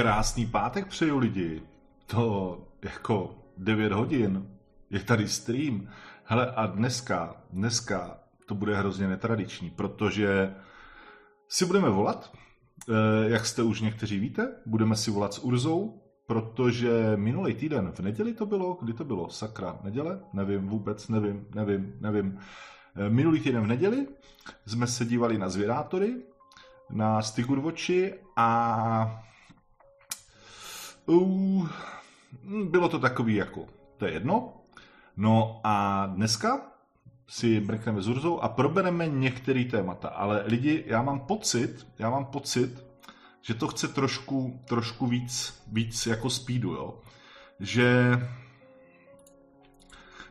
Krásný pátek přeju lidi. To jako 9 hodin. Je tady stream. Hele a dneska, dneska to bude hrozně netradiční, protože si budeme volat, eh, jak jste už někteří víte, budeme si volat s Urzou, protože minulý týden, v neděli to bylo, kdy to bylo, sakra, neděle? Nevím, vůbec nevím, nevím, nevím. Eh, minulý týden v neděli jsme se dívali na zvědátory, na Stigurvoči a Bylo to takový jako, to je jedno. No a dneska si mrkneme s Urzou a probereme některé témata. Ale lidi, já mám pocit, já mám pocit, že to chce trošku, trošku víc, víc jako speedu, jo. Že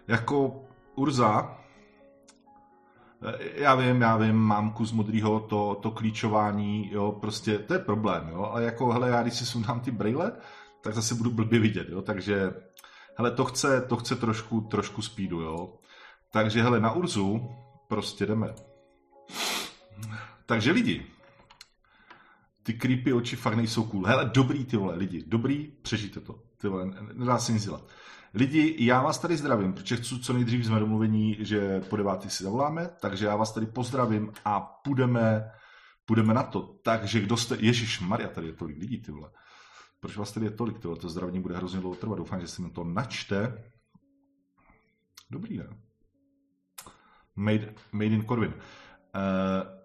jako Urza, já vím, já vím, mám kus modrýho, to, to klíčování, jo, prostě to je problém, jo, ale jako, hele, já když si sundám ty brýle, tak zase budu blbě vidět, jo, takže hele, to chce, to chce trošku, trošku speedu, jo. Takže hele, na Urzu prostě jdeme. Takže lidi, ty creepy oči fakt nejsou cool. Hele, dobrý ty vole, lidi, dobrý, přežijte to. Ty vole, nedá se nic dělat. Lidi, já vás tady zdravím, protože chci co nejdřív jsme domluvení, že po devátý si zavoláme, takže já vás tady pozdravím a půjdeme, půjdeme na to. Takže kdo jste, Ježíš Maria, tady je tolik lidí, ty vole. Proč vás tady je tolik? Tohle to zdravení bude hrozně dlouho trvat. Doufám, že si mi to načte. Dobrý, ne? Made, made in Corvin.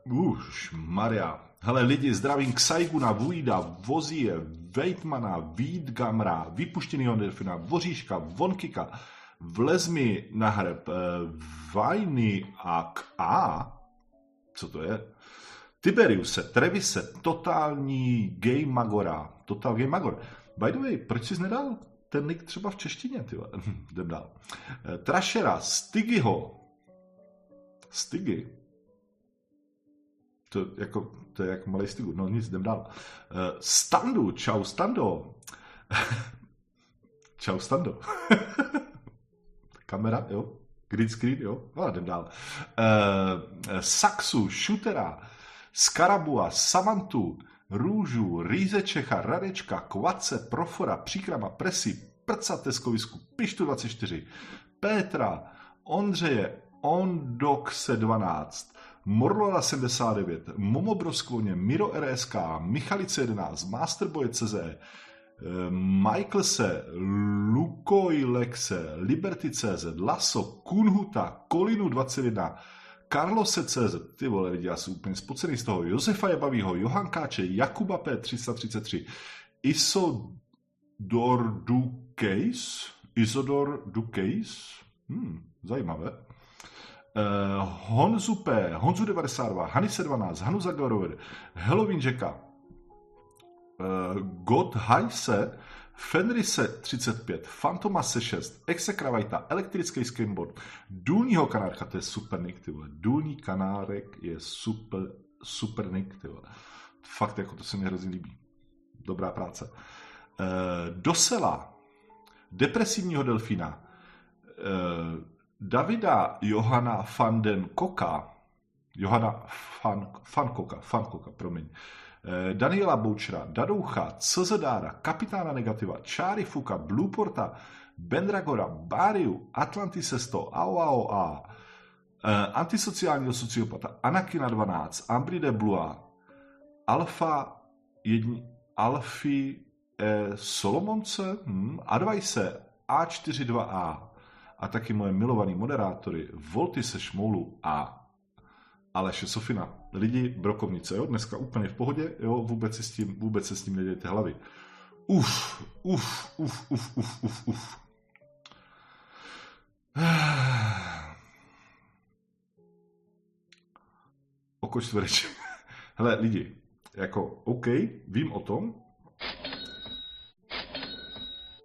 Uh, už, Maria. Hele, lidi, zdravím Ksaiguna, Vujda, Vozie, Vejtmana, Vídgamra, vypuštěnýho delfina, Voříška, Vonkika, Vlezmi na hreb, uh, Vajny a k A. Co to je? Tiberiuse, Trevise, totální gay magora, total gay magor. By the way, proč jsi nedal ten link třeba v češtině, ty Jdem dál. Eh, Trashera, Stigyho, Stigy, to, jako, to je jak malý Stigu, no nic, jdem dál. Uh, Standu, čau Stando. čau Stando. Kamera, jo. Green screen, jo. No, jdem dál. Uh, Saxu, Shootera, Skarabua, Samantu, Růžu, Rýze Čecha, Radečka, Kvace, Profora, Příkrama, Presi, Prca Teskovisku, Pištu 24, Pétra, Ondřeje, Ondoxe 12, Morlola 79, Momo Broskvoně, Miro RSK, Michalice 11, Masterboy CZ, eh, Michaelse, Lukojlexe, Liberty CZ, Laso, Kunhuta, Kolinu 21, Karlose CZ, ty vole lidi, já jsem úplně spocený z toho, Josefa Jabavýho, Johan Káče, Jakuba P333, Isodor Dukejs, Isodor Dukejs, hmm, zajímavé. Uh, Honzu P, Honzu 92, Hanise 12, Hanu Zagorover, Halloween Jacka, uh, God Heise, Fenrise 35, Fantomase 6, Exekravajta, elektrický skateboard, důlního kanárka, to je super nick, ty vole. Důlní kanárek je super, super nick, ty vole. Fakt, jako to se mi hrozně líbí. Dobrá práce. E, dosela, depresivního delfína, e, Davida Johana van den Koka, Johana van, van Koka, van Koka, promiň, Eh, Daniela Boučera, Dadoucha, Czodára, Kapitána Negativa, Čáry Fuka, Blueporta, Bendragora, Báriu, Atlantisesto, AOAOA, eh, Antisociálního sociopata, Anakina 12, Ambride Blua, Alfa, jedni, Alfy e, Solomonce, hm, Advice, A42A a taky moje milovaný moderátory Volty se Šmoulu a Aleše Sofina. Lidi, brokovnice, jo, dneska úplně v pohodě, jo, vůbec se s tím, vůbec se s tím nedějte hlavy. Uf, uf, uf, uf, uf, uf, uf. Oko čtvereč. Hele, lidi, jako, OK, vím o tom.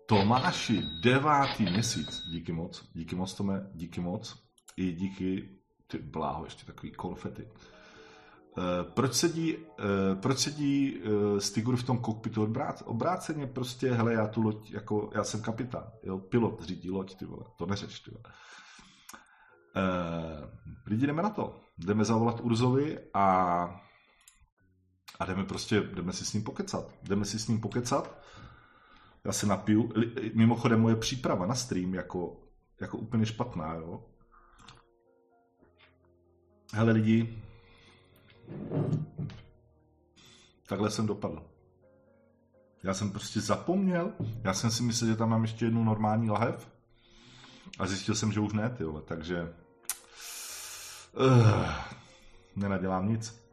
Tomáši, devátý měsíc. Díky moc, díky moc, Tome, díky moc. I díky ty bláho, ještě takový konfety. Uh, proč sedí, uh, proč sedí Stigur v tom kokpitu obrát, obráceně prostě, hele, já tu loď, jako, já jsem kapitán, jo, pilot řídí loď, ty vole, to neřeš, ty vole. Lidi, jdeme na to. Jdeme zavolat Urzovi a A jdeme prostě, jdeme si s ním pokecat. Jdeme si s ním pokecat. Já se napiju. Mimochodem moje příprava na stream jako, jako úplně špatná, jo. Hele lidi, takhle jsem dopadl. Já jsem prostě zapomněl, já jsem si myslel, že tam mám ještě jednu normální lahev a zjistil jsem, že už ne, ty vole, takže uh, nenadělám nic.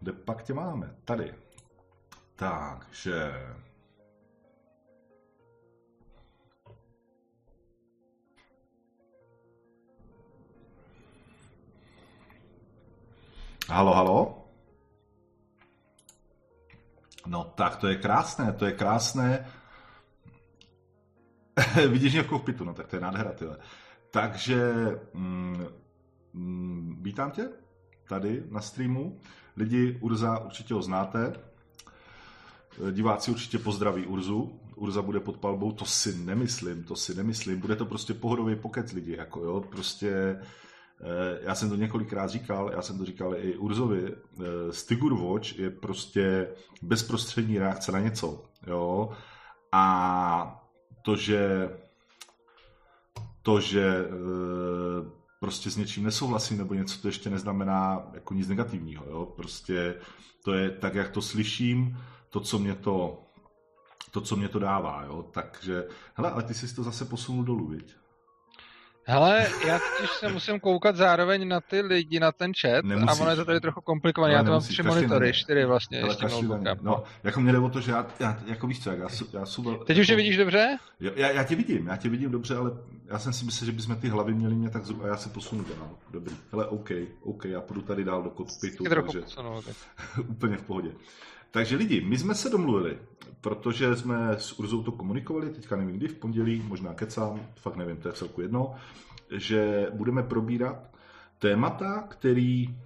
Kde pak tě máme? Tady. Takže... Halo, halo? No tak to je krásné, to je krásné. Vidíš mě v kokpitu, no tak to je nádhera, tyhle. Takže mm, mm, vítám tě tady na streamu. Lidi, Urza určitě ho znáte. Diváci určitě pozdraví Urzu. Urza bude pod palbou, to si nemyslím, to si nemyslím. Bude to prostě pohodový pokec lidi, jako jo, prostě Eh, já jsem to několikrát říkal, já jsem to říkal i Urzovi, eh, Stigur Watch je prostě bezprostřední reakce na něco, jo, a to, že to, že eh, prostě s něčím nesouhlasím nebo něco, to ještě neznamená jako nic negativního, jo, prostě to je tak, jak to slyším, to, co mě to to, co mě to dává, jo, takže, hele, ale ty jsi to zase posunul dolů, viď? Hele, já totiž se musím koukat zároveň na ty lidi, na ten chat Nemusíš. a ono je to tady trochu komplikované. Já to mám tři monitory, čtyři vlastně, ještě No, jako mě jde o to, že já, já jako víš co, já, já jsou, Teď jako, už je vidíš dobře? Já, já, tě vidím, já tě vidím dobře, ale já jsem si myslel, že bychom ty hlavy měli mě tak zhruba, a já se posunu dál. Dobrý. Hele, OK, OK, já půjdu tady dál do kokpitu, takže posunu, tak. úplně v pohodě. Takže lidi, my jsme se domluvili, protože jsme s Urzou to komunikovali, teďka nevím kdy, v pondělí, možná kecám, fakt nevím, to je celku jedno, že budeme probírat témata, který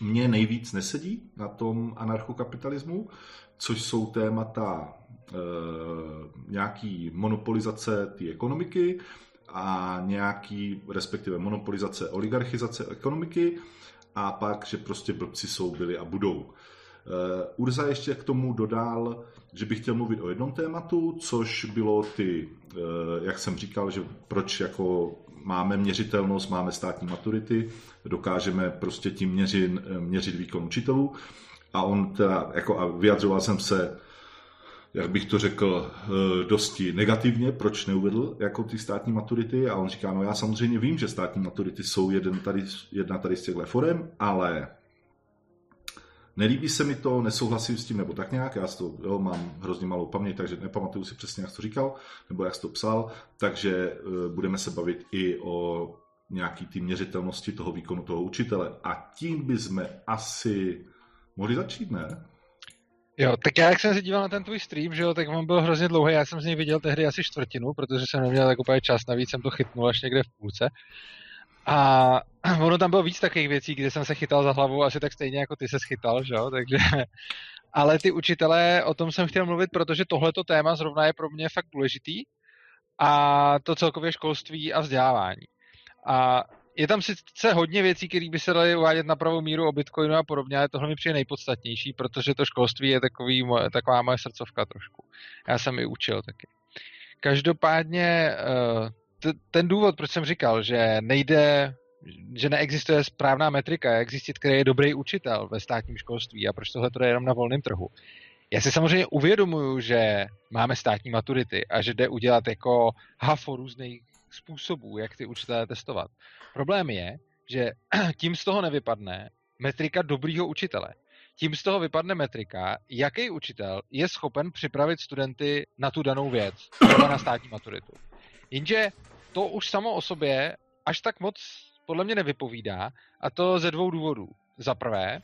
mě nejvíc nesedí na tom anarchokapitalismu, což jsou témata e, nějaký monopolizace té ekonomiky a nějaký, respektive monopolizace, oligarchizace ekonomiky a pak, že prostě blbci jsou, byli a budou. Eh, Urza ještě k tomu dodal, že bych chtěl mluvit o jednom tématu, což bylo ty, eh, jak jsem říkal, že proč jako máme měřitelnost, máme státní maturity, dokážeme prostě tím měřit, měřit výkon učitelů. A on teda, jako a vyjadřoval jsem se, jak bych to řekl, eh, dosti negativně, proč neuvedl jako ty státní maturity. A on říká, no já samozřejmě vím, že státní maturity jsou jeden tady, jedna tady z těchto forem, ale Nelíbí se mi to, nesouhlasím s tím, nebo tak nějak, já to jo, mám hrozně malou paměť, takže nepamatuju si přesně, jak to říkal, nebo jak to psal, takže uh, budeme se bavit i o nějaký ty měřitelnosti toho výkonu toho učitele. A tím bychom asi mohli začít, ne? Jo, tak já jak jsem se díval na ten tvůj stream, že jo, tak on byl hrozně dlouhý, já jsem z něj viděl tehdy asi čtvrtinu, protože jsem neměl tak úplně čas, navíc jsem to chytnul až někde v půlce. A ono tam bylo víc takových věcí, kde jsem se chytal za hlavu, asi tak stejně jako ty se schytal, že jo? Takže, ale ty učitelé, o tom jsem chtěl mluvit, protože tohleto téma zrovna je pro mě fakt důležitý a to celkově školství a vzdělávání. A je tam sice hodně věcí, které by se daly uvádět na pravou míru o Bitcoinu a podobně, ale tohle mi přijde nejpodstatnější, protože to školství je takový, taková moje srdcovka trošku. Já jsem i učil taky. Každopádně eh, ten důvod, proč jsem říkal, že nejde, že neexistuje správná metrika, jak zjistit, který je dobrý učitel ve státním školství a proč tohle to je jenom na volném trhu. Já si samozřejmě uvědomuju, že máme státní maturity a že jde udělat jako hafo různých způsobů, jak ty učitelé testovat. Problém je, že tím z toho nevypadne metrika dobrýho učitele. Tím z toho vypadne metrika, jaký učitel je schopen připravit studenty na tu danou věc, třeba na státní maturitu. Jenže to už samo o sobě až tak moc podle mě nevypovídá a to ze dvou důvodů. Za prvé,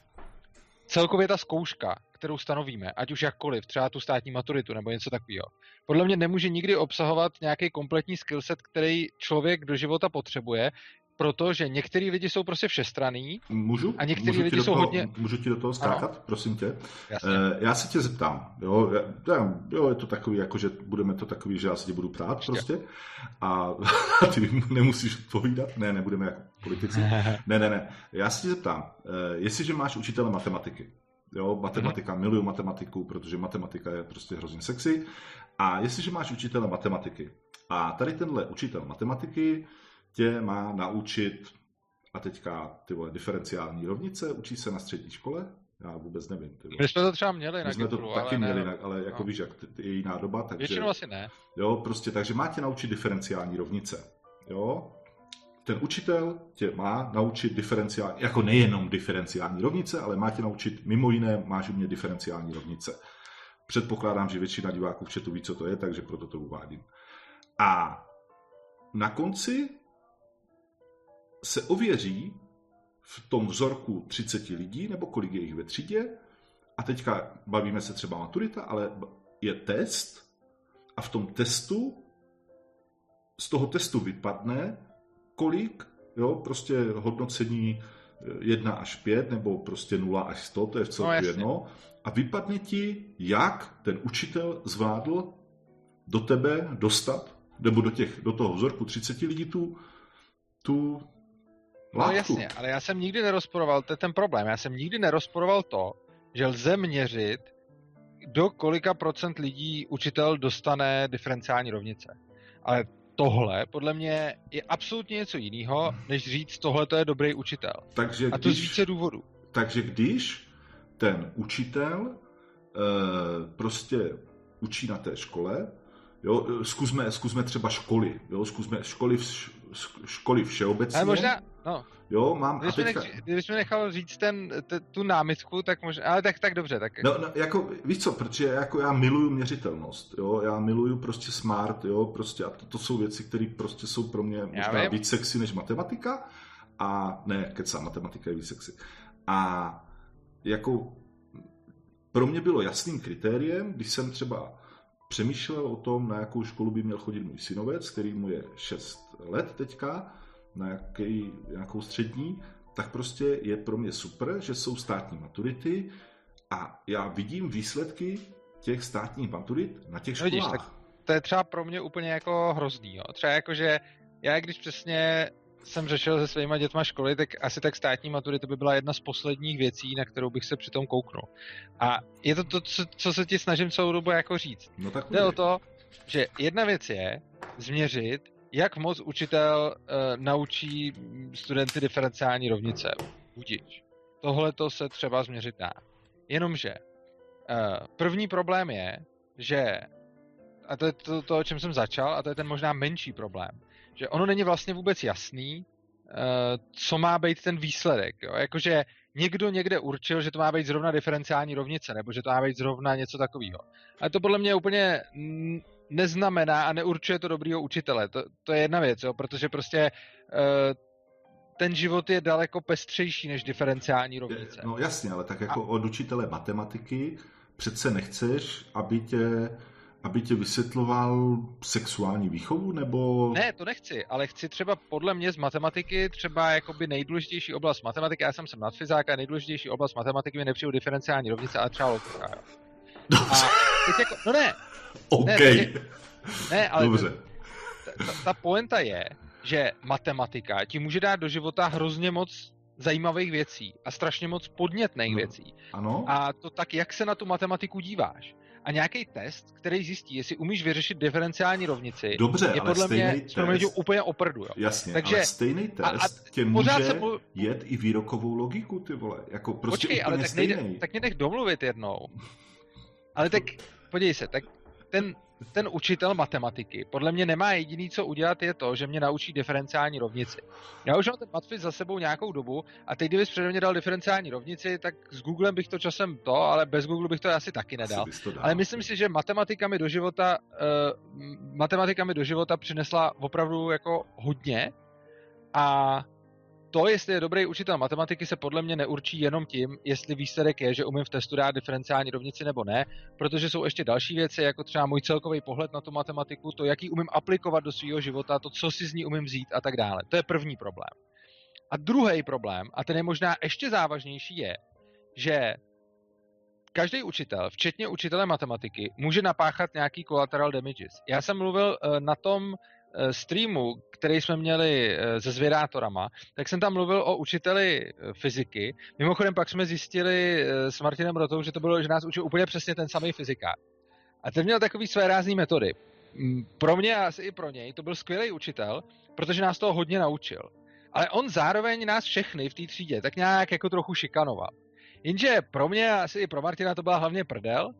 celkově ta zkouška, kterou stanovíme, ať už jakkoliv, třeba tu státní maturitu nebo něco takového, podle mě nemůže nikdy obsahovat nějaký kompletní skillset, který člověk do života potřebuje, protože některý lidi jsou prostě všestraný můžu? a některý můžu lidi jsou toho, hodně... Můžu ti do toho skákat, ano? prosím tě? Jasně. Uh, já se tě zeptám, jo, já, jo, je to takový, jako že budeme to takový, že já se tě budu prát Ještě. prostě a ty nemusíš odpovídat, ne, nebudeme jako politici, ne, ne, ne, já se tě zeptám, uh, jestliže máš učitele matematiky, Jo, matematika, mm-hmm. miluju matematiku, protože matematika je prostě hrozně sexy. A jestliže máš učitele matematiky a tady tenhle učitel matematiky tě má naučit a teďka ty vole, diferenciální rovnice, učí se na střední škole, já vůbec nevím. Ty My jsme to třeba měli My na jsme to Gimplu, taky ale měli, ne, ale jako no. víš, jak je jiná doba, takže... Většinou asi ne. Jo, prostě, takže má tě naučit diferenciální rovnice. Jo? Ten učitel tě má naučit diferenciální, jako nejenom diferenciální rovnice, ale má tě naučit, mimo jiné, máš umět diferenciální rovnice. Předpokládám, že většina diváků v chatu ví, co to je, takže proto to uvádím. A na konci se ověří v tom vzorku 30 lidí, nebo kolik je jich ve třídě, a teďka bavíme se třeba maturita, ale je test a v tom testu z toho testu vypadne, kolik, jo, prostě hodnocení 1 až 5, nebo prostě 0 až 100, to je v celku No, no, jasně. jedno, a vypadne ti, jak ten učitel zvládl do tebe dostat, nebo do, těch, do toho vzorku 30 lidí tu, tu No jasně, ale já jsem nikdy nerozporoval, to je ten problém, já jsem nikdy nerozporoval to, že lze měřit, do kolika procent lidí učitel dostane diferenciální rovnice. Ale tohle podle mě je absolutně něco jiného, než říct, tohle to je dobrý učitel. Takže A to z když, více důvodů. takže když ten učitel eh, prostě učí na té škole, jo, eh, zkusme, zkusme třeba školy, jo, zkusme školy, v, školy všeobecně, Ale možná, no, jo, mám, a kdybychom, teďka, nech, kdybychom nechal říct ten, t, tu námitku, tak možná, ale tak, tak dobře, tak No, no, jako, víš co, protože jako já miluju měřitelnost, jo, já miluju prostě smart, jo, prostě a to, to jsou věci, které prostě jsou pro mě možná vím. víc sexy než matematika a ne, kecá, matematika je víc sexy. A jako pro mě bylo jasným kritériem, když jsem třeba přemýšlel o tom, na jakou školu by měl chodit můj synovec, který mu je 6 let teďka, na jaký, nějakou střední, tak prostě je pro mě super, že jsou státní maturity a já vidím výsledky těch státních maturit na těch No vidíš, školách. to je třeba pro mě úplně jako hrozný, jo. Třeba jako, že já když přesně jsem řešil se svýma dětma školy, tak asi tak státní maturita by byla jedna z posledních věcí, na kterou bych se přitom kouknul. A je to to, co, co se ti snažím celou dobu jako říct. No tak Jde o to, že jedna věc je změřit, jak moc učitel uh, naučí studenty diferenciální rovnice. Budič. Tohle to se třeba změřit dá. Jenomže uh, první problém je, že a to je to, to, o čem jsem začal, a to je ten možná menší problém, že ono není vlastně vůbec jasný, uh, co má být ten výsledek. Jo? Jakože někdo někde určil, že to má být zrovna diferenciální rovnice, nebo že to má být zrovna něco takového. Ale to podle mě úplně neznamená a neurčuje to dobrýho učitele. To, to je jedna věc, jo? protože prostě uh, ten život je daleko pestřejší než diferenciální rovnice. No jasně, ale tak jako a... od učitele matematiky přece nechceš, aby tě, aby tě vysvětloval sexuální výchovu, nebo... Ne, to nechci, ale chci třeba podle mě z matematiky třeba jakoby nejdůležitější oblast matematiky, já jsem jsem nadfyzák a nejdůležitější oblast matematiky mi nepřijde diferenciální rovnice, ale třeba logika. Jo. A teď jako, no ne, OK. ne, teď ne, ale Dobře. ta, ta, ta poenta je, že matematika ti může dát do života hrozně moc zajímavých věcí a strašně moc podnětných No. věcí. Ano? A to tak, jak se na tu matematiku díváš. A nějaký test, který zjistí, jestli umíš vyřešit diferenciální rovnici, Dobře, je ale podle mě stejný proměnutím test... úplně oprdu. Jo. Jasně, Takže- ale stejný test a- a tě může se po- jet i výrokovou logiku, ty vole. Jako prostě Počkej, ale úplně tak, nejde, stejný. tak mě nech domluvit jednou. Ale tak, podívej se, tak ten, ten učitel matematiky podle mě nemá jediný, co udělat, je to, že mě naučí diferenciální rovnici. Já už mám ten matfiz za sebou nějakou dobu a teď, kdybys přede mě dal diferenciální rovnici, tak s Googlem bych to časem to, ale bez Google bych to asi taky Asi nedal. dal. Ale myslím si, že matematika mi do života, uh, matematika mi do života přinesla opravdu jako hodně a to, jestli je dobrý učitel matematiky, se podle mě neurčí jenom tím, jestli výsledek je, že umím v testu dát diferenciální rovnici nebo ne, protože jsou ještě další věci, jako třeba můj celkový pohled na tu matematiku, to, jaký umím aplikovat do svého života, to, co si z ní umím vzít a tak dále. To je první problém. A druhý problém, a ten je možná ještě závažnější, je, že každý učitel, včetně učitele matematiky, může napáchat nějaký collateral damages. Já jsem mluvil uh, na tom eh, streamu, který jsme měli eh, se zvědátorama, tak jsem tam mluvil o učiteli eh, fyziky. Mimochodem pak jsme zjistili s Martinem Rotou, že to bylo, že nás učil úplně přesně ten samý fyzikák. A ten měl takový své rázný metody. Mm, pro mě a asi i pro něj to byl skvělý učitel, protože nás toho hodně naučil. Ale on zároveň nás všechny v té třídě tak nějak jako trochu šikanoval. Jenže pro mě a asi i pro Martina to byla hlavně prdel,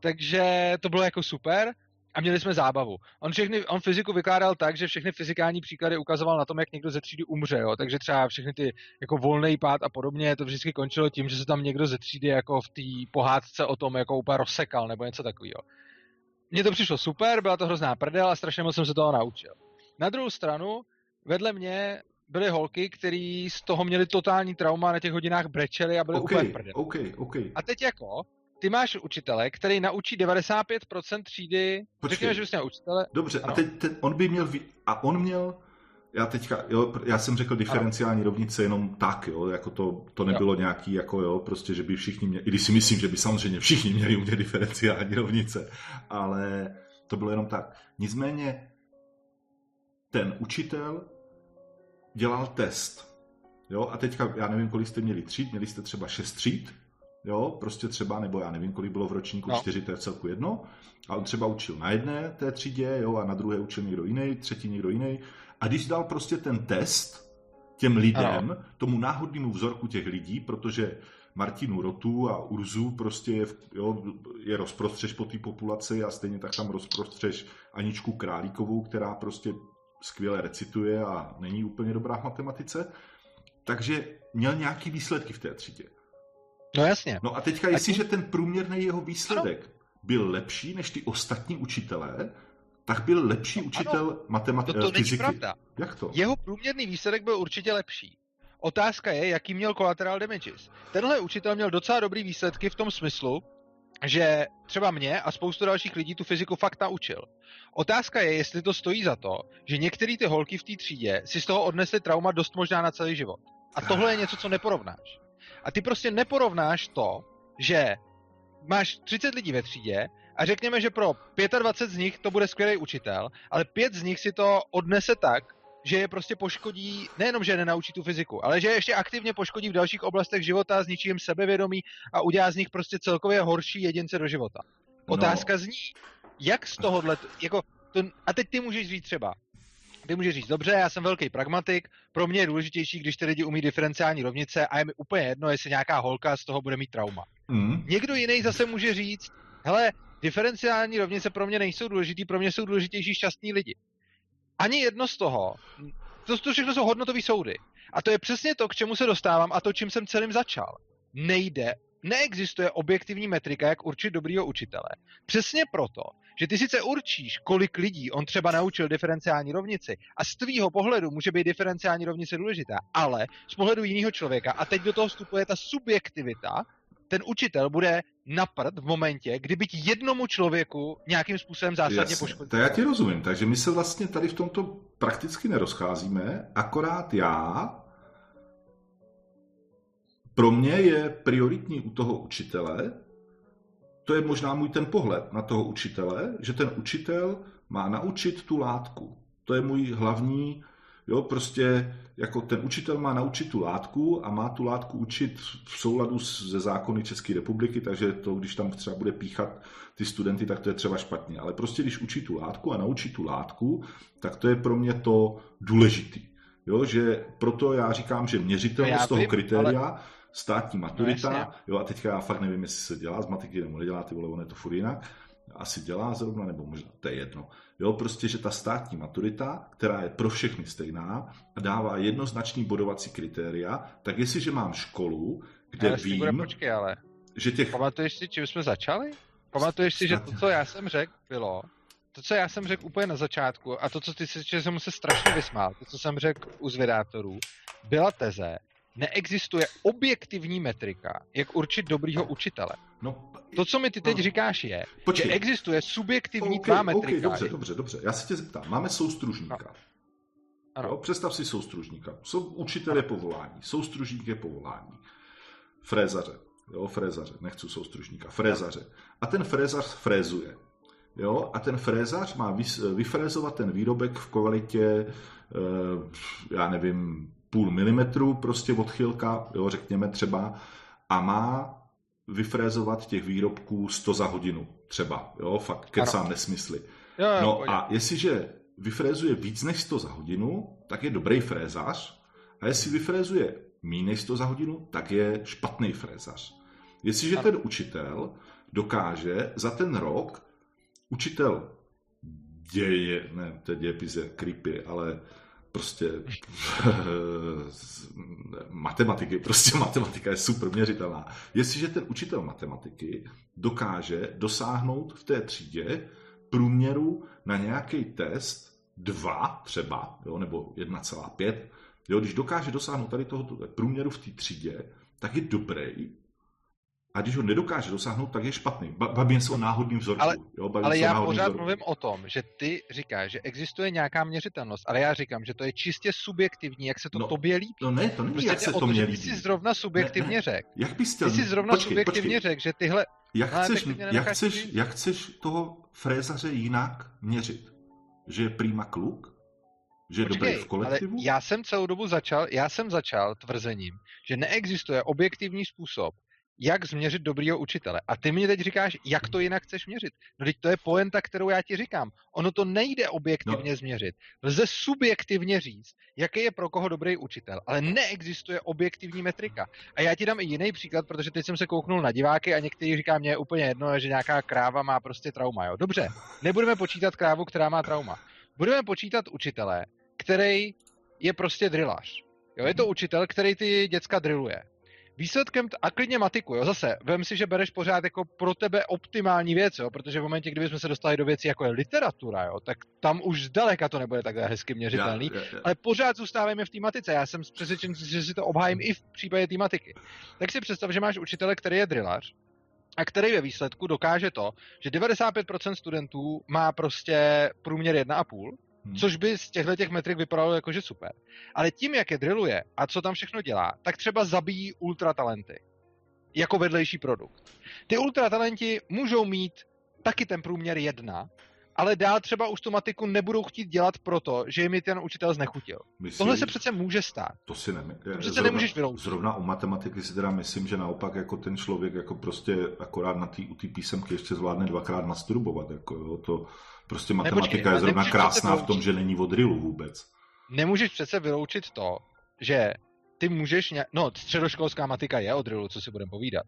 takže to bylo jako super a měli jsme zábavu. On, všechny, on fyziku vykládal tak, že všechny fyzikální příklady ukazoval na tom, jak někdo ze třídy umře, jo? takže třeba všechny ty jako volný pád a podobně, to vždycky končilo tím, že se tam někdo ze třídy jako v té pohádce o tom jako úplně rozsekal nebo něco takového. Mně to přišlo super, byla to hrozná prdel a strašně moc jsem se toho naučil. Na druhou stranu, vedle mě byly holky, které z toho měly totální trauma, na těch hodinách brečely a byly okay, úplně prdel. Okay, okay. A teď jako, ty máš učitele, který naučí 95% třídy, Počkej. řekněme, že bys měl učitele. Dobře, ano. a teď ten, on by měl, a on měl, já teďka, jo, já jsem řekl diferenciální ano. rovnice jenom tak, jo, jako to, to nebylo jo. nějaký, jako jo, prostě, že by všichni měli, i když si myslím, že by samozřejmě všichni měli umět diferenciální rovnice, ale to bylo jenom tak. Nicméně ten učitel dělal test, jo, a teďka, já nevím, kolik jste měli tříd, měli jste třeba šest tříd, jo, prostě třeba, nebo já nevím, kolik bylo v ročníku, no. čtyři, to je v celku jedno, a on třeba učil na jedné té třídě, jo, a na druhé učil někdo jiný, třetí někdo jiný, a když dal prostě ten test těm lidem, ano. tomu náhodnému vzorku těch lidí, protože Martinu Rotu a Urzu prostě je, jo, je rozprostřeš po té populaci a stejně tak tam rozprostřeš Aničku Králíkovou, která prostě skvěle recituje a není úplně dobrá v matematice. Takže měl nějaký výsledky v té třídě. No jasně. No a teďka, jestliže ten průměrný jeho výsledek ano. byl lepší než ty ostatní učitelé, tak byl lepší učitel matematiky. No to není pravda. Jak to? Jeho průměrný výsledek byl určitě lepší. Otázka je, jaký měl collateral damages. Tenhle učitel měl docela dobrý výsledky v tom smyslu, že třeba mě a spoustu dalších lidí tu fyziku fakt naučil. Otázka je, jestli to stojí za to, že některé ty holky v té třídě si z toho odnesly trauma dost možná na celý život. A tohle je něco, co neporovnáš. A ty prostě neporovnáš to, že máš 30 lidí ve třídě a řekněme, že pro 25 z nich to bude skvělý učitel, ale pět z nich si to odnese tak, že je prostě poškodí, nejenom, že nenaučí tu fyziku, ale že je ještě aktivně poškodí v dalších oblastech života, zničí jim sebevědomí a udělá z nich prostě celkově horší jedince do života. No. Otázka no. zní, jak z tohohle, jako, to, a teď ty můžeš říct třeba, ty můžeš říct, dobře, já jsem velký pragmatik, pro mě je důležitější, když ty lidi umí diferenciální rovnice a je mi úplně jedno, jestli nějaká holka z toho bude mít trauma. Mm. Někdo jiný zase může říct, hele, diferenciální rovnice pro mě nejsou důležitý, pro mě jsou důležitější šťastní lidi. Ani jedno z toho, to, to všechno jsou hodnotové soudy. A to je přesně to, k čemu se dostávám a to, čím jsem celým začal. Nejde neexistuje objektivní metrika, jak určit dobrýho učitele. Přesně proto, že ty sice určíš, kolik lidí on třeba naučil diferenciální rovnici a z tvýho pohledu může být diferenciální rovnice důležitá, ale z pohledu jiného člověka, a teď do toho vstupuje ta subjektivita, ten učitel bude naprt v momentě, kdy byť jednomu člověku nějakým způsobem zásadně poškodí. To já ti rozumím, takže my se vlastně tady v tomto prakticky nerozcházíme, akorát já pro mě je prioritní u toho učitele, to je možná můj ten pohled na toho učitele, že ten učitel má naučit tu látku. To je můj hlavní, jo, prostě jako ten učitel má naučit tu látku a má tu látku učit v souladu se zákony České republiky, takže to, když tam třeba bude píchat ty studenty, tak to je třeba špatně. Ale prostě když učí tu látku a naučí tu látku, tak to je pro mě to důležitý. Jo, že proto já říkám, že měřitelnost no toho kritéria ale státní maturita, no, jo, a teďka já fakt nevím, jestli se dělá z matiky nebo nedělá, ty vole, ono je to furt jinak, asi dělá zrovna, nebo možná, to je jedno. Jo, prostě, že ta státní maturita, která je pro všechny stejná a dává jednoznačný bodovací kritéria, tak jestliže mám školu, kde ale vím, bude, počkej, ale. že těch... Pamatuješ si, čím jsme začali? Pamatuješ si, že to, co já jsem řekl, bylo, to, co já jsem řekl úplně na začátku, a to, co ty si, že jsem se strašně vysmál, to, co jsem řekl u zvědátorů, byla teze, neexistuje objektivní metrika, jak určit dobrýho učitele. No, to, co mi ty teď no, říkáš, je, počkej. že existuje subjektivní okay, tvá metrika. Okay, dobře, dobře, dobře. Já se tě zeptám. Máme soustružníka. No. Ano. Jo, představ si soustružníka. Jsou učitel je povolání, soustružník je povolání. Frézaře, jo, frézaře, nechci soustružníka, frézaře. A ten frézař frézuje. jo, a ten frézař má vyfrézovat ten výrobek v kvalitě, já nevím, půl milimetru prostě odchylka, jo, řekněme třeba, a má vyfrézovat těch výrobků 100 za hodinu třeba, jo, fakt kecám ano. nesmysly. Jo, jo, no a jestliže vyfrézuje víc než 100 za hodinu, tak je dobrý frézař, a jestli vyfrézuje méně než 100 za hodinu, tak je špatný frézař. Jestliže ano. ten učitel dokáže za ten rok, učitel děje, ne, to je dějepis je creepy, ale prostě matematiky, prostě matematika je super měřitelná. Jestliže ten učitel matematiky dokáže dosáhnout v té třídě průměru na nějaký test 2 třeba, jo, nebo 1,5, jo, když dokáže dosáhnout tady tohoto průměru v té třídě, tak je dobrý, a když ho nedokáže dosáhnout, tak je špatný. Bavím se o náhodním vzorku. Ale, jo, ale já pořád vzorku. mluvím o tom, že ty říkáš, že existuje nějaká měřitelnost, ale já říkám, že to je čistě subjektivní, jak se to no, tobě líbí. No ne, to není, prostě jak se to, mě líbí. Ty jsi zrovna subjektivně řekl. Jak bys Ty jsi zrovna počkej, subjektivně řekl, že tyhle... Jak, chceš, jak, chceš, jak chceš toho frézaře jinak měřit? Že je prýma kluk? Že je Počkej, dobrý v kolektivu? Ale já jsem celou dobu začal, já jsem začal tvrzením, že neexistuje objektivní způsob, jak změřit dobrýho učitele. A ty mi teď říkáš, jak to jinak chceš měřit. No teď to je poenta, kterou já ti říkám. Ono to nejde objektivně no. změřit. Lze subjektivně říct, jaký je pro koho dobrý učitel, ale neexistuje objektivní metrika. A já ti dám i jiný příklad, protože teď jsem se kouknul na diváky a někteří říká, mě je úplně jedno, že nějaká kráva má prostě trauma. Jo? Dobře, nebudeme počítat krávu, která má trauma. Budeme počítat učitele, který je prostě drillař. Jo, je to učitel, který ty děcka drilluje. Výsledkem, t- a klidně matiku, jo, zase, vem si, že bereš pořád jako pro tebe optimální věc, jo, protože v momentě, kdybychom se dostali do věcí, jako je literatura, jo, tak tam už zdaleka to nebude takhle hezky měřitelný, ja, ja, ja. ale pořád zůstáváme v té matice. Já jsem přesvědčen, že si to obhájím i v případě té matiky. Tak si představ, že máš učitele, který je drillař, a který ve výsledku dokáže to, že 95% studentů má prostě průměr 1,5, Hmm. Což by z těchto těch metrik vypadalo jako, že super. Ale tím, jak je drilluje a co tam všechno dělá, tak třeba zabíjí ultratalenty. Jako vedlejší produkt. Ty ultratalenti můžou mít taky ten průměr jedna, ale dál třeba už tu matiku nebudou chtít dělat proto, že jim ten učitel znechutil. Myslím, Tohle se přece může stát. To si ne, to přece zrovna, nemůžeš vyloučit. Zrovna u matematiky si teda myslím, že naopak jako ten člověk jako prostě akorát na tý, u té písemky ještě zvládne dvakrát masturbovat. Jako, jo, to, Prostě matematika Nepočkej, je zrovna krásná v tom, že není o drillu vůbec. Nemůžeš přece vyloučit to, že ty můžeš... Nějak... No, středoškolská matika je o drillu, co si budeme povídat.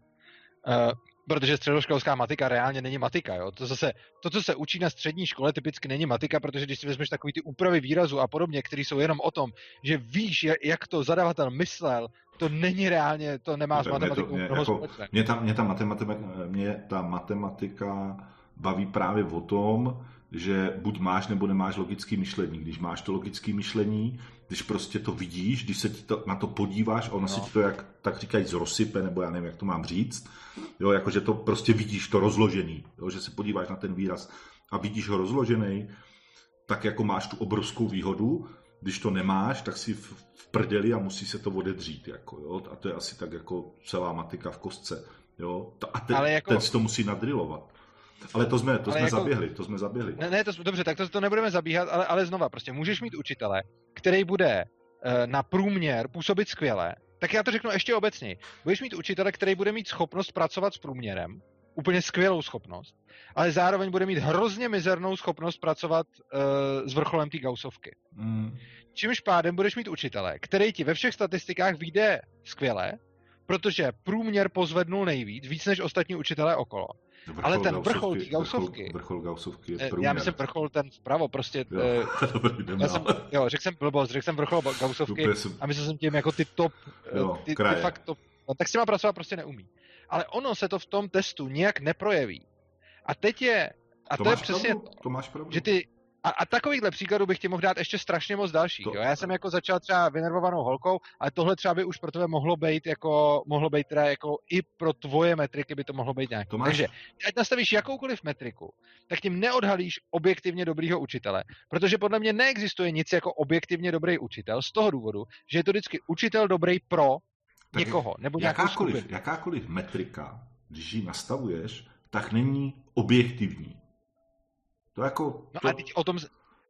Uh, protože středoškolská matika reálně není matika. Jo? To, zase, to, co se učí na střední škole, typicky není matika, protože když si vezmeš takový ty úpravy výrazu a podobně, které jsou jenom o tom, že víš, jak to zadavatel myslel, to není reálně, to nemá s matematikou mě, to, mě, jako, mě, ta, mě, ta matematika, mě ta matematika baví právě o tom, že buď máš nebo nemáš logické myšlení. Když máš to logické myšlení, když prostě to vidíš, když se ti to, na to podíváš, ono no. se ti to, jak tak říkají, zrosype, nebo já nevím, jak to mám říct, jo, jakože to prostě vidíš, to rozložený, jo, že se podíváš na ten výraz a vidíš ho rozložený, tak jako máš tu obrovskou výhodu, když to nemáš, tak si v, v prdeli a musí se to odedřít, jako, jo, a to je asi tak jako celá matika v kostce, jo, a ten, Ale jako... ten si to musí nadrilovat. Ale to jsme, to jsme jako... zaběhli, to jsme zaběhli. Ne, ne to, dobře, tak to, to nebudeme zabíhat, ale, ale znova, prostě můžeš mít učitele, který bude uh, na průměr působit skvěle, tak já to řeknu ještě obecně. Budeš mít učitele, který bude mít schopnost pracovat s průměrem, úplně skvělou schopnost, ale zároveň bude mít hrozně mizernou schopnost pracovat uh, s vrcholem té gausovky. Mm. Čímž pádem budeš mít učitele, který ti ve všech statistikách vyjde skvěle, protože průměr pozvednul nejvíc, víc než ostatní učitelé okolo. Vrchol ale ten vrchol gausovky. Vrchol, vrchol gausovky je eh, průměr. Já myslím vrchol ten vpravo, prostě. Jo, eh, dobrý, já jsem, jo řekl jsem blbost, řekl jsem vrchol gausovky jsem... a myslel jsem tím jako ty top, eh, jo, ty, ty, fakt top. No, tak s těma pracovat prostě neumí. Ale ono se to v tom testu nijak neprojeví. A teď je, a to, to je přesně, to máš že ty a, a takovýchhle příkladů bych ti mohl dát ještě strašně moc dalších. To, jo? Já jsem jako začal třeba vynervovanou holkou, ale tohle třeba by už pro tebe mohlo být jako, mohlo být teda jako i pro tvoje metriky by to mohlo být nějak. Takže ať nastavíš jakoukoliv metriku, tak tím neodhalíš objektivně dobrýho učitele, protože podle mě neexistuje nic jako objektivně dobrý učitel z toho důvodu, že je to vždycky učitel dobrý pro tak někoho nebo jakákoliv, jakákoliv metrika, když ji nastavuješ, tak není objektivní. To jako... No to... a teď o tom,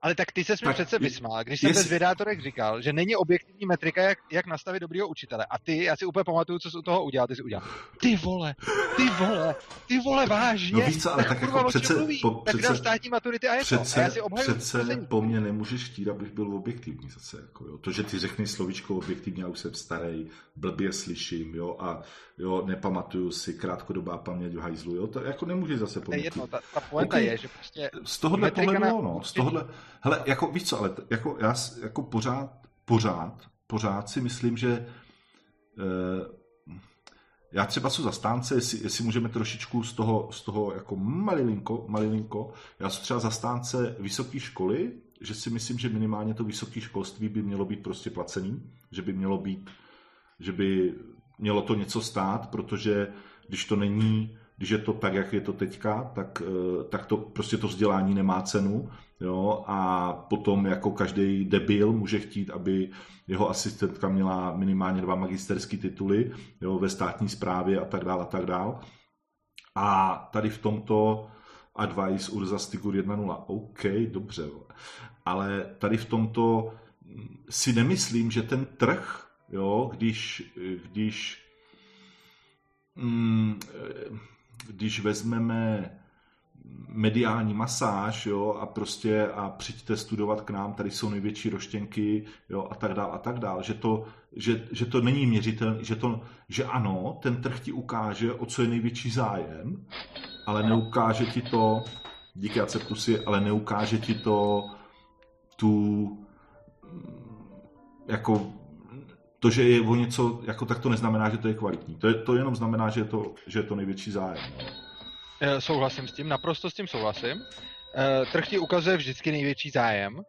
ale tak ty se mi Tak přece vysmál, když jsem bez vědátorek říkal, že není objektivní metrika, jak, jak nastavit dobrýho učitele. A ty, já si úplně pamatuju, co jsi u toho udělal. Ty jsi udělal. Ty vole, ty vole, ty vole, vážně. No víš co, ale tak kurva, jako přece- mluví? po- tak přece- státní maturity a je to. A Přece, já si obhajuju přece po mně nemůžeš chtít, abych byl objektivní zase. Jako, jo. To, že ty řekneš slovíčko objektivně, já už jsem starý, blbě slyším, jo, a jo, nepamatuju si krátkodobá paměť v hajzlu, jo, to jako nemůžeš zase po To je jedno, ta, ta poenta Ok. je, že prostě Z tohohle pohledu, no, z tohohle, hele, jako víš co, ale t- jako já jako pořád, pořád, pořád si myslím, že eh, já třeba jsou zastánce, jestli, jestli můžeme trošičku z toho, z toho jako malilinko, malilinko, já jsem třeba zastánce vysoké školy, že si myslím, že minimálně to vysoké školství by mělo být prostě placený, že by mělo být, že by mělo to něco stát, protože když to není, když je to tak, jak je to teďka, tak, eh, tak to prostě to vzdělání nemá cenu, jo, a potom jako každý debil může chtít, aby jeho asistentka měla minimálně dva magisterské tituly, jo, ve státní správě a tak dále a tak dále. A tady v tomto advice Urza Stigur 1.0, OK, dobře, ale tady v tomto mm, si nemyslím, že ten trh, jo, když, když mm, eh, když vezmeme mediální masáž, jo, a prostě a přijďte studovat k nám, tady jsou největší roštěnky, jo, a tak dál, a tak dál, že to, že, že to není měřitelné, že to, že ano, ten trh ti ukáže, o co je největší zájem, ale neukáže ti to, díky Aceptusy, ale neukáže ti to tu jako to, že je o něco, jako tak to neznamená, že to je kvalitní. To, je, to jenom znamená, že je to, že je to největší zájem. No. Eh, Souhlasím s tím, naprosto s tím souhlasím. Eh, Trh ti ukazuje vždycky největší zájem,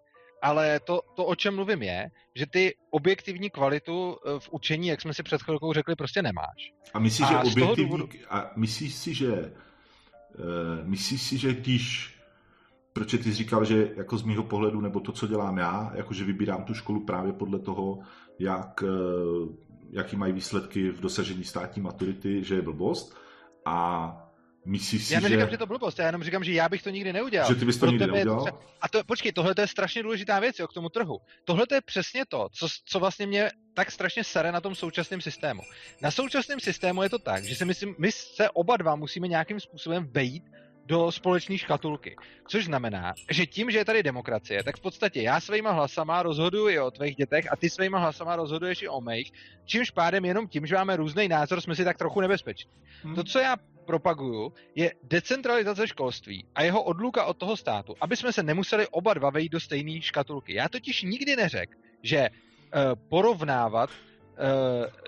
ale to, to, o čem mluvím, je, že ty objektivní kvalitu eh, v učení, jak jsme si před chvilkou řekli, prostě nemáš. A myslíš, A že objektivní, důvodu- a myslíš si, že uh, myslíš si, že když proč ty jsi říkal, že jako z mýho pohledu, nebo to, co dělám já, jako že vybírám tu školu právě podle toho, jak, jaký mají výsledky v dosažení státní maturity, že je blbost. A myslíš si, Já neříkám, že, že to blbost, já jenom říkám, že já bych to nikdy neudělal. že ty bys to Pro nikdy to neudělal? třeba- A to, počkej, tohle to je strašně důležitá věc jo, k tomu trhu. Tohle to je přesně to, co, co vlastně mě tak strašně sere na tom současném systému. Na současném systému je to tak, že si myslím, my se oba dva musíme nějakým způsobem vejít do společné škatulky. Což znamená, že tím, že je tady demokracie, tak v podstatě já svýma hlasama rozhoduju i o tvých dětech a ty svýma hlasama rozhoduješ i o mých, čímž pádem jenom tím, že máme různý názor, jsme si tak trochu nebezpeční. Hm. To, co já propaguju, je decentralizace školství a jeho odluka od toho státu, aby jsme se nemuseli oba dva vejít do stejné škatulky. Já totiž nikdy neřekl, že uh, porovnávat uh,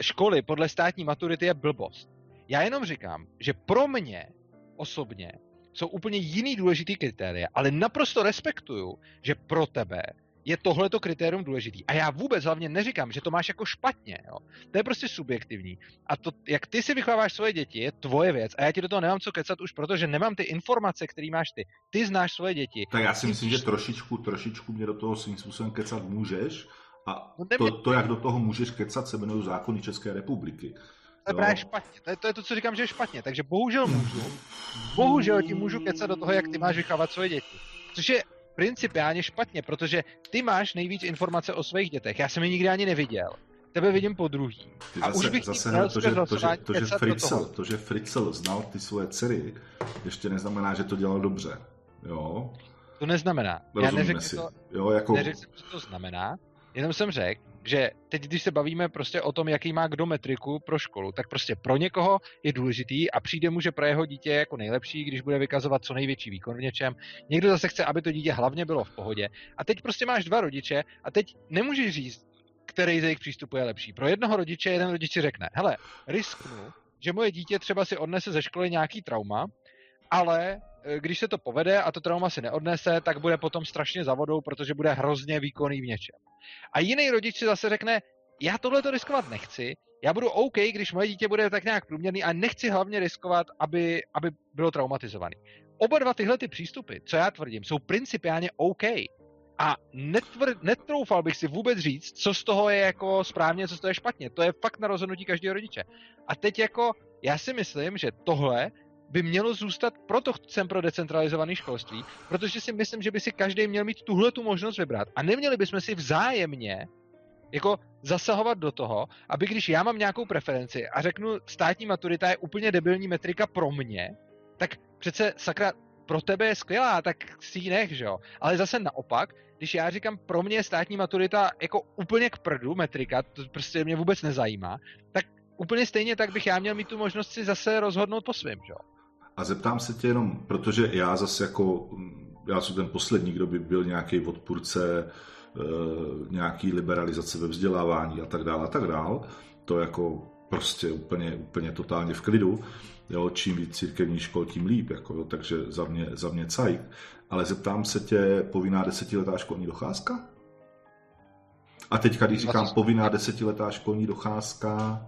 školy podle státní maturity je blbost. Já jenom říkám, že pro mě osobně jsou úplně jiný důležitý kritéria, ale naprosto respektuju, že pro tebe je tohleto kritérium důležitý. A já vůbec hlavně neříkám, že to máš jako špatně. Jo. To je prostě subjektivní. A to, jak ty si vychováváš svoje děti, je tvoje věc. A já ti do toho nemám co kecat už, protože nemám ty informace, které máš ty. Ty znáš svoje děti. Tak já si Ty myslím, že trošičku, trošičku mě do toho svým způsobem kecat můžeš. A No, to, to, jak do toho můžeš kecat, se jmenují zákony České republiky. To je právě špatně. To je, to je to, co říkám, že je špatně. Takže bohužel můžu. Bohužel ti můžu kecat do toho, jak ty máš vychovávat svoje děti. Což je principiálně špatně, protože ty máš nejvíc informace o svých dětech. Já jsem je nikdy ani neviděl. Tebe vidím po druhý. Ty A zase, už bych zase hele, to, že, to, že, to, že, Fritzl, to, že Fritzl znal ty svoje dcery, ještě neznamená, že to dělal dobře. Jo, To neznamená. Já rozumíme neřekl, si. to, Jo, jako, neřekl jsem, co to znamená, jenom jsem řekl, že teď, když se bavíme prostě o tom, jaký má kdo metriku pro školu, tak prostě pro někoho je důležitý a přijde mu, že pro jeho dítě je jako nejlepší, když bude vykazovat co největší výkon v něčem. Někdo zase chce, aby to dítě hlavně bylo v pohodě. A teď prostě máš dva rodiče a teď nemůžeš říct, který z jejich přístupů je lepší. Pro jednoho rodiče jeden rodič si řekne, hele, risknu, že moje dítě třeba si odnese ze školy nějaký trauma, ale když se to povede a to trauma si neodnese, tak bude potom strašně za vodou, protože bude hrozně výkonný v něčem. A jiný rodič si zase řekne, já tohle to riskovat nechci, já budu OK, když moje dítě bude tak nějak průměrný a nechci hlavně riskovat, aby, aby bylo traumatizovaný. Oba dva tyhle ty přístupy, co já tvrdím, jsou principiálně OK. A netvr, netroufal bych si vůbec říct, co z toho je jako správně, co z toho je špatně. To je fakt na rozhodnutí každého rodiče. A teď jako, já si myslím, že tohle by mělo zůstat, proto jsem pro decentralizované školství, protože si myslím, že by si každý měl mít tuhle tu možnost vybrat. A neměli bychom si vzájemně jako zasahovat do toho, aby když já mám nějakou preferenci a řeknu státní maturita je úplně debilní metrika pro mě, tak přece sakra pro tebe je skvělá, tak si ji nech, že jo. Ale zase naopak, když já říkám, pro mě je státní maturita jako úplně k prdu metrika, to prostě mě vůbec nezajímá, tak úplně stejně tak bych já měl mít tu možnost si zase rozhodnout po svém, že jo. A zeptám se tě jenom, protože já zase jako, já jsem ten poslední, kdo by byl nějaký odpůrce e, nějaký liberalizace ve vzdělávání a tak dále a tak dále, to jako prostě úplně, úplně totálně v klidu, jo, čím víc církevní škol, tím líp, jako, jo, takže za mě, za mě cajk. Ale zeptám se tě, povinná desetiletá školní docházka? A teďka, když říkám povinná desetiletá školní docházka,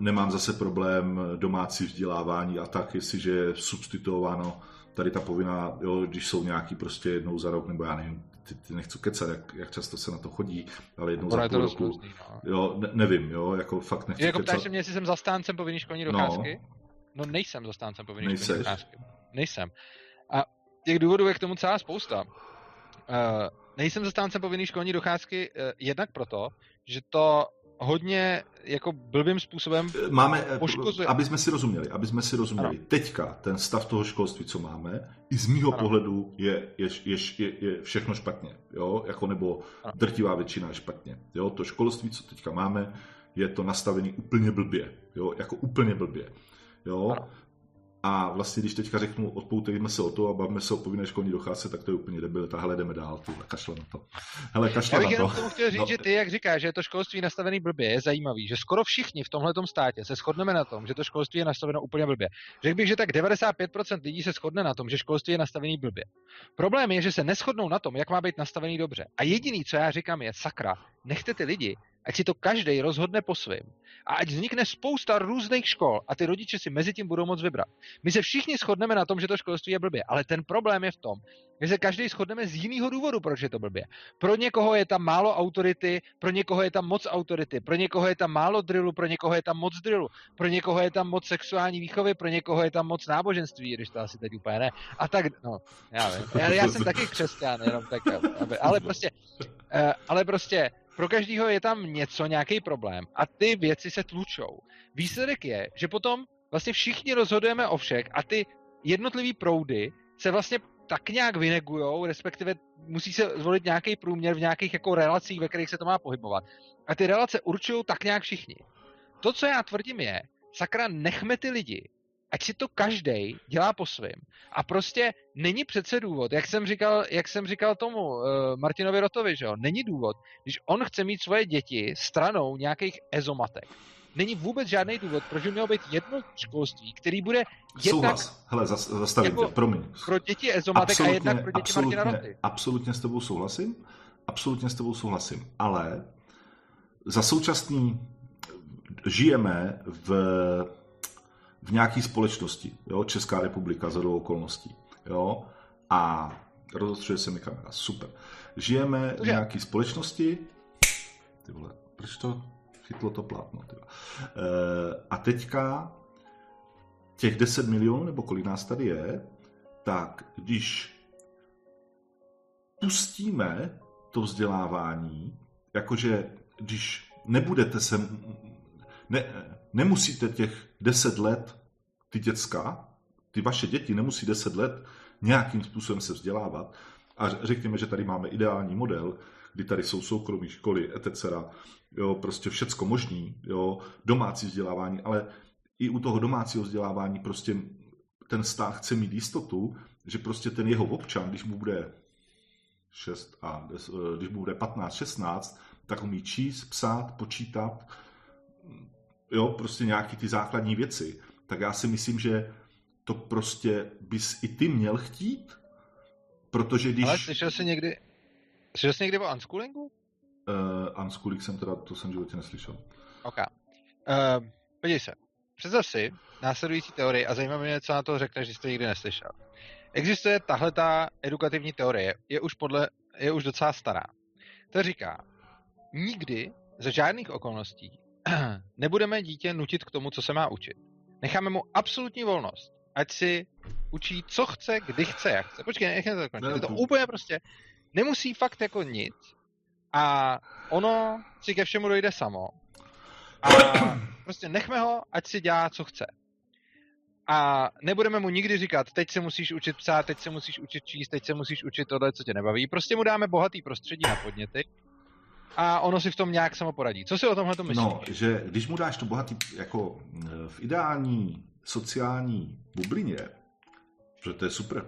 nemám zase problém domácí vzdělávání a tak, jestliže je substituováno tady ta povinná, jo, když jsou nějaký prostě jednou za rok, nebo já nevím, ty, ty nechci kecat, jak, jak často se na to chodí, ale jednou Bude za půl roku, no. jo, ne, nevím, jo, jako fakt nechci jako kecat. Jako mě, jestli jsem zastáncem povinné školní no. docházky? No. no nejsem zastáncem povinné školní docházky. Nejsem. A těch důvodů je k tomu celá spousta. Uh, nejsem zastáncem povinné školní docházky uh, jednak proto, že to hodně jako blbým způsobem máme, eh, poškozuje. Aby jsme si rozuměli, aby jsme si rozuměli. Ano. Teďka ten stav toho školství, co máme, i z mýho ano. pohledu je, je, je, je, je všechno špatně. Jo? Jako nebo ano. drtivá většina je špatně. Jo? To školství, co teďka máme, je to nastavený úplně blbě. Jo? Jako úplně blbě. Jo? Ano. A vlastně, když teďka řeknu, odpoutejme se o to a bavíme se o povinné školní docházce, tak to je úplně debil. Tahle jdeme dál, ty kašle na to. Hele, kašle Já bych na jenom to. tomu chtěl říct, no. že ty, jak říkáš, že je to školství nastavený blbě, je zajímavý, že skoro všichni v tomhle státě se shodneme na tom, že to školství je nastaveno úplně blbě. Řekl bych, že tak 95% lidí se shodne na tom, že školství je nastavený blbě. Problém je, že se neschodnou na tom, jak má být nastavený dobře. A jediný, co já říkám, je sakra, nechte ty lidi, ať si to každý rozhodne po svém. A ať vznikne spousta různých škol a ty rodiče si mezi tím budou moc vybrat. My se všichni shodneme na tom, že to školství je blbě, ale ten problém je v tom, že se každý shodneme z jiného důvodu, proč je to blbě. Pro někoho je tam málo autority, pro někoho je tam moc autority, pro někoho je tam málo drillu, pro někoho je tam moc drillu, pro někoho je tam moc sexuální výchovy, pro někoho je tam moc náboženství, když to asi teď úplně ne. A tak, no, já vím. Já, já jsem taky křesťan, jenom tak, aby, ale prostě, uh, ale prostě pro každého je tam něco, nějaký problém a ty věci se tlučou. Výsledek je, že potom vlastně všichni rozhodujeme o všech a ty jednotlivý proudy se vlastně tak nějak vynegujou, respektive musí se zvolit nějaký průměr v nějakých jako relacích, ve kterých se to má pohybovat. A ty relace určují tak nějak všichni. To, co já tvrdím, je, sakra, nechme ty lidi, ať si to každý dělá po svém. A prostě není přece důvod, jak jsem říkal, jak jsem říkal tomu uh, Martinovi Rotovi, že jo, není důvod, když on chce mít svoje děti stranou nějakých ezomatek, není vůbec žádný důvod, proč by mělo být jedno školství, který bude jednak... Souhlas. Hele, zastavím jako tě, promiň. Pro děti ezomatek absolutně, a jednak pro děti absolutně, Martina Roty. Absolutně s tebou souhlasím, absolutně s tebou souhlasím, ale za současný žijeme v v nějaké společnosti, jo, Česká republika za dvou okolností, jo, a rozostřuje se mi kamera, super. Žijeme v nějaké společnosti, ty vole, proč to chytlo to plátno, ty e, a teďka těch 10 milionů, nebo kolik nás tady je, tak když pustíme to vzdělávání, jakože když nebudete se ne, nemusíte těch deset let, ty děcka, ty vaše děti nemusí deset let nějakým způsobem se vzdělávat a řekněme, že tady máme ideální model, kdy tady jsou soukromé školy, etc., jo, prostě všecko možný, jo, domácí vzdělávání, ale i u toho domácího vzdělávání prostě ten stát chce mít jistotu, že prostě ten jeho občan, když mu bude 6 a když mu bude 15, 16, tak umí číst, psát, počítat, jo, prostě nějaký ty základní věci, tak já si myslím, že to prostě bys i ty měl chtít, protože když... Ale slyšel jsi někdy, slyšel jsi někdy o unschoolingu? Uh, unschooling jsem teda, to jsem v životě neslyšel. OK. Uh, podívej se, představ si následující teorii a zajímavé mě, co na to řekneš, že jsi to nikdy neslyšel. Existuje tahle ta edukativní teorie, je už, podle, je už docela stará. To říká, nikdy za žádných okolností nebudeme dítě nutit k tomu, co se má učit. necháme mu absolutní volnost, ať si učí, co chce, kdy chce, jak chce. Počkej, nechme to dokončit. Je to úplně prostě, nemusí fakt jako nic a ono si ke všemu dojde samo. A prostě nechme ho, ať si dělá, co chce. A nebudeme mu nikdy říkat, teď se musíš učit psát, teď se musíš učit číst, teď se musíš učit tohle, co tě nebaví. Prostě mu dáme bohatý prostředí na podněty a ono si v tom nějak samo poradí. Co si o tomhle to myslíš? No, že když mu dáš to bohatý, jako eh, v ideální sociální bublině, že to je super,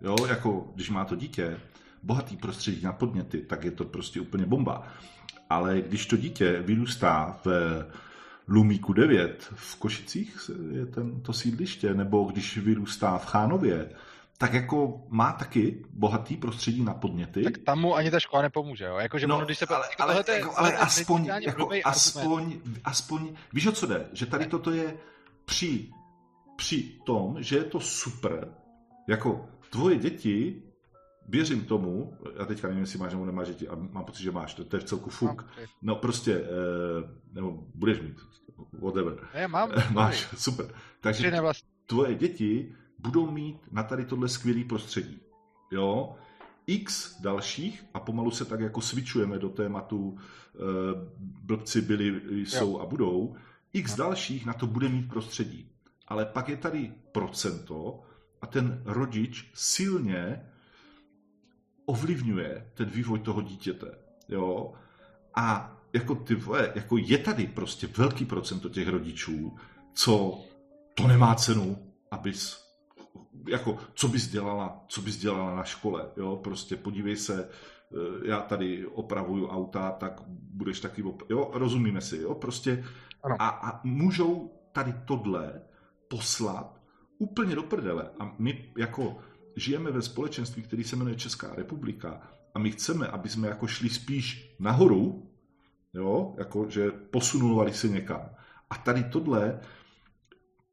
jo, jako když má to dítě, bohatý prostředí na podněty, tak je to prostě úplně bomba. Ale když to dítě vyrůstá v Lumíku 9 v Košicích je ten, to sídliště, nebo když vyrůstá v Chánově, tak jako má taky bohatý prostředí na podněty. Tak tam mu ani ta škola nepomůže, jo? Jako, že no, ono, když se ale, jako ale, tohle jako, ale aspoň, jako, aspoň, aspoň, víš o co jde? Že tady toto je při, při tom, že je to super, jako tvoje děti věřím tomu, já teďka nevím, jestli máš nebo nemáš děti, a mám pocit, že máš, to, to je v celku fuk. No, no prostě, eh, nebo budeš mít, whatever. Ne, mám. máš, super. Takže tvoje děti budou mít na tady tohle skvělý prostředí. Jo? X dalších, a pomalu se tak jako svičujeme do tématu e, blbci byli, jsou jo. a budou, X dalších na to bude mít prostředí. Ale pak je tady procento a ten rodič silně ovlivňuje ten vývoj toho dítěte. Jo? A jako ty vole, jako je tady prostě velký procento těch rodičů, co to nemá cenu, abys jako, co bys dělala, co bys dělala na škole, jo, prostě podívej se, eh, já tady opravuju auta, tak budeš taky, op- jo, rozumíme si, jo, prostě a, a můžou tady tohle poslat úplně do prdele. A my jako žijeme ve společenství, který se jmenuje Česká republika a my chceme, aby jsme jako šli spíš nahoru, jo, jako že posunovali se někam. A tady tohle,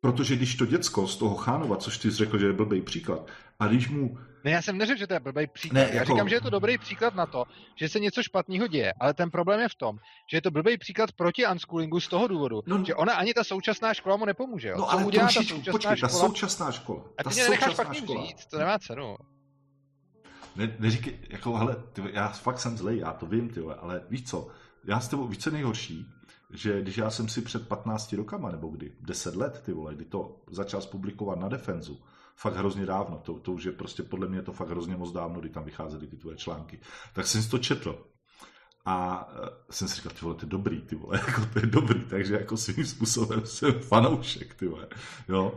protože když to děcko z toho Chánova, což ty jsi řekl, že je blbý příklad, a když mu ne, já jsem neřekl, že to je blbý příklad. Ne, jako... Já říkám, že je to dobrý příklad na to, že se něco špatného děje, ale ten problém je v tom, že je to blbý příklad proti unschoolingu z toho důvodu, no, že ona ani ta současná škola mu nepomůže. Jo? No, ale udělá ta současná počkej, škola? ta současná škola. A ty mě necháš fakt škola. říct, to nemá cenu. Ne, neříkej, jako, hele, ty, já fakt jsem zlej, já to vím, ty, ale víš co, já s tebou, víš co nejhorší, že když já jsem si před 15 rokama, nebo kdy, 10 let, ty vole, kdy to začal publikovat na Defenzu, fakt hrozně dávno, to, to už je prostě podle mě to fakt hrozně moc dávno, kdy tam vycházely ty tvoje články, tak jsem si to četl. A uh, jsem si říkal, ty vole, to je dobrý, ty vole, jako to je dobrý, takže jako svým způsobem jsem fanoušek, ty vole, jo.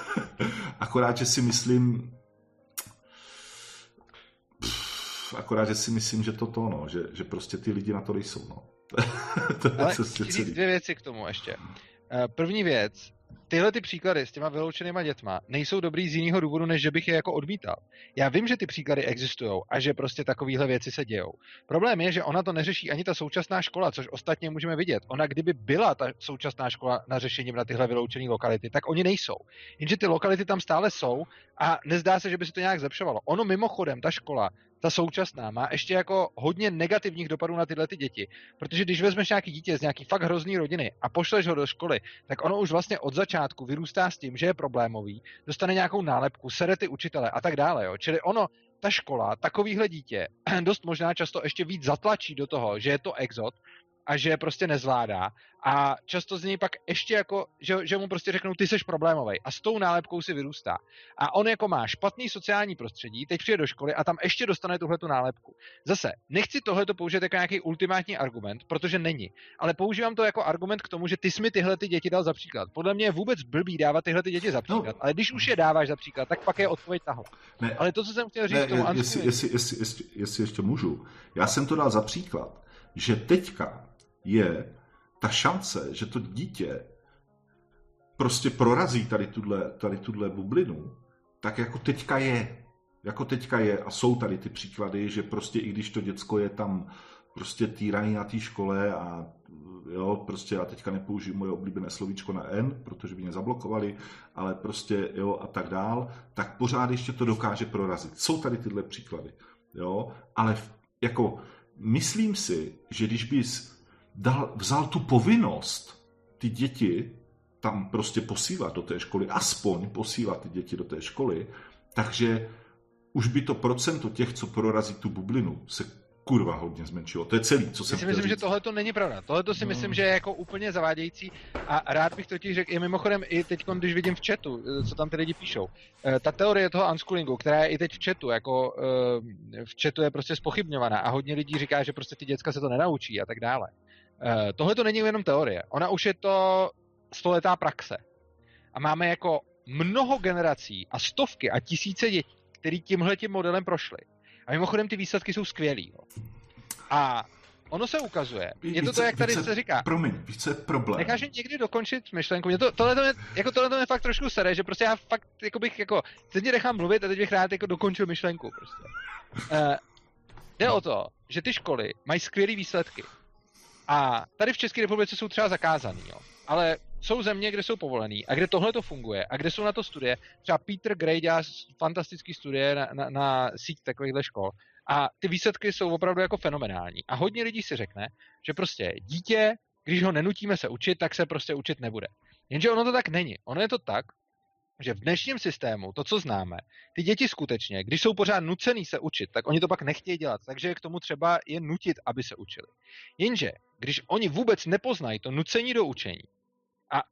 akorát, že si myslím, akorát, že si myslím, že to to, no, že, že prostě ty lidi na to nejsou, no. to je Ale chci dvě věci k tomu ještě. Eh, první věc, tyhle ty příklady s těma vyloučenýma dětma nejsou dobrý z jiného důvodu, než že bych je jako odmítal. Já vím, že ty příklady existují a že prostě takovéhle věci se dějou. Problém je, že ona to neřeší ani ta současná škola, což ostatně můžeme vidět. Ona, kdyby byla ta současná škola na řešením na tyhle vyloučené lokality, tak oni nejsou. Jenže ty lokality tam stále jsou a nezdá se, že by se to nějak zlepšovalo. Ono mimochodem, ta škola ta současná má ještě jako hodně negativních dopadů na tyhle ty děti. Protože když vezmeš nějaký dítě z nějaký fakt hrozný rodiny a pošleš ho do školy, tak ono už vlastně od začátku vyrůstá s tím, že je problémový, dostane nějakou nálepku, sere ty učitele a tak dále. Jo. Čili ono, ta škola, takovýhle dítě dost možná často ještě víc zatlačí do toho, že je to exot a že je prostě nezvládá a často z něj pak ještě jako, že, že mu prostě řeknou, ty seš problémový a s tou nálepkou si vyrůstá. A on jako má špatný sociální prostředí, teď přijde do školy a tam ještě dostane tuhle tu nálepku. Zase, nechci tohleto použít jako nějaký ultimátní argument, protože není, ale používám to jako argument k tomu, že ty jsi mi tyhle ty děti dal za příklad. Podle mě je vůbec blbý dávat tyhle ty děti za no. příklad, no. ale když už je dáváš za příklad, tak pak je odpověď tahle. Ne, ale to, co jsem chtěl říct ne, k tomu jestli, jestli, jestli, jestli, jestli ještě můžu. Já jsem to dal za příklad, že teďka je ta šance, že to dítě prostě prorazí tady tuhle, tady tuhle bublinu, tak jako teďka je. Jako teďka je a jsou tady ty příklady, že prostě i když to děcko je tam prostě týraný na té škole a jo, prostě já teďka nepoužiju moje oblíbené slovíčko na N, protože by mě zablokovali, ale prostě jo a tak dál, tak pořád ještě to dokáže prorazit. Jsou tady tyhle příklady, jo, ale jako myslím si, že když bys dal, vzal tu povinnost ty děti tam prostě posílat do té školy, aspoň posílat ty děti do té školy, takže už by to procento těch, co prorazí tu bublinu, se kurva hodně zmenšilo. To je celý, co jsem si myslím, říct. že tohle to není pravda. Tohle to si no. myslím, že je jako úplně zavádějící a rád bych totiž řekl, i mimochodem i teď, když vidím v chatu, co tam ty lidi píšou, eh, ta teorie toho unschoolingu, která je i teď v chatu, jako eh, v chatu je prostě spochybňovaná a hodně lidí říká, že prostě ty děcka se to nenaučí a tak dále. Eh, tohle to není jenom teorie. Ona už je to stoletá praxe. A máme jako mnoho generací a stovky a tisíce dětí, který tímhle tím modelem prošli. A mimochodem ty výsledky jsou skvělý. Jo. A ono se ukazuje, je to to, jak tady více, se říká. Promiň, víš, co je problém? Nekáže někdy dokončit myšlenku. Mě to, tohle to mě, jako tohle to mě fakt trošku sere, že prostě já fakt, jako bych, jako, teď mě nechám mluvit a teď bych rád jako dokončil myšlenku prostě. Uh, jde o to, že ty školy mají skvělé výsledky. A tady v České republice jsou třeba zakázaný, jo. Ale jsou země, kde jsou povolený a kde tohle to funguje a kde jsou na to studie. Třeba Peter Gray dělá fantastické studie na, na, na síť takovýchhle škol a ty výsledky jsou opravdu jako fenomenální. A hodně lidí si řekne, že prostě dítě, když ho nenutíme se učit, tak se prostě učit nebude. Jenže ono to tak není. Ono je to tak, že v dnešním systému, to, co známe, ty děti skutečně, když jsou pořád nucený se učit, tak oni to pak nechtějí dělat, takže k tomu třeba je nutit, aby se učili. Jenže, když oni vůbec nepoznají to nucení do učení a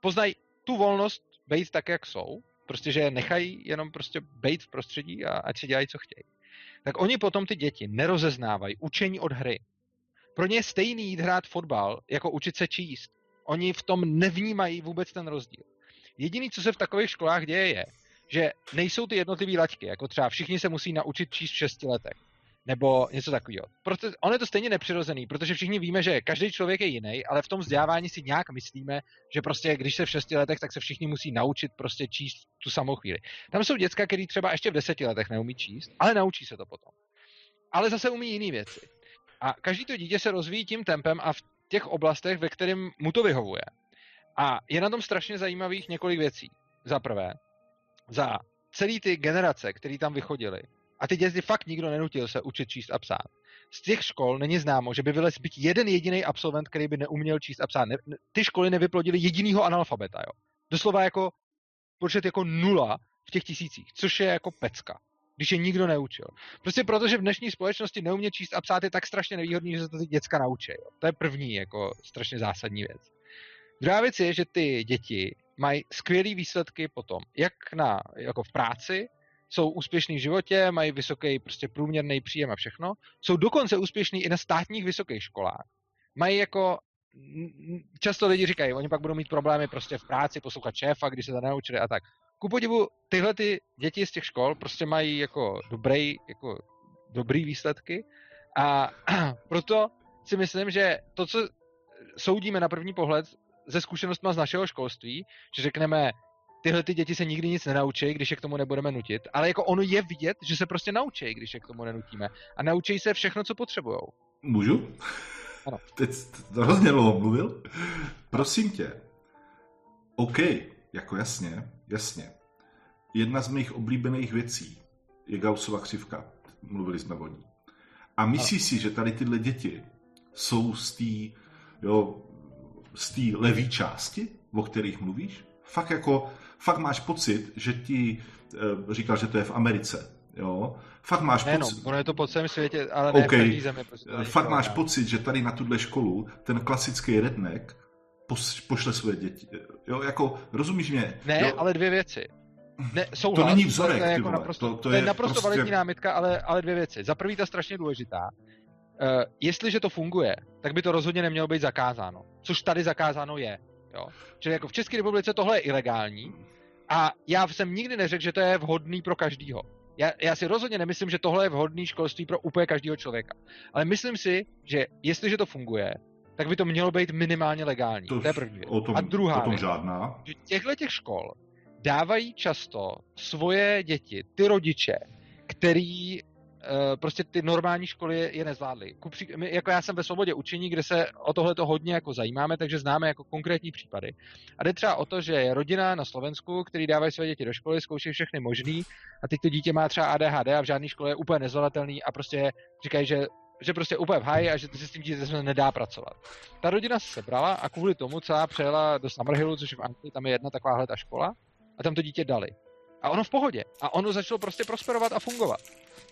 poznají tu volnost být tak, jak jsou, prostě, že nechají jenom prostě být v prostředí a ať si dělají, co chtějí, tak oni potom ty děti nerozeznávají učení od hry. Pro ně je stejný jít hrát fotbal, jako učit se číst. Oni v tom nevnímají vůbec ten rozdíl. Jediný, co se v takových školách děje, je, že nejsou ty jednotlivé laťky, jako třeba všichni se musí naučit číst v šesti letech. Nebo něco takového. Proto, ono je to stejně nepřirozený, protože všichni víme, že každý člověk je jiný, ale v tom vzdělávání si nějak myslíme, že prostě když se v šesti letech, tak se všichni musí naučit prostě číst tu samou chvíli. Tam jsou děcka, který třeba ještě v deseti letech neumí číst, ale naučí se to potom. Ale zase umí jiné věci. A každý to dítě se rozvíjí tím tempem a v těch oblastech, ve kterém mu to vyhovuje. A je na tom strašně zajímavých několik věcí. Za prvé, za celý ty generace, které tam vychodili, a ty děti fakt nikdo nenutil se učit číst a psát. Z těch škol není známo, že by vylez být jeden jediný absolvent, který by neuměl číst a psát. Ne, ty školy nevyplodily jedinýho analfabeta, jo. Doslova jako počet jako nula v těch tisících, což je jako pecka když je nikdo neučil. Prostě proto, že v dnešní společnosti neumě číst a psát je tak strašně nevýhodný, že se to ty děcka naučí. Jo. To je první jako strašně zásadní věc. Druhá věc je, že ty děti mají skvělé výsledky potom, jak na, jako v práci, jsou úspěšní v životě, mají vysoký prostě průměrný příjem a všechno, jsou dokonce úspěšní i na státních vysokých školách. Mají jako často lidi říkají, oni pak budou mít problémy prostě v práci, poslouchat šéfa, když se to naučili a tak. Ku podivu, tyhle ty děti z těch škol prostě mají jako dobrý, jako dobrý výsledky a proto si myslím, že to, co soudíme na první pohled ze zkušenostmi z našeho školství, že řekneme, tyhle ty děti se nikdy nic nenaučí, když je k tomu nebudeme nutit, ale jako ono je vidět, že se prostě naučí, když je k tomu nenutíme. A naučí se všechno, co potřebují. Můžu? Ano. Teď to hrozně dlouho mluvil. Prosím tě. OK, jako jasně, jasně. Jedna z mých oblíbených věcí je Gaussova křivka. Mluvili jsme o ní. A myslíš si, že tady tyhle děti jsou z té jo, z té levé části, o kterých mluvíš? Fakt jako, fakt máš pocit, že ti, e, říkal, že to je v Americe, jo? Fakt máš ne, pocit... No, ono je to po celém světě, ale ne okay. v zemi. Prostě fakt máš ne. pocit, že tady na tuhle školu ten klasický redneck pošle své děti. Jo, jako, rozumíš mě? Ne, jo? ale dvě věci. Ne, souhlas, to není vzorek, to je, jako naprosto, to, to, je, to je naprosto prostě... validní námitka, ale, ale dvě věci. Za prvý ta strašně důležitá. Uh, jestliže to funguje, tak by to rozhodně nemělo být zakázáno. Což tady zakázáno je. Jo? Čili jako v České republice tohle je ilegální a já jsem nikdy neřekl, že to je vhodný pro každýho. Já, já si rozhodně nemyslím, že tohle je vhodný školství pro úplně každého člověka. Ale myslím si, že jestliže to funguje, tak by to mělo být minimálně legální. To, to je první věc. O tom, a druhá o tom věc, žádná. že těchto těch škol dávají často svoje děti, ty rodiče, který prostě ty normální školy je nezvládly. My, jako já jsem ve svobodě učení, kde se o tohle to hodně jako zajímáme, takže známe jako konkrétní případy. A jde třeba o to, že je rodina na Slovensku, který dávají své děti do školy, zkouší všechny možný a teď to dítě má třeba ADHD a v žádné škole je úplně nezvladatelný a prostě říkají, že že prostě úplně v háji a že se s tím dítětem nedá pracovat. Ta rodina se sebrala a kvůli tomu celá přejela do Summerhillu, což je v Anglii, tam je jedna takováhle ta škola, a tam to dítě dali. A ono v pohodě. A ono začalo prostě prosperovat a fungovat.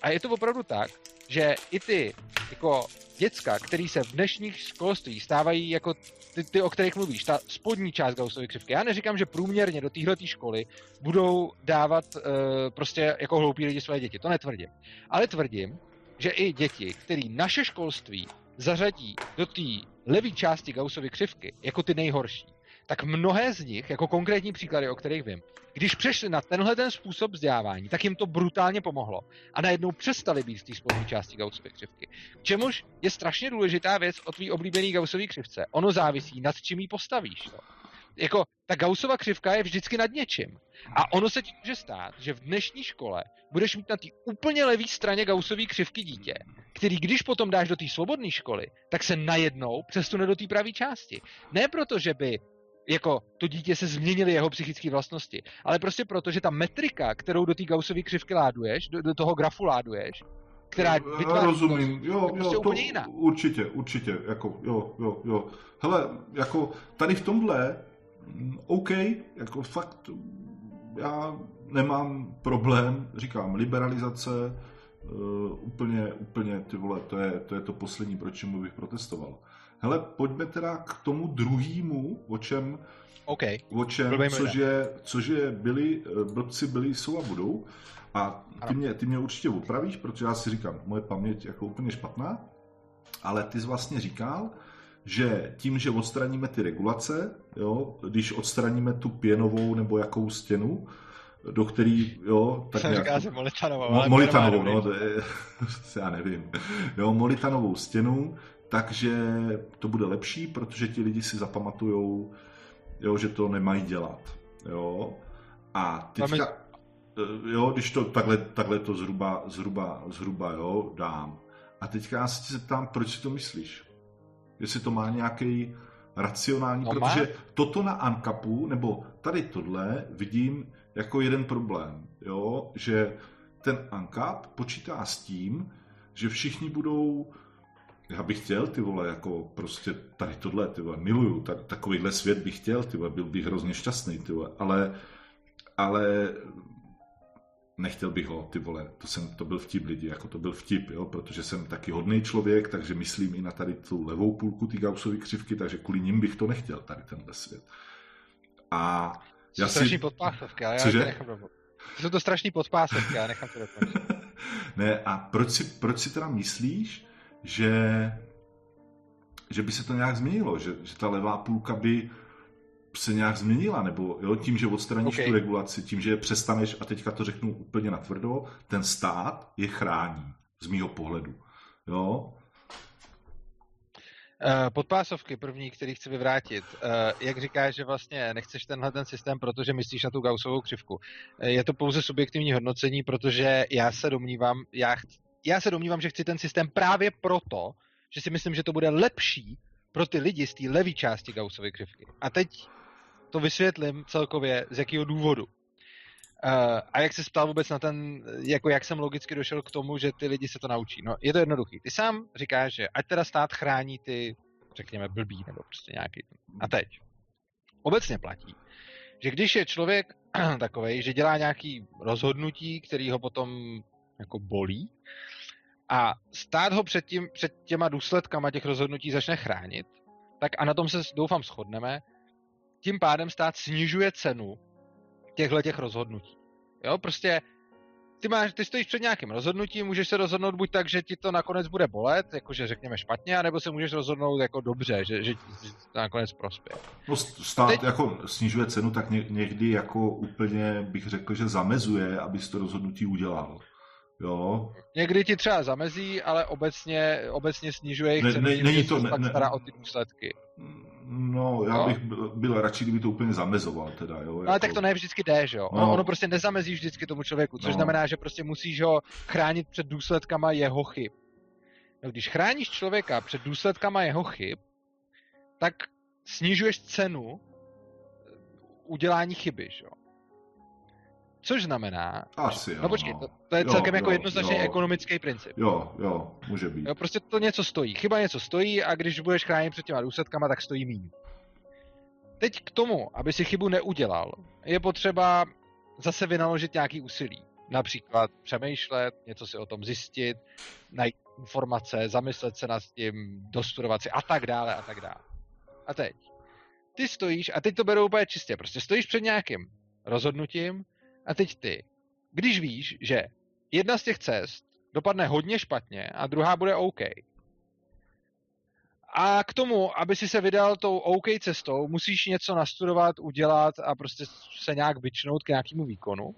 A je to opravdu tak, že i ty jako děcka, který se v dnešních školství stávají jako ty, ty, o kterých mluvíš, ta spodní část Gaussovy křivky. Já neříkám, že průměrně do téhle školy budou dávat uh, prostě jako hloupí lidi své děti. To netvrdím. Ale tvrdím, že i děti, které naše školství zařadí do té levé části Gaussovy křivky jako ty nejhorší, tak mnohé z nich, jako konkrétní příklady, o kterých vím, když přešli na tenhle ten způsob vzdělávání, tak jim to brutálně pomohlo a najednou přestali být v té spodní části Gaussovy křivky. K čemuž je strašně důležitá věc o tvý oblíbený Gaussový křivce. Ono závisí, nad čím ji postavíš. To. Jako, ta Gaussova křivka je vždycky nad něčím. A ono se ti může stát, že v dnešní škole budeš mít na té úplně levé straně Gaussové křivky dítě, který když potom dáš do té svobodné školy, tak se najednou přesune do té pravé části. Ne proto, že by jako to dítě se změnily jeho psychické vlastnosti, ale prostě proto, že ta metrika, kterou do té Gaussové křivky láduješ, do, do toho grafu láduješ, která vytváří Rozumím, jo, jo, prostě to úplně jiná. určitě, určitě, jako, jo, jo, jo. Hele, jako tady v tomhle, mm, OK, jako fakt, já nemám problém, říkám, liberalizace, uh, úplně, úplně, ty vole, to je, to je to poslední, proč čemu bych protestoval. Hele, pojďme teda k tomu druhému, o čem, okay. o čem což, je, což je byli, eh, blbci byli, jsou a budou. A ty mě, ty mě určitě opravíš, protože já si říkám, moje paměť jako úplně špatná, ale ty jsi vlastně říkal, že tím, že odstraníme ty regulace, jo, když odstraníme tu pěnovou nebo jakou stěnu, do který, jo, tak Jsem nějak... říká, že Molitanovou, ale Molitanovou, no, to je, já nevím, jo, Molitanovou stěnu, takže to bude lepší, protože ti lidi si zapamatujou, jo, že to nemají dělat. Jo. A teďka, eh, jo, když to takhle, takhle to zhruba, zhruba, zhruba jo, dám. A teďka já se zeptám, proč si to myslíš? Jestli to má nějaký racionální, no protože má? toto na Ankapu, nebo tady tohle vidím jako jeden problém, jo, že ten Ankap počítá s tím, že všichni budou já bych chtěl, ty vole, jako prostě tady tohle, ty vole, miluju, tak, takovýhle svět bych chtěl, ty vole, byl bych hrozně šťastný, ty vole, ale, ale nechtěl bych ho, ty vole, to, jsem, to byl vtip lidi, jako to byl vtip, jo, protože jsem taky hodný člověk, takže myslím i na tady tu levou půlku ty Gaussovy křivky, takže kvůli ním bych to nechtěl, tady tenhle svět. A já si... Strašný podpásovky, ale já nechám do... To jsou to strašný podpásovky, já nechám to dokončit. ne, a proč si, proč si teda myslíš, že, že by se to nějak změnilo, že, že ta levá půlka by se nějak změnila, nebo jo, tím, že odstraníš okay. tu regulaci, tím, že je přestaneš, a teďka to řeknu úplně natvrdo, ten stát je chrání, z mýho pohledu. Jo? Eh, podpásovky první, který chci vyvrátit. Eh, jak říkáš, že vlastně nechceš tenhle ten systém, protože myslíš na tu Gaussovou křivku. Eh, je to pouze subjektivní hodnocení, protože já se domnívám, já já se domnívám, že chci ten systém právě proto, že si myslím, že to bude lepší pro ty lidi z té levé části Gaussovy křivky. A teď to vysvětlím celkově, z jakého důvodu. Uh, a jak se ptal vůbec na ten, jako jak jsem logicky došel k tomu, že ty lidi se to naučí. No, je to jednoduchý. Ty sám říkáš, že ať teda stát chrání ty, řekněme, blbý nebo prostě nějaký. A teď. Obecně platí, že když je člověk takový, že dělá nějaký rozhodnutí, který ho potom jako bolí, a stát ho před, tím, před těma důsledkama těch rozhodnutí začne chránit, tak a na tom se doufám shodneme, tím pádem stát snižuje cenu těchto těch rozhodnutí. Jo, prostě ty, máš, ty stojíš před nějakým rozhodnutím, můžeš se rozhodnout buď tak, že ti to nakonec bude bolet, jakože řekněme špatně, anebo se můžeš rozhodnout jako dobře, že, že ti to nakonec prospěje. No stát Teď... jako snižuje cenu, tak někdy jako úplně bych řekl, že zamezuje, abys to rozhodnutí udělal. Jo. Někdy ti třeba zamezí, ale obecně, obecně snižuje jejich cenu, ne, není to, ne, ne, stará o ty důsledky. No, já no. bych byl, byl radši, kdyby to úplně zamezoval teda, jo. No, jako... ale tak to ne vždycky jde, že jo. No. Ono, ono prostě nezamezí vždycky tomu člověku, což no. znamená, že prostě musíš ho chránit před důsledkama jeho chyb. No, když chráníš člověka před důsledkama jeho chyb, tak snižuješ cenu udělání chyby, že jo. Což znamená... Asi jo, No počkej, to, to je Jo, celkem jako jo, jednoznačně jo. ekonomický princip. Jo, jo, může být. Jo, prostě to něco stojí. Chyba něco stojí a když budeš chránit před těma důsledkama, tak stojí méně. Teď k tomu, aby si chybu neudělal, je potřeba zase vynaložit nějaký úsilí. Například přemýšlet, něco si o tom zjistit, najít informace, zamyslet se nad tím, dostudovat si a tak dále a tak dále. A teď. Ty stojíš, a teď to beru úplně čistě, prostě stojíš před nějakým rozhodnutím a teď ty, když víš, že jedna z těch cest dopadne hodně špatně a druhá bude OK. A k tomu, aby si se vydal tou OK cestou, musíš něco nastudovat, udělat a prostě se nějak vyčnout k nějakému výkonu.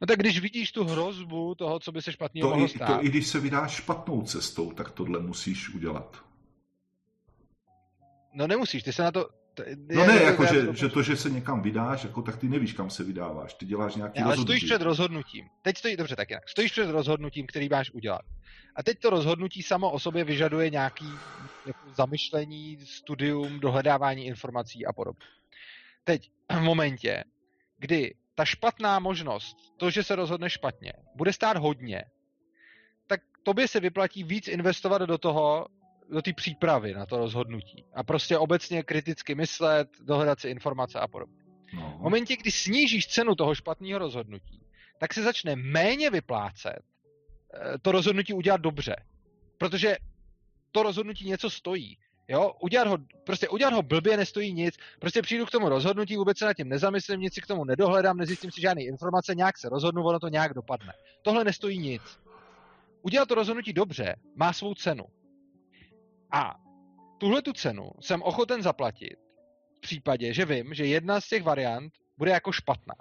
No tak když vidíš tu hrozbu toho, co by se špatného To mohlo i, stát, to i když se vydáš špatnou cestou, tak tohle musíš udělat. no nemusíš, ty se na to... No ne, jako že, že to, že se někam vydáš, jako tak ty nevíš, kam se vydáváš. Ty děláš nějaký Ne, ale rozhodnutí. stojíš před rozhodnutím. Teď stojí, dobře, tak jinak. Stojíš před rozhodnutím, který máš udělat. A teď to rozhodnutí samo o sobě vyžaduje nějaký jako zamyšlení, studium, dohledávání informací a podobně. Teď v momentě, kdy ta špatná možnost, to, že se rozhodne špatně, bude stát hodně, tak tobě se vyplatí víc investovat do toho, do té přípravy na to rozhodnutí. A prostě obecně kriticky myslet, dohledat si informace a podobně. No. V momentě, kdy snížíš cenu toho špatného rozhodnutí, tak se začne méně vyplácet eh, to rozhodnutí udělat dobře. Protože to rozhodnutí něco stojí. Jo, udělat ho, prostě udělat ho blbě nestojí nic, prostě přijdu k tomu rozhodnutí, vůbec se nad tím nezamyslím, nic si k tomu nedohledám, nezjistím si žádné informace, nějak se rozhodnu, ono to nějak dopadne. Tohle nestojí nic. Udělat to rozhodnutí dobře má svou cenu. A tuhle tu cenu jsem ochoten zaplatit v případě, že vím, že jedna z těch variant bude jako špatná.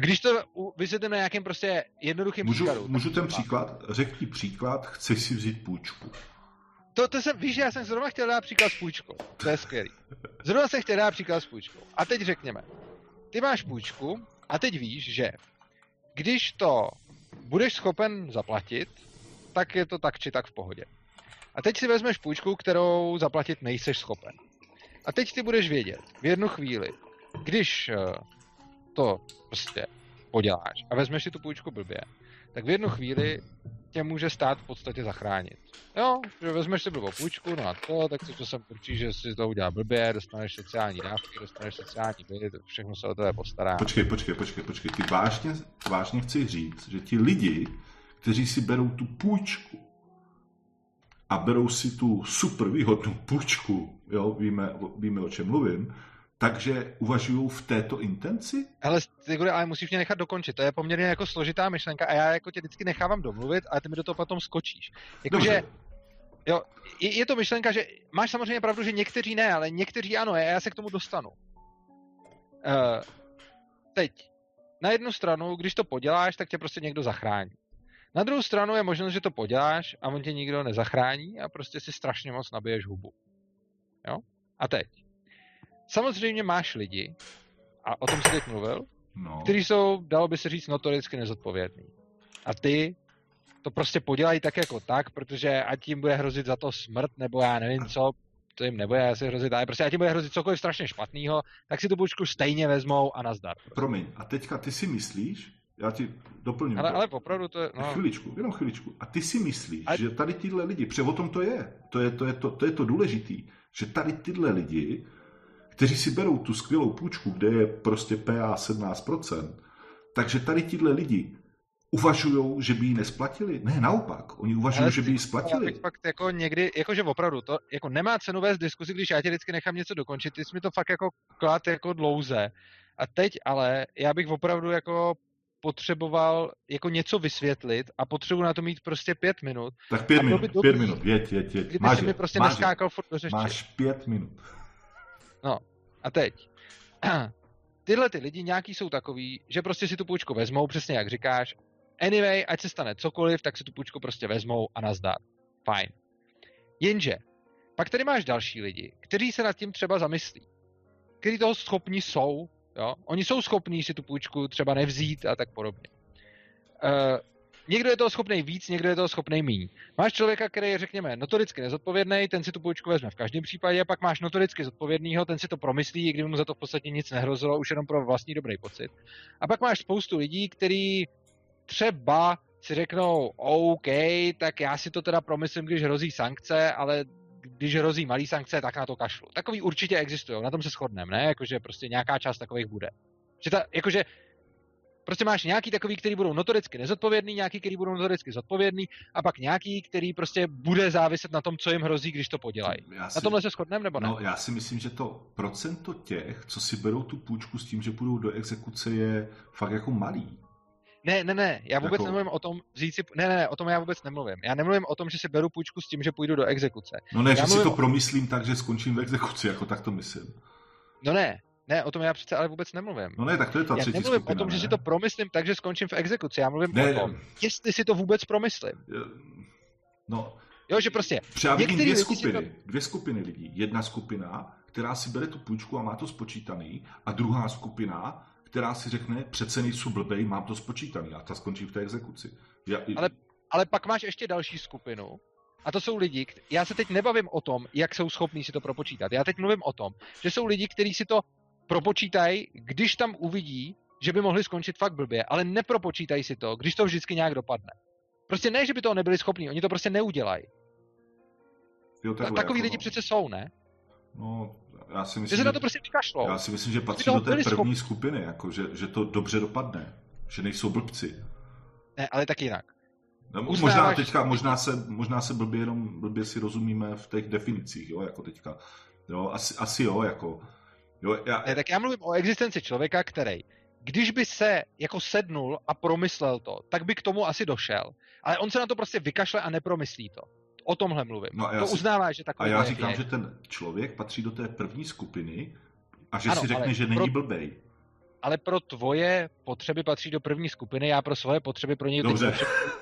Když to vysvětlím na nějakém prostě jednoduchém Můžu, příkladu. můžu ten příklad? Řekni příklad, chceš si vzít půjčku. To, to jsem, víš, já jsem zrovna chtěl dát příklad s půjčkou. To je skvělý. Zrovna jsem chtěl dát příklad s půjčkou. A teď řekněme, ty máš půjčku a teď víš, že když to budeš schopen zaplatit, tak je to tak či tak v pohodě. A teď si vezmeš půjčku, kterou zaplatit nejseš schopen. A teď ty budeš vědět v jednu chvíli, když eh, to prostě poděláš a vezmeš si tu půjčku blbě, tak v jednu chvíli tě může stát v podstatě zachránit. Jo, že vezmeš si blbou půjčku, no a to, tak si to sem určí, že si to udělá blbě, dostaneš sociální dávky, dostaneš sociální byt, všechno se o tebe postará. Počkej, počkej, počkej, počkej. Ty vážně, vážně chci říct, že ti lidi, kteří si berou tu půjčku a berou si tu super výhodnou půjčku, jo, víme, víme o čem mluvím, takže uvažují v této intenci? Ale, ty, Gure, ale musíš mě nechat dokončit, to je poměrně jako složitá myšlenka a já jako tě vždycky nechávám domluvit, ale ty mi do toho potom skočíš. Jakože, jo, je, je to myšlenka, že máš samozřejmě pravdu, že někteří ne, ale někteří ano, já se k tomu dostanu. Uh, teď, na jednu stranu, když to poděláš, tak tě prostě někdo zachrání. Na druhou stranu je možnost, že to poděláš a on tě nikdo nezachrání a prostě si strašně moc nabiješ hubu. Jo? A teď. Samozřejmě máš lidi, a o tom jsi teď mluvil, No. kteří jsou, dalo by se říct, notoricky nezodpovědní. A ty to prostě podělají tak jako tak, protože ať jim bude hrozit za to smrt, nebo já nevím co, to jim nebude asi hrozit, ale prostě ať jim bude hrozit cokoliv strašně špatného, tak si tu půjčku stejně vezmou a nazdar. Promiň, a teďka ty si myslíš, já ti doplním Ale, to. ale opravdu to je, No. Chviličku, jenom chviličku. A ty si myslíš, A- že tady tyhle lidi, protože o tom to je, to je to, je to, to, je to důležitý, že tady tyhle lidi, kteří si berou tu skvělou půjčku, kde je prostě PA 17%, takže tady tyhle lidi uvažují, že by ji nesplatili? Ne, naopak, oni uvažují, Ale že by ji splatili. bych fakt jako někdy, jakože opravdu, to jako nemá cenu vést diskuzi, když já tě vždycky nechám něco dokončit, ty jsi mi to fakt jako klad jako dlouze. A teď ale já bych opravdu jako potřeboval jako něco vysvětlit a potřebuji na to mít prostě pět minut. Tak pět minut, by pět dobrý, minut, jeď, jeď, jeď. Kdyby Máš si je, mi prostě máš je. neskákal furt do řeči. Máš pět minut. A teď. Tyhle ty lidi nějaký jsou takový, že prostě si tu půjčku vezmou, přesně jak říkáš. Anyway, ať se stane cokoliv, tak si tu půjčku prostě vezmou a nazdar. Fajn. Jenže, pak tady máš další lidi, kteří se nad tím třeba zamyslí. Kteří toho schopní jsou, jo. Oni jsou schopní si tu půjčku třeba nevzít a tak podobně. Uh, někdo je toho schopný víc, někdo je toho schopný míň. Máš člověka, který je, řekněme, notoricky nezodpovědný, ten si tu půjčku vezme v každém případě, pak máš notoricky zodpovědného, ten si to promyslí, i kdyby mu za to v podstatě nic nehrozilo, už jenom pro vlastní dobrý pocit. A pak máš spoustu lidí, kteří třeba si řeknou, OK, tak já si to teda promyslím, když hrozí sankce, ale když hrozí malý sankce, tak na to kašlu. Takový určitě existují, na tom se shodneme, ne? Jakože prostě nějaká část takových bude. Že ta, jakože Prostě máš nějaký takový, který budou notoricky nezodpovědný, nějaký, který budou notoricky zodpovědný, a pak nějaký, který prostě bude záviset na tom, co jim hrozí, když to podělají. Si, na tomhle se shodneme nebo ne? No, já si myslím, že to procento těch, co si berou tu půjčku s tím, že půjdou do exekuce, je fakt jako malý. Ne, ne, ne, já vůbec jako... nemluvím o tom si, ne, ne, ne, o tom já vůbec nemluvím. Já nemluvím o tom, že si beru půjčku s tím, že půjdu do exekuce. No ne, já že si to o... promyslím tak, že skončím v exekuci, jako tak to myslím. No ne, ne, o tom já přece ale vůbec nemluvím. No ne, tak to je ta já třetí nemluvím skupina, o tom, ne? že si to promyslím tak, že skončím v exekuci. Já mluvím ne, o tom, jestli si to vůbec promyslím. No, jo, že prostě. Třeba vidím dvě skupiny, to... dvě skupiny lidí. Jedna skupina, která si bere tu půjčku a má to spočítaný, a druhá skupina, která si řekne, přece nejsou blbej, mám to spočítaný a ta skončí v té exekuci. Já... Ale, ale pak máš ještě další skupinu, a to jsou lidi, já se teď nebavím o tom, jak jsou schopní si to propočítat. Já teď mluvím o tom, že jsou lidi, kteří si to propočítají, když tam uvidí, že by mohli skončit fakt blbě, ale nepropočítají si to, když to vždycky nějak dopadne. Prostě ne, že by toho nebyli schopní, oni to prostě neudělají. Jo, takhle, Takový jako, lidi no. přece jsou, ne? No, já si myslím, že se na to prostě vykašlou. Já si myslím, že patří do té první schopni. skupiny, jako, že, že to dobře dopadne. Že nejsou blbci. Ne, ale tak jinak. No, možná teďka, možná se, možná se blbě jenom blbě si rozumíme v těch definicích, jo, jako teďka. Jo, asi, asi jo, jako. Jo, já... Ne, tak já mluvím o existenci člověka, který, když by se jako sednul a promyslel to, tak by k tomu asi došel. Ale on se na to prostě vykašle a nepromyslí to. O tomhle mluvím. No to si... uznává, že takový A já říkám, je. že ten člověk patří do té první skupiny a že ano, si řekne, že není pro... blbej ale pro tvoje potřeby patří do první skupiny, já pro svoje potřeby pro něj Dobře.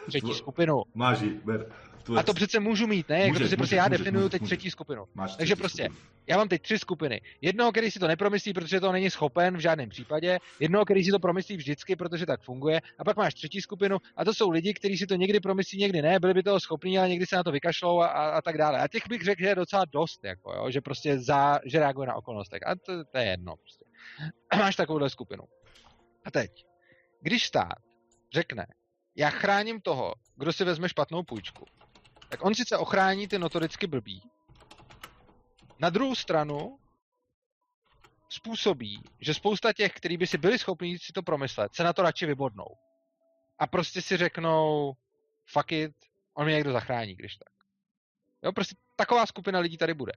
třetí skupinu. Máš ber. Tvoje... A to přece můžu mít, ne? Jako může, to si prostě může, já definuju může, teď může. třetí skupinu. Máš Takže prostě, skupinu. já mám teď tři skupiny. Jednoho, který si to nepromyslí, protože to není schopen v žádném případě. Jednoho, který si to promyslí vždycky, protože tak funguje. A pak máš třetí skupinu a to jsou lidi, kteří si to někdy promyslí, někdy ne. Byli by toho schopní, ale někdy se na to vykašlou a, a, a tak dále. A těch bych řekl, že je docela dost, jako, jo? že prostě za, že reaguje na okolnostech. A to, to je jedno. Prostě. máš takovouhle skupinu. A teď, když stát řekne, já chráním toho, kdo si vezme špatnou půjčku, tak on sice ochrání ty notoricky blbý. Na druhou stranu způsobí, že spousta těch, kteří by si byli schopni si to promyslet, se na to radši vybodnou. A prostě si řeknou, fuck it, on mě někdo zachrání, když tak. Jo, prostě taková skupina lidí tady bude.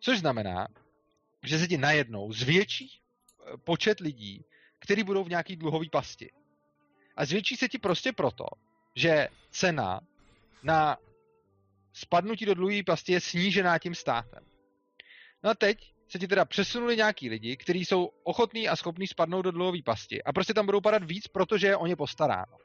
Což znamená, že se ti najednou zvětší eh, počet lidí, kteří budou v nějaký dluhový pasti. A zvětší se ti prostě proto, že cena na spadnutí do dluhové pasti je snížená tím státem. No a teď se ti teda přesunuli nějaký lidi, kteří jsou ochotní a schopní spadnout do dluhové pasti a prostě tam budou padat víc, protože je o ně postaráno.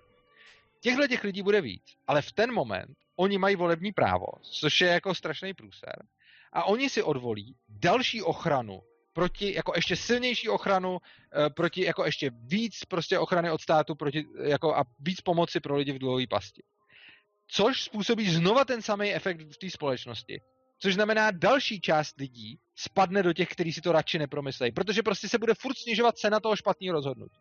Těchhle těch lidí bude víc, ale v ten moment oni mají volební právo, což je jako strašný průser, a oni si odvolí další ochranu proti jako ještě silnější ochranu, eh, proti jako ještě víc prostě ochrany od státu proti, jako a víc pomoci pro lidi v dluhové pasti. Což způsobí znova ten samý efekt v té společnosti. Což znamená, další část lidí spadne do těch, kteří si to radši nepromyslejí, protože prostě se bude furt snižovat cena toho špatného rozhodnutí.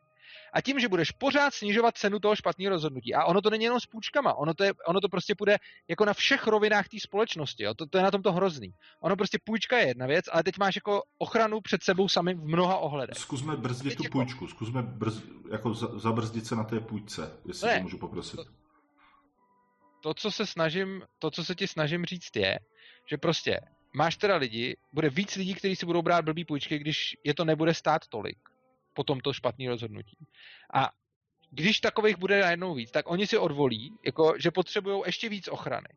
A tím, že budeš pořád snižovat cenu toho špatného rozhodnutí, a ono to není jenom s půjčkama, ono to, je, ono to prostě půjde jako na všech rovinách té společnosti, jo? To, to, je na tom to hrozný. Ono prostě půjčka je jedna věc, ale teď máš jako ochranu před sebou sami v mnoha ohledech. Zkusme brzdit teď tu jako... půjčku, zkusme brz, jako zabrzdit se na té půjčce, jestli ne, to můžu poprosit. To, to, co se snažím, to, co se ti snažím říct je, že prostě máš teda lidi, bude víc lidí, kteří si budou brát blbý půjčky, když je to nebude stát tolik po tomto špatný rozhodnutí. A když takových bude najednou víc, tak oni si odvolí, jako, že potřebují ještě víc ochrany.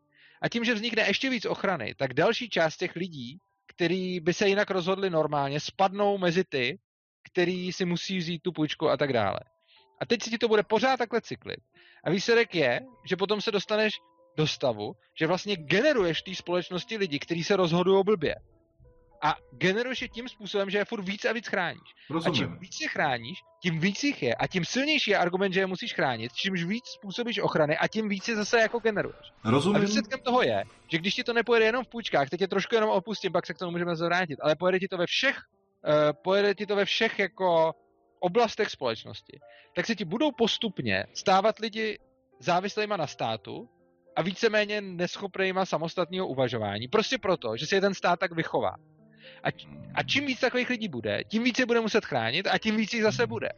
A tím, že vznikne ještě víc ochrany, tak další část těch lidí, který by se jinak rozhodli normálně, spadnou mezi ty, který si musí vzít tu půjčku a tak dále. A teď si ti to bude pořád takhle cyklit. A výsledek je, že potom se dostaneš do stavu, že vlastně generuješ té společnosti lidi, kteří se rozhodují blbě. a generuješ je tím způsobem, že je furt víc a víc chráníš. Rozumím. A čím víc je chráníš, tím víc jich je a tím silnější je argument, že je musíš chránit, čímž víc způsobíš ochrany a tím víc je zase jako generuješ. Rozumím. A výsledkem toho je, že když ti to nepojede jenom v půjčkách, teď je trošku jenom opustím, pak se k tomu můžeme zvrátit, ale pojede ti to ve všech, uh, pojede ti to ve všech jako oblastech společnosti, tak se ti budou postupně stávat lidi závislýma na státu a víceméně neschopnýma samostatného uvažování. Prostě proto, že se ten stát tak vychová. A, a čím víc takových lidí bude, tím víc je bude muset chránit a tím víc jich zase bude.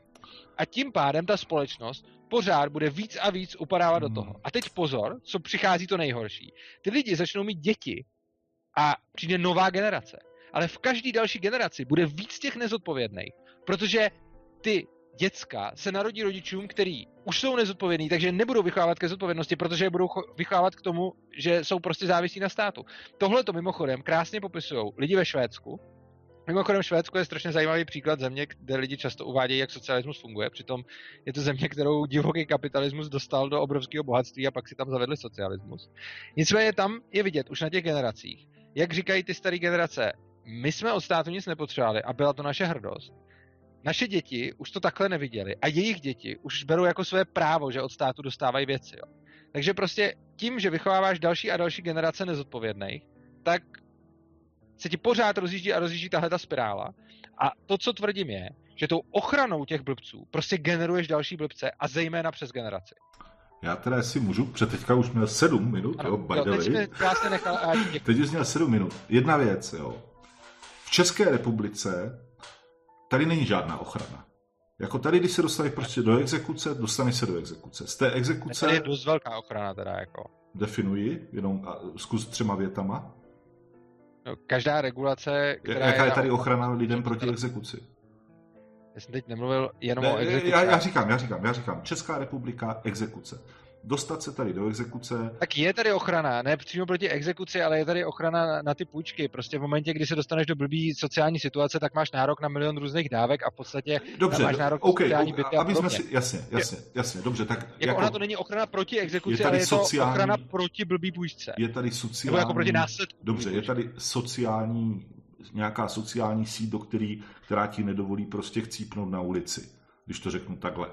A tím pádem ta společnost pořád bude víc a víc upadávat do toho. A teď pozor, co přichází to nejhorší. Ty lidi začnou mít děti a přijde nová generace. Ale v každé další generaci bude víc těch nezodpovědných, protože ty děcka se narodí rodičům, který už jsou nezodpovědní, takže nebudou vychovávat ke zodpovědnosti, protože je budou vychovávat k tomu, že jsou prostě závislí na státu. Tohle to mimochodem krásně popisují lidi ve Švédsku. Mimochodem Švédsko je strašně zajímavý příklad země, kde lidi často uvádějí, jak socialismus funguje. Přitom je to země, kterou divoký kapitalismus dostal do obrovského bohatství a pak si tam zavedli socialismus. Nicméně tam je vidět už na těch generacích, jak říkají ty staré generace, my jsme od státu nic nepotřebovali a byla to naše hrdost naše děti už to takhle neviděli a jejich děti už berou jako své právo, že od státu dostávají věci. Jo. Takže prostě tím, že vychováváš další a další generace nezodpovědných, tak se ti pořád rozjíždí a rozjíždí tahle ta spirála. A to, co tvrdím, je, že tou ochranou těch blbců prostě generuješ další blbce a zejména přes generaci. Já teda si můžu, protože teďka už měl sedm minut, ano, jo, by jo, teď nechal a Teď jsi měl sedm minut. Jedna věc, jo. V České republice tady není žádná ochrana. Jako tady, když se dostaneš prostě do exekuce, dostaneš se do exekuce. Z té exekuce... Tady je dost velká ochrana teda, jako. Definuji, jenom a zkus třema větama. No, každá regulace, která Jaká je tady ochrana lidem proti exekuci? Já jsem teď nemluvil jenom ne, o exekuci. Já, já říkám, já říkám, já říkám. Česká republika, exekuce dostat se tady do exekuce. Tak je tady ochrana, ne přímo proti exekuci, ale je tady ochrana na, na ty půjčky. Prostě v momentě, kdy se dostaneš do blbý sociální situace, tak máš nárok na milion různých dávek a v podstatě dobře, máš nárok okay, na sociální byty a aby jsme si, jasně, jasně, jasně, dobře, tak jako, jako ona to není ochrana proti exekuci, je ale je sociální, to ochrana proti blbý půjčce. Je tady sociální, Nebo jako proti následku. Dobře, je tady sociální nějaká sociální síť, do který, která ti nedovolí prostě chcípnout na ulici, když to řeknu takhle.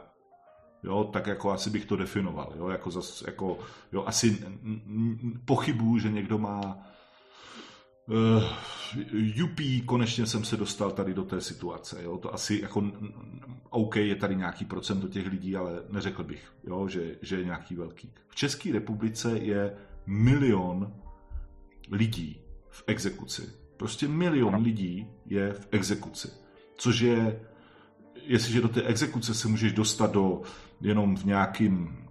Jo, tak jako asi bych to definoval. Jo, jako zas, jako, jo, asi pochybuju, že někdo má uh, jupí, konečně jsem se dostal tady do té situace. Jo, to asi jako OK, je tady nějaký procent do těch lidí, ale neřekl bych, jo, že, že je nějaký velký. V České republice je milion lidí v exekuci. Prostě milion lidí je v exekuci. Což je, jestliže do té exekuce se můžeš dostat do jenom v nějakým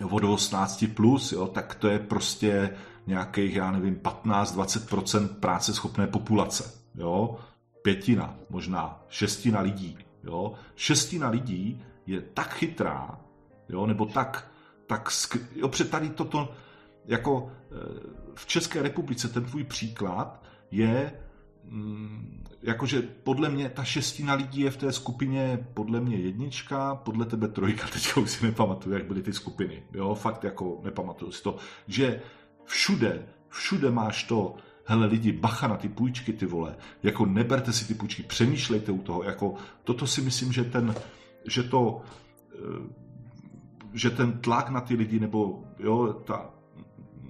vodou 18 plus, jo, tak to je prostě nějakých, já nevím, 15-20% práce schopné populace. Jo? Pětina, možná šestina lidí. Jo? Šestina lidí je tak chytrá, jo? nebo tak, tak skr... jo, tady toto, jako eh, v České republice ten tvůj příklad je jakože podle mě ta šestina lidí je v té skupině podle mě jednička, podle tebe trojka, teďka už si nepamatuju, jak byly ty skupiny, jo, fakt jako nepamatuju si to, že všude, všude máš to, hele lidi, bacha na ty půjčky, ty vole, jako neberte si ty půjčky, přemýšlejte u toho, jako toto si myslím, že ten, že to, eh, že ten tlak na ty lidi, nebo jo, ta,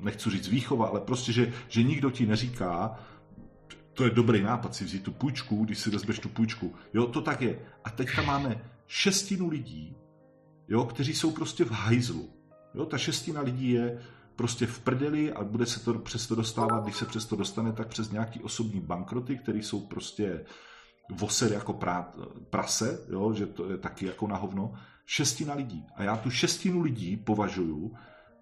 nechci říct výchova, ale prostě, že, že nikdo ti neříká, to je dobrý nápad si vzít tu půjčku, když si vezmeš tu půjčku. Jo, to tak je. A teďka máme šestinu lidí, jo, kteří jsou prostě v hajzlu. Jo, ta šestina lidí je prostě v prdeli a bude se to přesto dostávat, když se přesto dostane, tak přes nějaký osobní bankroty, které jsou prostě voser jako prase, jo, že to je taky jako na hovno. Šestina lidí. A já tu šestinu lidí považuji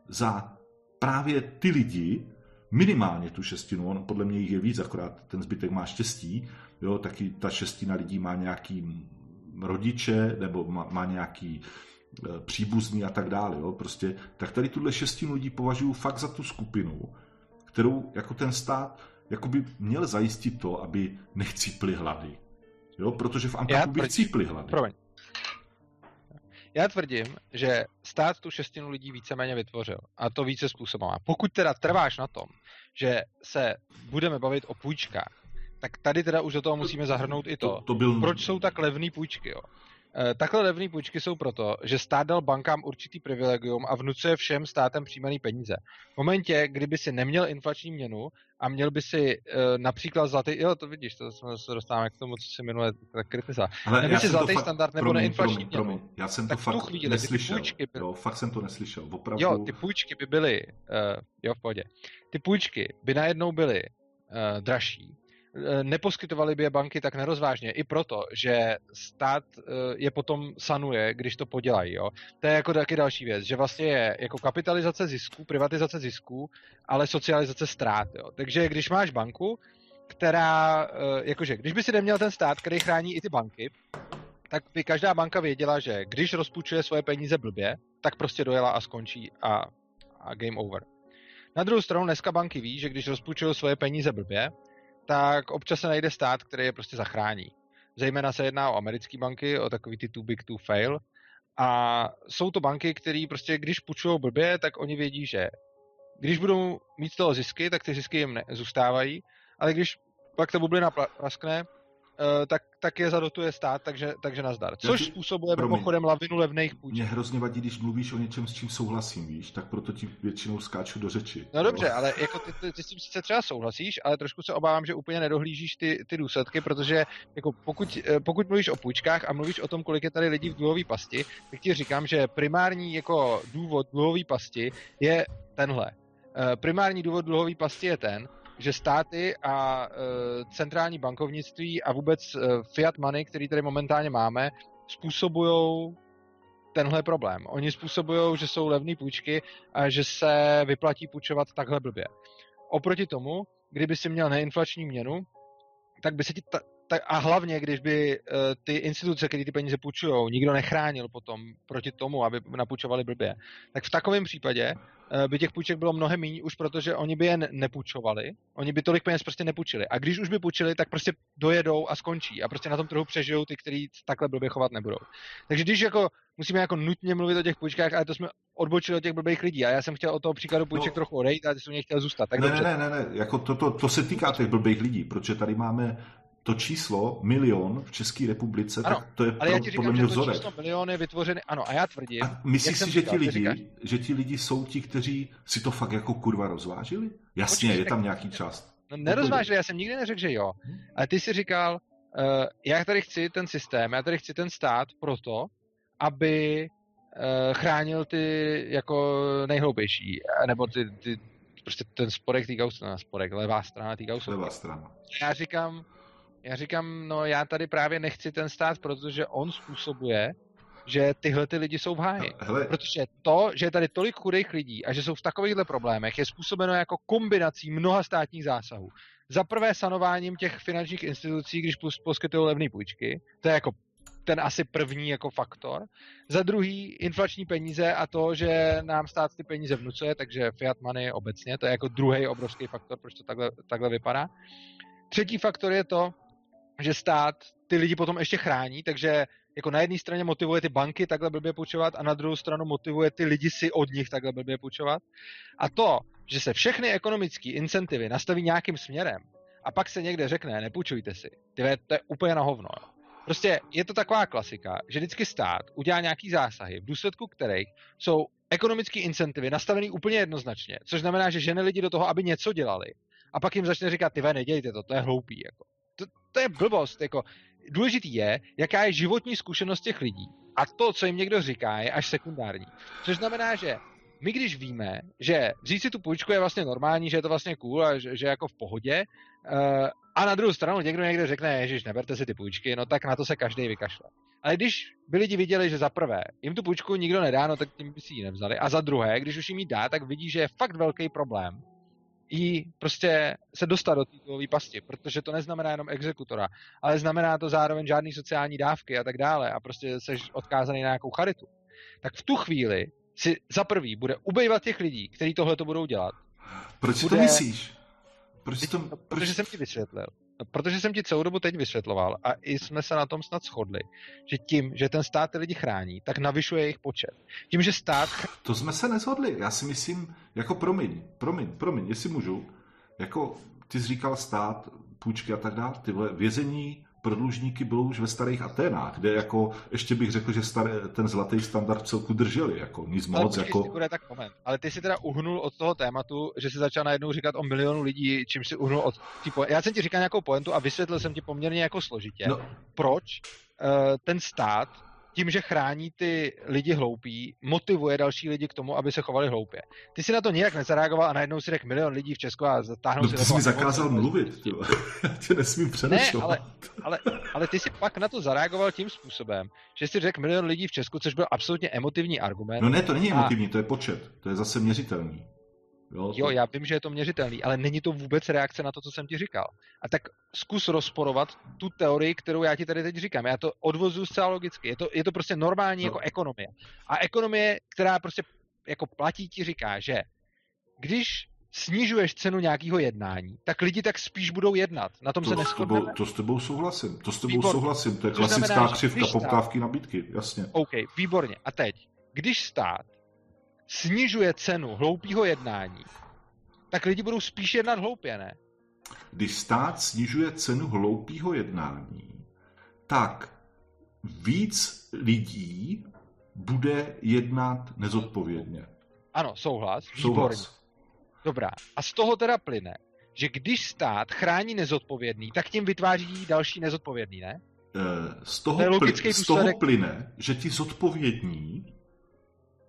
za právě ty lidi, minimálně tu šestinu, on podle mě jich je víc, akorát ten zbytek má štěstí, jo, taky ta šestina lidí má nějaký rodiče, nebo má, má nějaký e, příbuzný a tak dále, jo, prostě, tak tady tuhle šestinu lidí považuji fakt za tu skupinu, kterou jako ten stát jako by měl zajistit to, aby nechcípli hlady. Jo, protože v Ankapu by cípli hlady. Promiň. Já tvrdím, že stát tu šestinu lidí víceméně vytvořil. A to více způsobama. Pokud teda trváš na tom, že se budeme bavit o půjčkách, tak tady teda už do toho musíme zahrnout i to, to, to byl... proč jsou tak levné půjčky. Jo. Eh, takhle levné půjčky jsou proto, že stát dal bankám určitý privilegium a vnucuje všem státem přijímaný peníze. V momentě, kdyby si neměl inflační měnu a měl by si uh, například zlatý, jo, to vidíš, to jsme se dostáváme k tomu, co si minule tak kritizoval. By si zlatý fakt, standard nebo promiň, neinflační promiň, měnu. Promiň, já jsem to fakt chvíli, neslyšel. Ty půjčky by... jo, fakt jsem to neslyšel, opravdu. Jo, ty půjčky by byly, uh, jo, v pohodě. Ty půjčky by najednou byly uh, dražší, neposkytovaly by je banky tak nerozvážně. I proto, že stát eh, je potom sanuje, když to podělají. Jo? To je jako taky další věc, že vlastně je jako kapitalizace zisků, privatizace zisků, ale socializace ztrát. Jo? Takže když máš banku, která, eh, jakože, když by si neměl ten stát, který chrání i ty banky, tak by každá banka věděla, že když rozpůjčuje svoje peníze blbě, tak prostě dojela a skončí a, a game over. Na druhou stranu dneska banky ví, že když rozpůjčují svoje peníze blbě, tak občas se najde stát, který je prostě zachrání. Zejména se jedná o americké banky, o takový ty too big to fail. A jsou to banky, které prostě, když půjčují blbě, tak oni vědí, že když budou mít z toho zisky, tak ty zisky jim zůstávají, ale když pak ta bublina praskne, tak, tak je zadotuje stát, takže, takže nazdar. Což způsobuje promiň, mimochodem lavinu levných půjček. Mě hrozně vadí, když mluvíš o něčem, s čím souhlasím, víš, tak proto ti většinou skáču do řeči. No dobře, ale jako ty, ty, ty s tím sice třeba souhlasíš, ale trošku se obávám, že úplně nedohlížíš ty, ty důsledky, protože jako pokud, eh, pokud mluvíš o půjčkách a mluvíš o tom, kolik je tady lidí v dluhové pasti, tak ti říkám, že primární jako důvod dluhové pasti je tenhle. Eh, primární důvod dluhové pasti je ten, že státy a e, centrální bankovnictví a vůbec e, fiat money, který tady momentálně máme, způsobují tenhle problém. Oni způsobují, že jsou levné půjčky a že se vyplatí půjčovat takhle blbě. Oproti tomu, kdyby si měl neinflační měnu, tak by se ti ta, ta, a hlavně, když by uh, ty instituce, které ty peníze půjčují, nikdo nechránil potom proti tomu, aby napůjčovali blbě, tak v takovém případě by těch půjček bylo mnohem méně, už protože oni by je nepůjčovali, oni by tolik peněz prostě nepůjčili. A když už by půjčili, tak prostě dojedou a skončí a prostě na tom trhu přežijou ty, kteří takhle blbě chovat nebudou. Takže když jako musíme jako nutně mluvit o těch půjčkách, ale to jsme odbočili od těch blbých lidí. A já jsem chtěl o toho příkladu půjček no, trochu odejít, a ty jsi mě chtěl zůstat. Tak ne, dobře. ne, ne, ne, jako to, to, to, se týká těch blbých lidí, protože tady máme to číslo milion v České republice, ano, tak to je ale já ti říkám, podle mě vzorek. to číslo milion je vytvořený, ano, a já tvrdím. A myslíš si, že ti, lidi, že ti lidi jsou ti, kteří si to fakt jako kurva rozvážili? Jasně, Počkej, je tam nějaký část. No nerozvážili, já jsem nikdy neřekl, že jo. Hm? Ale ty si říkal, uh, já tady chci ten systém, já tady chci ten stát proto, aby uh, chránil ty jako nejhloupější, nebo ty, ty prostě ten sporek týká se, sporek, levá strana týká se. Levá strana. Já říkám, já říkám, no já tady právě nechci ten stát, protože on způsobuje, že tyhle ty lidi jsou v háji. Hele. Protože to, že je tady tolik chudých lidí a že jsou v takovýchhle problémech, je způsobeno jako kombinací mnoha státních zásahů. Za prvé sanováním těch finančních institucí, když poskytují levné půjčky, to je jako ten asi první jako faktor. Za druhý inflační peníze a to, že nám stát ty peníze vnucuje, takže fiat money obecně, to je jako druhý obrovský faktor, proč to takhle, takhle vypadá. Třetí faktor je to, že stát ty lidi potom ještě chrání, takže jako na jedné straně motivuje ty banky takhle blbě půjčovat a na druhou stranu motivuje ty lidi si od nich takhle blbě půjčovat. A to, že se všechny ekonomické incentivy nastaví nějakým směrem a pak se někde řekne, nepůjčujte si, tyhle, to je úplně na hovno. Prostě je to taková klasika, že vždycky stát udělá nějaký zásahy, v důsledku kterých jsou ekonomické incentivy nastavený úplně jednoznačně, což znamená, že žene lidi do toho, aby něco dělali. A pak jim začne říkat, ty nedělejte to, to je hloupý. Jako to, je blbost. Jako, důležitý je, jaká je životní zkušenost těch lidí. A to, co jim někdo říká, je až sekundární. Což znamená, že my když víme, že vzít si tu půjčku je vlastně normální, že je to vlastně cool a že, že jako v pohodě, uh, a na druhou stranu někdo někdo řekne, že neberte si ty půjčky, no tak na to se každý vykašle. Ale když by lidi viděli, že za prvé jim tu půjčku nikdo nedá, no tak tím by si ji nevzali. A za druhé, když už jim ji dá, tak vidí, že je fakt velký problém jí prostě se dostat do té pasti, protože to neznamená jenom exekutora, ale znamená to zároveň žádný sociální dávky a tak dále a prostě jsi odkázaný na nějakou charitu. Tak v tu chvíli si za prvý bude ubejvat těch lidí, kteří tohle to budou dělat. Proč bude... to myslíš? Proč to, proč... Protože jsem ti vysvětlil. Protože jsem ti celou dobu teď vysvětloval a i jsme se na tom snad shodli, že tím, že ten stát ty lidi chrání, tak navyšuje jejich počet. Tím, že stát... To jsme se neshodli. Já si myslím, jako promiň, promiň, promiň, jestli můžu, jako ty jsi říkal stát, půjčky a tak dále. Ty vězení pro dlužníky bylo už ve starých Aténách, kde jako, ještě bych řekl, že staré, ten zlatý standard celku drželi, jako nic moc. Ale jako... bude tak moment. Ale ty si teda uhnul od toho tématu, že si začal najednou říkat o milionu lidí, čím si uhnul od tý po... Já jsem ti říkal nějakou pointu a vysvětlil jsem ti poměrně jako složitě, no. proč uh, ten stát tím, že chrání ty lidi hloupí, motivuje další lidi k tomu, aby se chovali hloupě. Ty si na to nijak nezareagoval a najednou si řekl milion lidí v Česku a zatáhnou no, si ty jsi mi zakázal nebo... mluvit, tyjo. já tě nesmím přerušovat. Ne, ale, ale, ale, ty si pak na to zareagoval tím způsobem, že jsi řekl milion lidí v Česku, což byl absolutně emotivní argument. No ne, to není emotivní, a... to je počet, to je zase měřitelný. Jo, jo, já vím, že je to měřitelný, ale není to vůbec reakce na to, co jsem ti říkal. A tak zkus rozporovat tu teorii, kterou já ti tady teď říkám. Já to odvozu zcela logicky. Je to, je to prostě normální no. jako ekonomie. A ekonomie, která prostě jako platí, ti říká, že když snižuješ cenu nějakého jednání, tak lidi tak spíš budou jednat. Na tom to se neschodneme. To s tebou souhlasím. To s tebou výborně. souhlasím. To je klasická znamená, křivka poptávky nabídky. Jasně. OK, výborně. A teď, když stát snižuje cenu hloupého jednání, tak lidi budou spíš jednat hloupě, ne? Když stát snižuje cenu hloupého jednání, tak víc lidí bude jednat nezodpovědně. Ano, souhlas. Výborně. Souhlas. Dobrá. A z toho teda plyne, že když stát chrání nezodpovědný, tak tím vytváří další nezodpovědný, ne? Eh, z toho, to pl- z toho plyne, že ti zodpovědní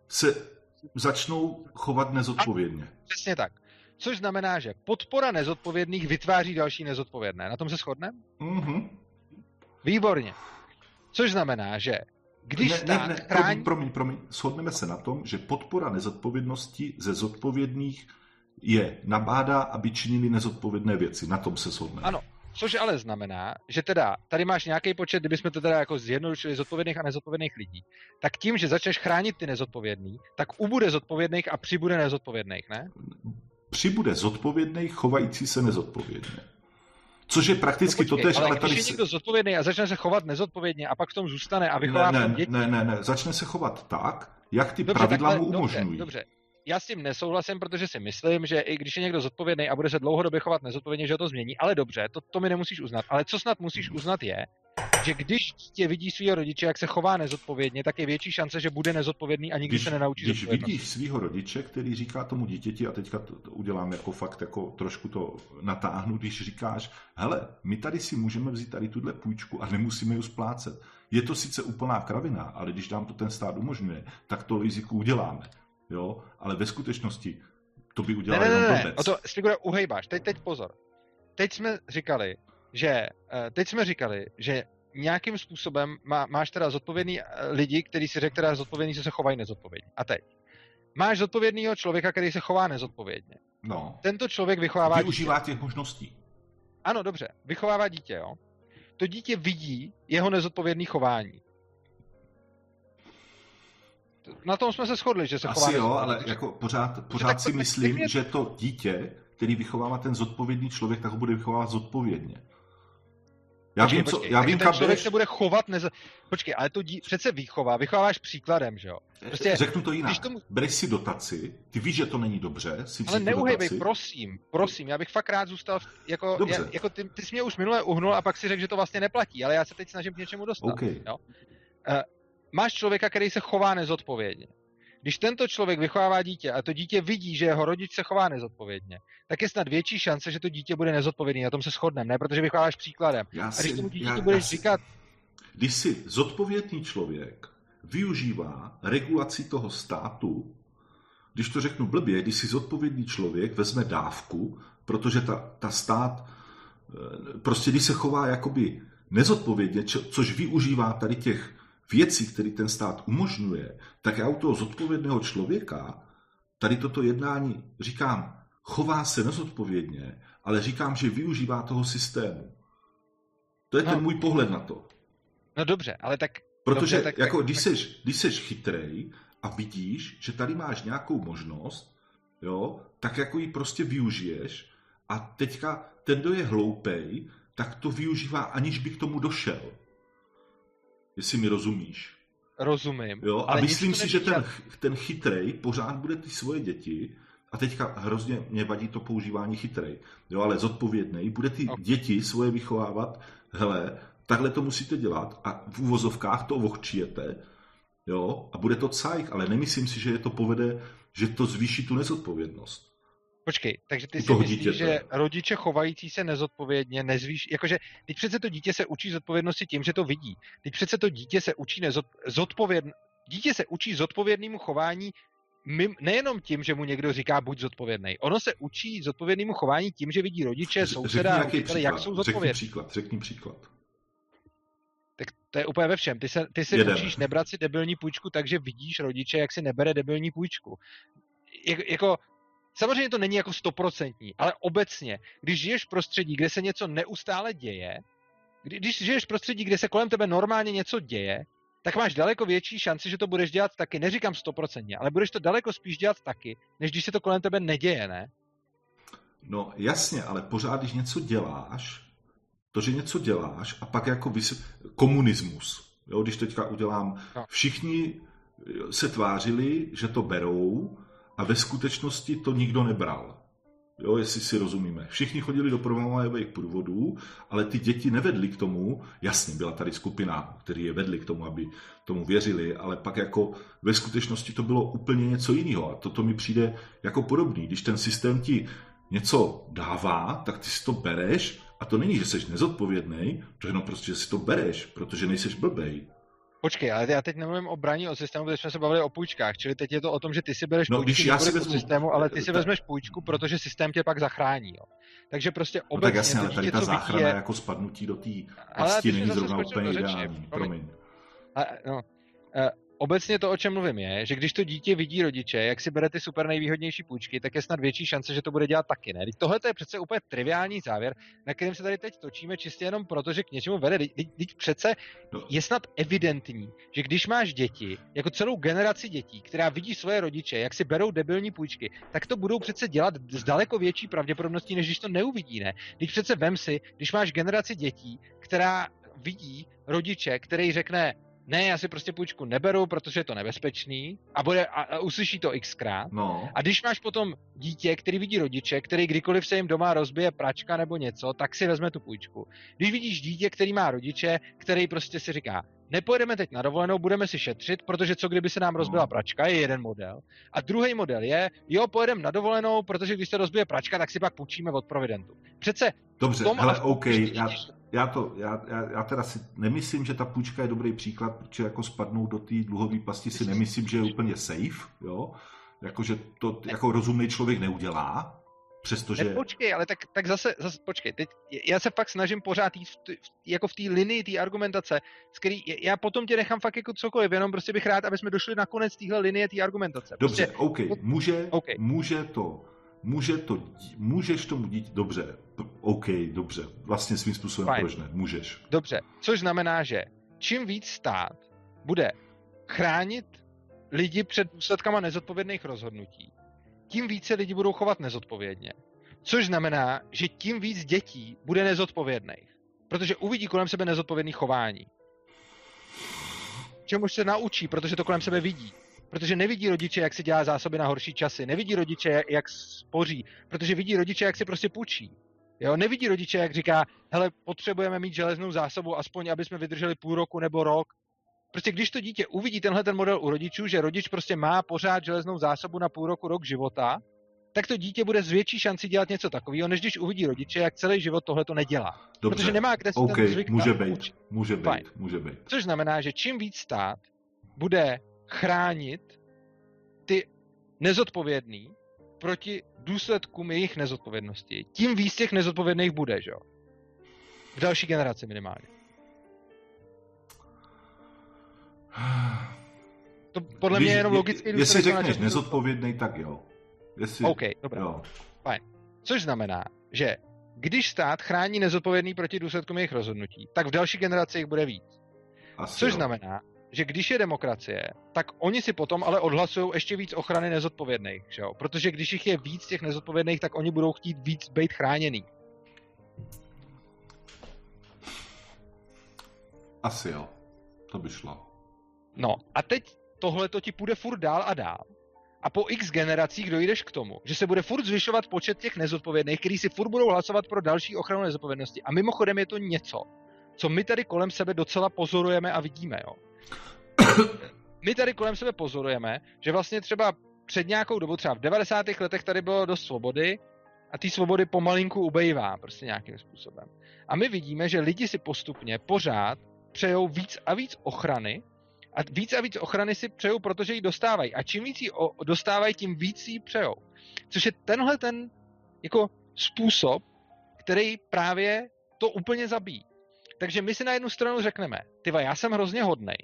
se začnou chovat nezodpovědně. A, přesně tak. Což znamená, že podpora nezodpovědných vytváří další nezodpovědné. Na tom se shodneme? Mm-hmm. Výborně. Což znamená, že když ne, stát ne, ne, chrání... Promiň, promiň, promiň. Shodneme se na tom, že podpora nezodpovědnosti ze zodpovědných je nabádá, aby činili nezodpovědné věci. Na tom se shodneme. Ano, Což ale znamená, že teda tady máš nějaký počet, kdybychom to teda jako zjednodušili zodpovědných a nezodpovědných lidí, tak tím, že začneš chránit ty nezodpovědný, tak ubude zodpovědných a přibude nezodpovědných, ne? Přibude zodpovědných, chovající se nezodpovědně. Což je prakticky no počkej, totež, ale, ale tady... Když je někdo zodpovědný a začne se chovat nezodpovědně a pak v tom zůstane a vychová ne, ne, děti... Ne, ne, ne, začne se chovat tak, jak ty dobře, pravidla takhle, mu umožňují. Dobře, dobře, já s tím nesouhlasím, protože si myslím, že i když je někdo zodpovědný a bude se dlouhodobě chovat nezodpovědně, že to změní. Ale dobře, to, to mi nemusíš uznat. Ale co snad musíš uznat je, že když tě vidí svého rodiče, jak se chová nezodpovědně, tak je větší šance, že bude nezodpovědný a nikdy když, se nenaučí Když vidíš svého rodiče, který říká tomu dítěti, a teďka to, to udělám jako fakt, jako trošku to natáhnu, když říkáš, hele, my tady si můžeme vzít tady tuhle půjčku a nemusíme ji splácet. Je to sice úplná kravina, ale když nám to ten stát umožňuje, tak to riziku uděláme jo, ale ve skutečnosti to by udělal ne, ne, jenom ne, ne, o to Spigura uhejbáš, teď, teď pozor. Teď jsme říkali, že, eh, teď jsme říkali, že nějakým způsobem má, máš teda zodpovědný eh, lidi, kteří si řekl teda zodpovědný, že se chovají nezodpovědně. A teď. Máš zodpovědného člověka, který se chová nezodpovědně. No. Tento člověk vychovává Využívá dítě. těch možností. Ano, dobře. Vychovává dítě, jo. To dítě vidí jeho nezodpovědný chování na tom jsme se shodli, že se Asi jo, ale jako pořád, pořád si myslím, je... že to dítě, který vychovává ten zodpovědný člověk, tak ho bude vychovávat zodpovědně. Já počkej, vím, co, počkej, já vím, ten člověk se bude chovat neza... Počkej, ale to dí... přece výchova, vychováváš příkladem, že jo? Prostě, Řeknu to jinak. Tomu... Bereš si dotaci, ty víš, že to není dobře, si Ale neuhejbej, prosím, prosím, já bych fakt rád zůstal, v... jako, dobře. Já, jako ty, ty jsi mě už minule uhnul a pak si řekl, že to vlastně neplatí, ale já se teď snažím k něčemu dostat. Okay. Jo? Uh, máš člověka, který se chová nezodpovědně. Když tento člověk vychovává dítě a to dítě vidí, že jeho rodič se chová nezodpovědně, tak je snad větší šance, že to dítě bude nezodpovědný. Na tom se shodneme, ne? Protože vychováváš příkladem. Já a když tomu dítěti já, budeš já říkat... Když si zodpovědný člověk využívá regulací toho státu, když to řeknu blbě, když si zodpovědný člověk vezme dávku, protože ta, ta stát, eh, prostě když se chová jakoby nezodpovědně, což využívá tady těch věci, které ten stát umožňuje, tak já u toho zodpovědného člověka tady toto jednání říkám, chová se nezodpovědně, ale říkám, že využívá toho systému. To je no, ten můj pohled na to. No dobře, ale tak... Protože dobře, tak, jako tak, když, tak... Seš, když seš chytrej a vidíš, že tady máš nějakou možnost, jo, tak jako ji prostě využiješ a teďka ten, kdo je hloupej, tak to využívá, aniž by k tomu došel jestli mi rozumíš. Rozumím. Jo? A myslím si, že ten, ten chytrej pořád bude ty svoje děti a teďka hrozně mě vadí to používání chytrej, jo, ale zodpovědný, bude ty okay. děti svoje vychovávat, hele, takhle to musíte dělat a v úvozovkách to ohčijete, jo, a bude to cajk, ale nemyslím si, že je to povede, že to zvýší tu nezodpovědnost. Počkej, takže ty si myslíš, dítěte. že rodiče chovající se nezodpovědně nezvíš, jakože teď přece to dítě se učí zodpovědnosti tím, že to vidí. Teď přece to dítě se učí nezod, zodpovědn, dítě se učí zodpovědnému chování mým, nejenom tím, že mu někdo říká buď zodpovědný. Ono se učí zodpovědnému chování tím, že vidí rodiče, souseda, učitele, jak jsou zodpovědní. Řekni příklad, řekni příklad. Tak to je úplně ve všem. Ty se, ty se učíš nebrat si debilní půjčku, takže vidíš rodiče, jak si nebere debilní půjčku. Jak, jako, samozřejmě to není jako stoprocentní, ale obecně, když žiješ v prostředí, kde se něco neustále děje, když žiješ v prostředí, kde se kolem tebe normálně něco děje, tak máš daleko větší šanci, že to budeš dělat taky. Neříkám stoprocentně, ale budeš to daleko spíš dělat taky, než když se to kolem tebe neděje, ne? No jasně, ale pořád, když něco děláš, to, že něco děláš a pak jako vys... komunismus, jo, když teďka udělám, no. všichni se tvářili, že to berou a ve skutečnosti to nikdo nebral. Jo, jestli si rozumíme. Všichni chodili do problémových průvodů, ale ty děti nevedly k tomu, jasně, byla tady skupina, který je vedli k tomu, aby tomu věřili, ale pak jako ve skutečnosti to bylo úplně něco jiného. A toto mi přijde jako podobný. Když ten systém ti něco dává, tak ty si to bereš a to není, že jsi nezodpovědný, to jenom prostě, že si to bereš, protože nejseš blbej. Počkej, ale já teď nemluvím o braní o systému, protože jsme se bavili o půjčkách, čili teď je to o tom, že ty si bereš no, půjčku, když já si vezmu, systému, ale ty si vezmeš půjčku, protože systém tě pak zachrání. Jo. Takže prostě obecně... No tak jasně, ale tady ta záchrana je... jako spadnutí do té pasti není zrovna úplně ideální. Promiň. A, no, uh, obecně to, o čem mluvím, je, že když to dítě vidí rodiče, jak si bere ty super nejvýhodnější půjčky, tak je snad větší šance, že to bude dělat taky. Ne? Tohle je přece úplně triviální závěr, na kterým se tady teď točíme čistě jenom proto, že k něčemu vede. Teď přece no. je snad evidentní, že když máš děti, jako celou generaci dětí, která vidí svoje rodiče, jak si berou debilní půjčky, tak to budou přece dělat s daleko větší pravděpodobností, než když to neuvidí. Ne? Když přece vem si, když máš generaci dětí, která vidí rodiče, který řekne, ne, já si prostě půjčku neberu, protože je to nebezpečný a, bude, a, a uslyší to xkrát. No. A když máš potom dítě, který vidí rodiče, který kdykoliv se jim doma rozbije pračka nebo něco, tak si vezme tu půjčku. Když vidíš dítě, který má rodiče, který prostě si říká, nepojedeme teď na dovolenou, budeme si šetřit, protože co kdyby se nám rozbila no. pračka, je jeden model. A druhý model je, jo, pojedeme na dovolenou, protože když se rozbije pračka, tak si pak půjčíme od Providentu. Přece Dobře, hele, OK, já, já, to, já, já, já teda si nemyslím, že ta půjčka je dobrý příklad, protože jako spadnout do té dluhové pasti si nemyslím, že je úplně safe, jo, jakože to jako rozumný člověk neudělá, Přestože... Ne, počkej, ale tak, tak zase, zase, počkej, teď já se fakt snažím pořád jít v t, jako v té linii té argumentace, z který já potom tě nechám fakt jako cokoliv, jenom prostě bych rád, aby jsme došli na konec téhle linie té argumentace. Dobře, prostě, OK, může, okay. může to, může to, můžeš tomu dít, dobře, OK, dobře, vlastně svým způsobem Fine. proč ne, můžeš. Dobře, což znamená, že čím víc stát bude chránit lidi před důsledkama nezodpovědných rozhodnutí, tím více lidi budou chovat nezodpovědně. Což znamená, že tím víc dětí bude nezodpovědných. Protože uvidí kolem sebe nezodpovědný chování. Čemuž se naučí, protože to kolem sebe vidí. Protože nevidí rodiče, jak si dělá zásoby na horší časy. Nevidí rodiče, jak spoří. Protože vidí rodiče, jak si prostě půjčí. Jo, nevidí rodiče, jak říká, hele, potřebujeme mít železnou zásobu, aspoň aby jsme vydrželi půl roku nebo rok, prostě když to dítě uvidí tenhle ten model u rodičů, že rodič prostě má pořád železnou zásobu na půl roku, rok života, tak to dítě bude z větší šanci dělat něco takového, než když uvidí rodiče, jak celý život tohle to nedělá. Dobře. Protože nemá kde si okay. ten zvyk může být, může být, může být. Což znamená, že čím víc stát bude chránit ty nezodpovědný proti důsledkům jejich nezodpovědnosti, tím víc těch nezodpovědných bude, že jo? V další generaci minimálně. To podle Když, mě je jenom logický Jestli řekneš nezodpovědný, tak jo. Jestli, OK, dobrá. Jo. Fajn. Což znamená, že když stát chrání nezodpovědný proti důsledkům jejich rozhodnutí, tak v další generaci jich bude víc. Asi Což jo. znamená, že když je demokracie, tak oni si potom ale odhlasují ještě víc ochrany nezodpovědných, že jo? Protože když jich je víc těch nezodpovědných, tak oni budou chtít víc být chráněný. Asi jo. To by šlo. No a teď tohle to ti půjde furt dál a dál. a po x generacích dojdeš k tomu, že se bude furt zvyšovat počet těch nezodpovědných, kteří si furt budou hlasovat pro další ochranu nezodpovědnosti. A mimochodem je to něco, co my tady kolem sebe docela pozorujeme a vidíme. Jo. My tady kolem sebe pozorujeme, že vlastně třeba před nějakou dobu, třeba v 90. letech tady bylo dost svobody a ty svobody pomalinku ubejvá prostě nějakým způsobem. A my vidíme, že lidi si postupně pořád přejou víc a víc ochrany a víc a víc ochrany si přejou, protože ji dostávají. A čím víc ji dostávají, tím víc ji přejou. Což je tenhle ten jako způsob, který právě to úplně zabíjí. Takže my si na jednu stranu řekneme, tyva, já jsem hrozně hodnej,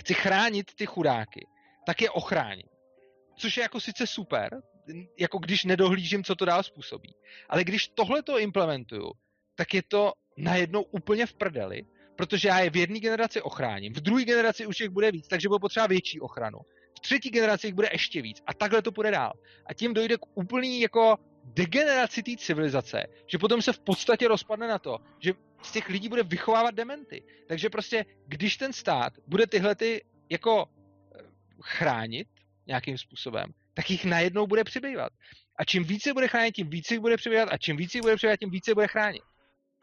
chci chránit ty chudáky, tak je ochránit. Což je jako sice super, jako když nedohlížím, co to dál způsobí. Ale když tohle to implementuju, tak je to najednou úplně v prdeli, protože já je v jedné generaci ochráním, v druhé generaci už jich bude víc, takže bude potřeba větší ochranu. V třetí generaci jich bude ještě víc a takhle to půjde dál. A tím dojde k úplný jako degeneraci té civilizace, že potom se v podstatě rozpadne na to, že z těch lidí bude vychovávat dementy. Takže prostě, když ten stát bude tyhle ty jako eh, chránit nějakým způsobem, tak jich najednou bude přibývat. A čím více bude chránit, tím více jich bude přibývat a čím více jich bude přibývat, tím více bude chránit.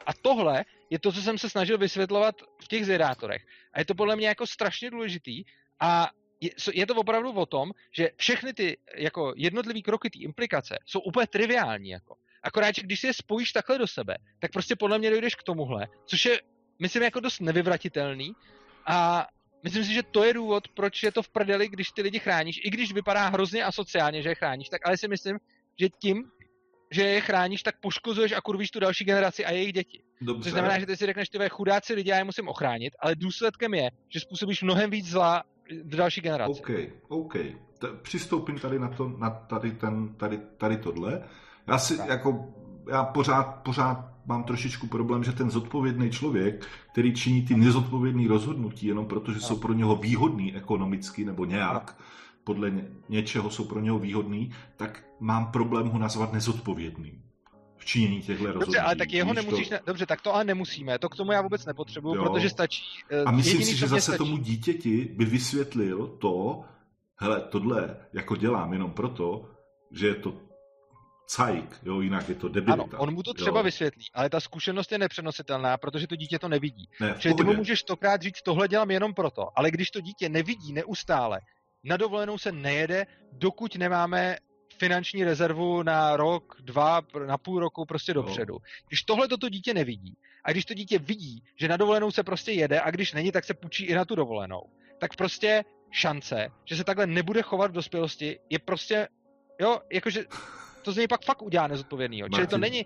A tohle je to, co jsem se snažil vysvětlovat v těch zedátorech. A je to podle mě jako strašně důležitý a je, je to opravdu o tom, že všechny ty jako jednotlivé kroky, ty implikace jsou úplně triviální. Jako. Akorát, že když si je spojíš takhle do sebe, tak prostě podle mě dojdeš k tomuhle, což je, myslím, jako dost nevyvratitelný a myslím si, že to je důvod, proč je to v prdeli, když ty lidi chráníš, i když vypadá hrozně asociálně, že je chráníš, tak ale si myslím, že tím, že je chráníš, tak poškozuješ a kurvíš tu další generaci a jejich děti. Dobře. To znamená, že ty si řekneš, ty chudáci lidi, já je musím ochránit, ale důsledkem je, že způsobíš mnohem víc zla v další generaci. OK, OK. T- přistoupím tady na, to, na tady, ten, tady, tady tohle. Já si tak. jako, já pořád, pořád mám trošičku problém, že ten zodpovědný člověk, který činí ty nezodpovědné rozhodnutí jenom proto, že jsou pro něho výhodný ekonomicky nebo nějak, podle ně, něčeho jsou pro něho výhodný, tak mám problém ho nazvat nezodpovědným v činění těchto rozhodnutí. Dobře, ale tak jeho nemusíš, to... ne, dobře, tak to ale nemusíme, to k tomu já vůbec nepotřebuju, jo. protože stačí. Uh, a myslím jediný, si, že zase stačí... tomu dítěti by vysvětlil to, hele, tohle jako dělám jenom proto, že je to cajk, jo, jinak je to debilita. Ano, on mu to třeba jo. vysvětlí, ale ta zkušenost je nepřenositelná, protože to dítě to nevidí. Ne, Čili ty mu můžeš stokrát říct, tohle dělám jenom proto, ale když to dítě nevidí neustále, na dovolenou se nejede, dokud nemáme finanční rezervu na rok, dva, na půl roku prostě dopředu. Když tohle toto dítě nevidí a když to dítě vidí, že na dovolenou se prostě jede a když není, tak se půjčí i na tu dovolenou, tak prostě šance, že se takhle nebude chovat v dospělosti, je prostě, jo, jakože to z něj pak fakt udělá nezodpovědnýho. Martin, Čili to není...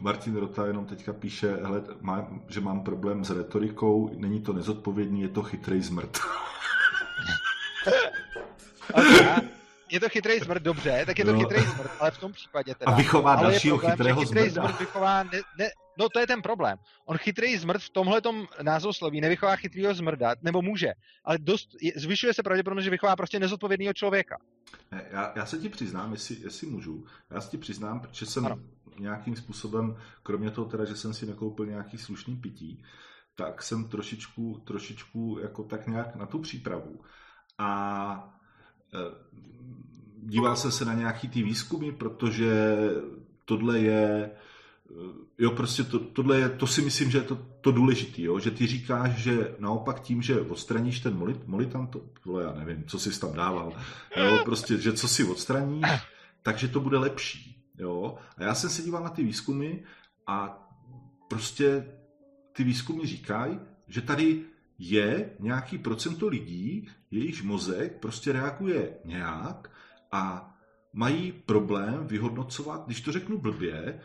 Martin Rota jenom teďka píše, hele, má, že mám problém s retorikou, není to nezodpovědný, je to chytrý zmrt. je to chytrý zmrt, dobře, tak je to no. chytrý zmrt, ale v tom případě teda. A vychová dalšího problém, chytrého chytrý zmrt vychová, ne, ne, no to je ten problém. On chytrý zmrt v tomhle názvosloví nevychová chytrýho zmrda, nebo může, ale dost, je, zvyšuje se pravděpodobnost, že vychová prostě nezodpovědného člověka. Já, já se ti přiznám, jestli, jestli můžu, já se ti přiznám, že jsem ano. nějakým způsobem, kromě toho teda, že jsem si nekoupil nějaký slušný pití, tak jsem trošičku, trošičku jako tak nějak na tu přípravu. A díval jsem se na nějaký ty výzkumy, protože tohle je eh, jo, prostě to, tohle je, to si myslím, že je to, to důležité, jo, že ty říkáš, že naopak tím, že odstraníš ten molit, molitan, to, tohle já nevím, co jsi tam dával, jo, prostě, že co si odstraníš, takže to bude lepší, jo, a já jsem se díval na ty výzkumy a prostě ty výzkumy říkají, že tady je nějaký procento lidí, jejichž mozek prostě reaguje nějak a mají problém vyhodnocovat, když to řeknu blbě,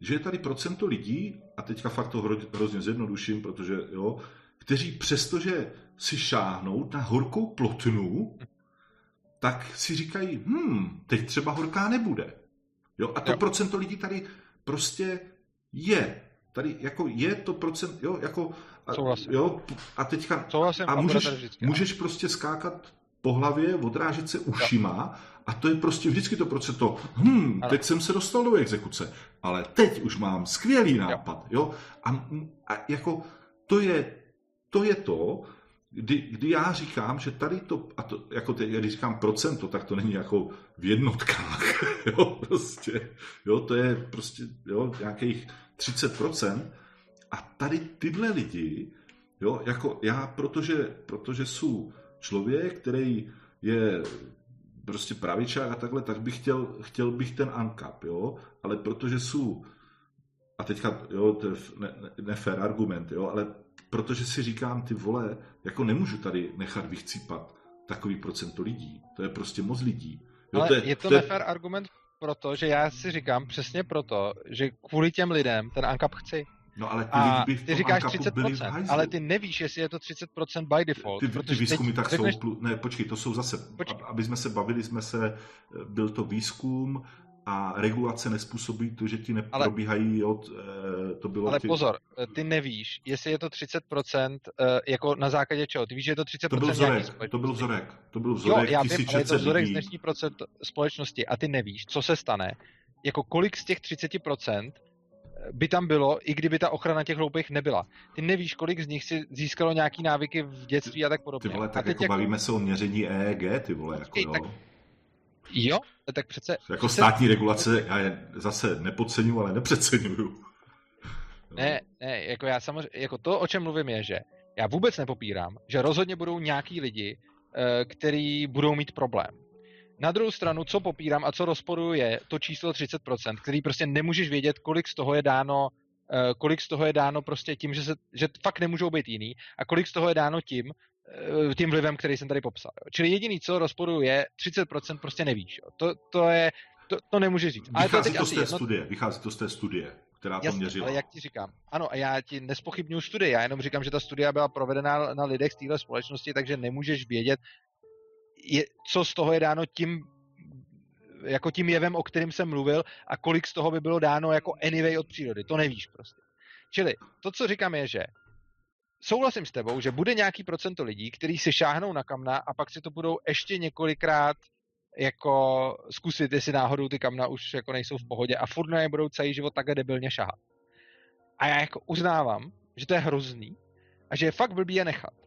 že je tady procento lidí, a teďka fakt to hrozně zjednoduším, protože jo, kteří přestože si šáhnou na horkou plotnu, tak si říkají, hm, teď třeba horká nebude. Jo, a to jo. procento lidí tady prostě je. Tady jako je to procent, jo, jako a, Jo, a teďka Souhlasím, a můžeš, vždycky, můžeš prostě skákat po hlavě, odrážet se ušima a to je prostě vždycky to procento, hm, ano. teď jsem se dostal do exekuce, ale teď už mám skvělý nápad, jo, jo? A, a jako to je, to je to, kdy, kdy já říkám, že tady to, a to, jako teď, když říkám procento, tak to není jako v jednotkách, jo, prostě, jo, to je prostě, jo, nějakých 30%, a tady tyhle lidi, jo, jako já, protože, protože jsou člověk, který je prostě pravičák a takhle, tak bych chtěl, chtěl bych ten ANCAP, jo, ale protože jsou, a teďka, jo, to je ne, ne, nefér argument, jo, ale protože si říkám, ty vole, jako nemůžu tady nechat vychcípat takový procento lidí. To je prostě moc lidí. Jo, Ale to je, je to, to nefér je... argument proto, že já si říkám přesně proto, že kvůli těm lidem ten ANCAP chci. No ale ty a by ty říkáš 30%, ale ty nevíš, jestli je to 30% by default. Ty, ty, výzkumy tak řekneš... jsou, ne, počkej, to jsou zase, počkej. aby jsme se bavili, jsme se, byl to výzkum, a regulace nespůsobí to, že ti neprobíhají ale, od, eh, to bylo Ale ty... pozor, eh, ty nevíš, jestli je to 30% eh, jako na základě čeho. Ty víš, že je to 30% to byl vzorek, to byl vzorek, to byl vzorek jo, já vím, ale je to vzorek lidí. z dnešní procent společnosti a ty nevíš, co se stane, jako kolik z těch 30% by tam bylo, i kdyby ta ochrana těch hloupých nebyla. Ty nevíš, kolik z nich si získalo nějaký návyky v dětství a tak podobně. Ty vole, tak a jako jako bavíme se o měření EEG, ty vole, jako jo. Tak Jo, tak přece... Jako přece... státní regulace, já je zase nepodceňuju, ale nepřeceňuju. Ne, ne, jako já samozřejmě, jako to, o čem mluvím je, že já vůbec nepopírám, že rozhodně budou nějaký lidi, eh, který budou mít problém. Na druhou stranu, co popírám a co rozporuju je to číslo 30%, který prostě nemůžeš vědět, kolik z toho je dáno eh, kolik z toho je dáno prostě tím, že, se, že fakt nemůžou být jiný a kolik z toho je dáno tím, Eh, tím vlivem, který jsem tady popsal. Jo. Čili jediný, co rozporuju, je 30% prostě nevíš. Jo. To, to, je, to, to nemůže říct. Ale vychází to, to z té jedno... studie, vychází to z té studie, která Jasně, to měřila. ale jak ti říkám, ano, a já ti nespochybnuju studii, já jenom říkám, že ta studie byla provedena na lidech z téhle společnosti, takže nemůžeš vědět, je, co z toho je dáno tím jako tím jevem, o kterým jsem mluvil a kolik z toho by bylo dáno jako anyway od přírody. To nevíš prostě. Čili to, co říkám, je, že souhlasím s tebou, že bude nějaký procento lidí, kteří si šáhnou na kamna a pak si to budou ještě několikrát jako zkusit, jestli náhodou ty kamna už jako nejsou v pohodě a furt na je budou celý život takhle debilně šahat. A já jako uznávám, že to je hrozný a že je fakt blbý je nechat.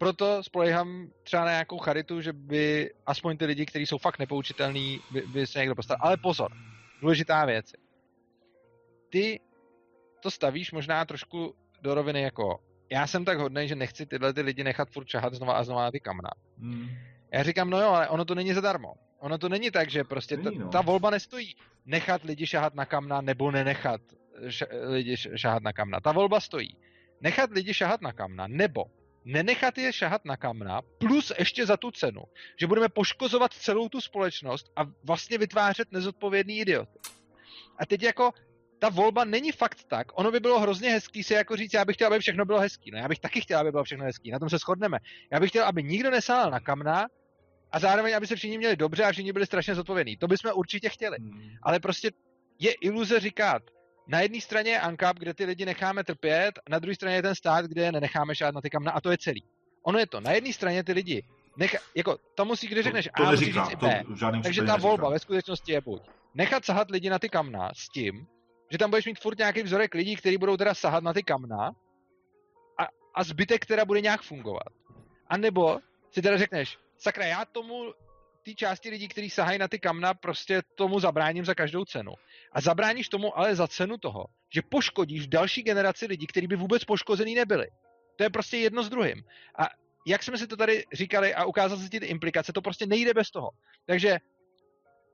Proto spolehám třeba na nějakou charitu, že by aspoň ty lidi, kteří jsou fakt nepoučitelní, by, by se někdo postaral. Ale pozor, důležitá věc. Ty to stavíš možná trošku do roviny jako já jsem tak hodný, že nechci tyhle ty lidi nechat furt čahat znova a znova na ty kamna. Hmm. Já říkám, no jo, ale ono to není zadarmo. Ono to není tak, že prostě ta, no. ta volba nestojí nechat lidi šahat na kamna nebo nenechat š, lidi šahat na kamna. Ta volba stojí nechat lidi šahat na kamna nebo nenechat je šahat na kamna plus ještě za tu cenu, že budeme poškozovat celou tu společnost a vlastně vytvářet nezodpovědný idioty. A teď jako ta volba není fakt tak. Ono by bylo hrozně hezký si jako říct, já bych chtěl, aby všechno bylo hezký. No já bych taky chtěl, aby bylo všechno hezký. Na tom se shodneme. Já bych chtěl, aby nikdo nesál na kamna a zároveň, aby se všichni měli dobře a všichni byli strašně zodpovědní. To bychom určitě chtěli. Hmm. Ale prostě je iluze říkat, na jedné straně je ANCAP, kde ty lidi necháme trpět, na druhé straně je ten stát, kde je nenecháme šát na ty kamna a to je celý. Ono je to, na jedné straně ty lidi Nech, jako, to musí, když řekneš to, to A, musí říct i B. Takže ta volba ve skutečnosti je buď nechat sahat lidi na ty kamna s tím, že tam budeš mít furt nějaký vzorek lidí, kteří budou teda sahat na ty kamna a, a zbytek teda bude nějak fungovat. A nebo si teda řekneš, sakra, já tomu ty části lidí, kteří sahají na ty kamna, prostě tomu zabráním za každou cenu. A zabráníš tomu ale za cenu toho, že poškodíš další generaci lidí, kteří by vůbec poškozený nebyli. To je prostě jedno s druhým. A jak jsme si to tady říkali a ukázal se ti ty implikace, to prostě nejde bez toho. Takže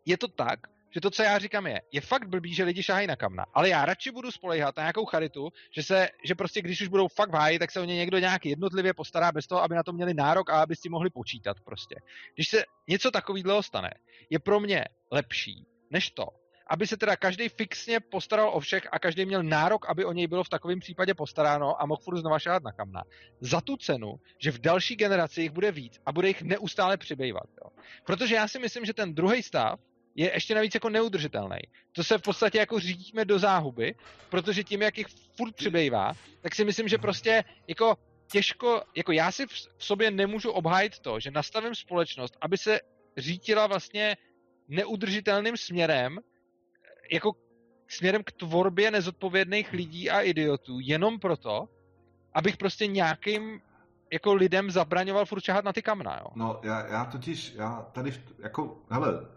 je to tak, že to, co já říkám, je, je fakt blbý, že lidi šahají na kamna, ale já radši budu spolehat na nějakou charitu, že se, že prostě když už budou fakt v tak se o ně někdo nějak jednotlivě postará bez toho, aby na to měli nárok a aby si mohli počítat prostě. Když se něco takového stane, je pro mě lepší, než to, aby se teda každý fixně postaral o všech a každý měl nárok, aby o něj bylo v takovém případě postaráno a mohl furt znova šáhat na kamna. Za tu cenu, že v další generaci jich bude víc a bude jich neustále přibývat. Jo. Protože já si myslím, že ten druhý stav, je ještě navíc jako neudržitelný. To se v podstatě jako řídíme do záhuby, protože tím, jak jich furt přibývá, tak si myslím, že prostě jako těžko, jako já si v sobě nemůžu obhájit to, že nastavím společnost, aby se řítila vlastně neudržitelným směrem, jako směrem k tvorbě nezodpovědných lidí a idiotů, jenom proto, abych prostě nějakým jako lidem zabraňoval furt čahat na ty kamna, jo? No, já, já totiž, já tady, jako, hele,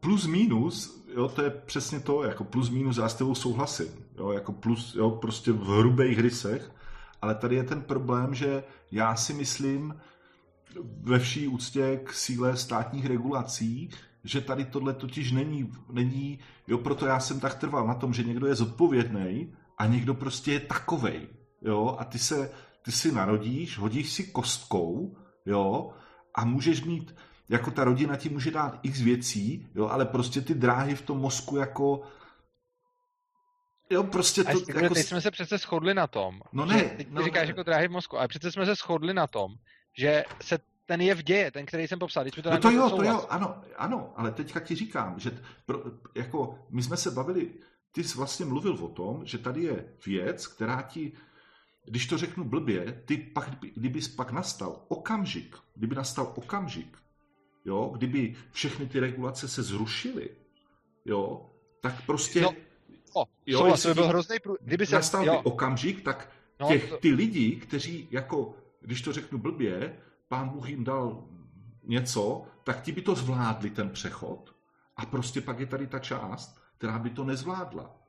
plus minus, jo, to je přesně to, jako plus minus, tebou souhlasím, jo, jako plus, jo, prostě v hrubých rysech, ale tady je ten problém, že já si myslím, ve vší úctě k síle státních regulací, že tady tohle totiž není, není, jo, proto já jsem tak trval na tom, že někdo je zodpovědný a někdo prostě je takovej, jo, a ty se, ty si narodíš, hodíš si kostkou, jo, a můžeš mít, jako ta rodina ti může dát x věcí, jo, ale prostě ty dráhy v tom mozku jako Jo, prostě to... A jako... teď jsme se přece shodli na tom, no ne, teď no, říkáš ne. jako dráhy v mozku, ale přece jsme se shodli na tom, že se ten je v děje, ten, který jsem popsal. Teď to, no to jo, to jo, ano, ano, ale teďka ti říkám, že pro, jako my jsme se bavili, ty jsi vlastně mluvil o tom, že tady je věc, která ti, když to řeknu blbě, ty pak, kdyby pak nastal okamžik, kdyby nastal okamžik, jo, kdyby všechny ty regulace se zrušily, jo, tak prostě... No, o, jo, souhlas, by byl hrozný prů... Kdyby se... Nastal jo. okamžik, tak no, těch, to... ty lidi, kteří jako, když to řeknu blbě, pán Bůh jim dal něco, tak ti by to zvládli ten přechod a prostě pak je tady ta část, která by to nezvládla.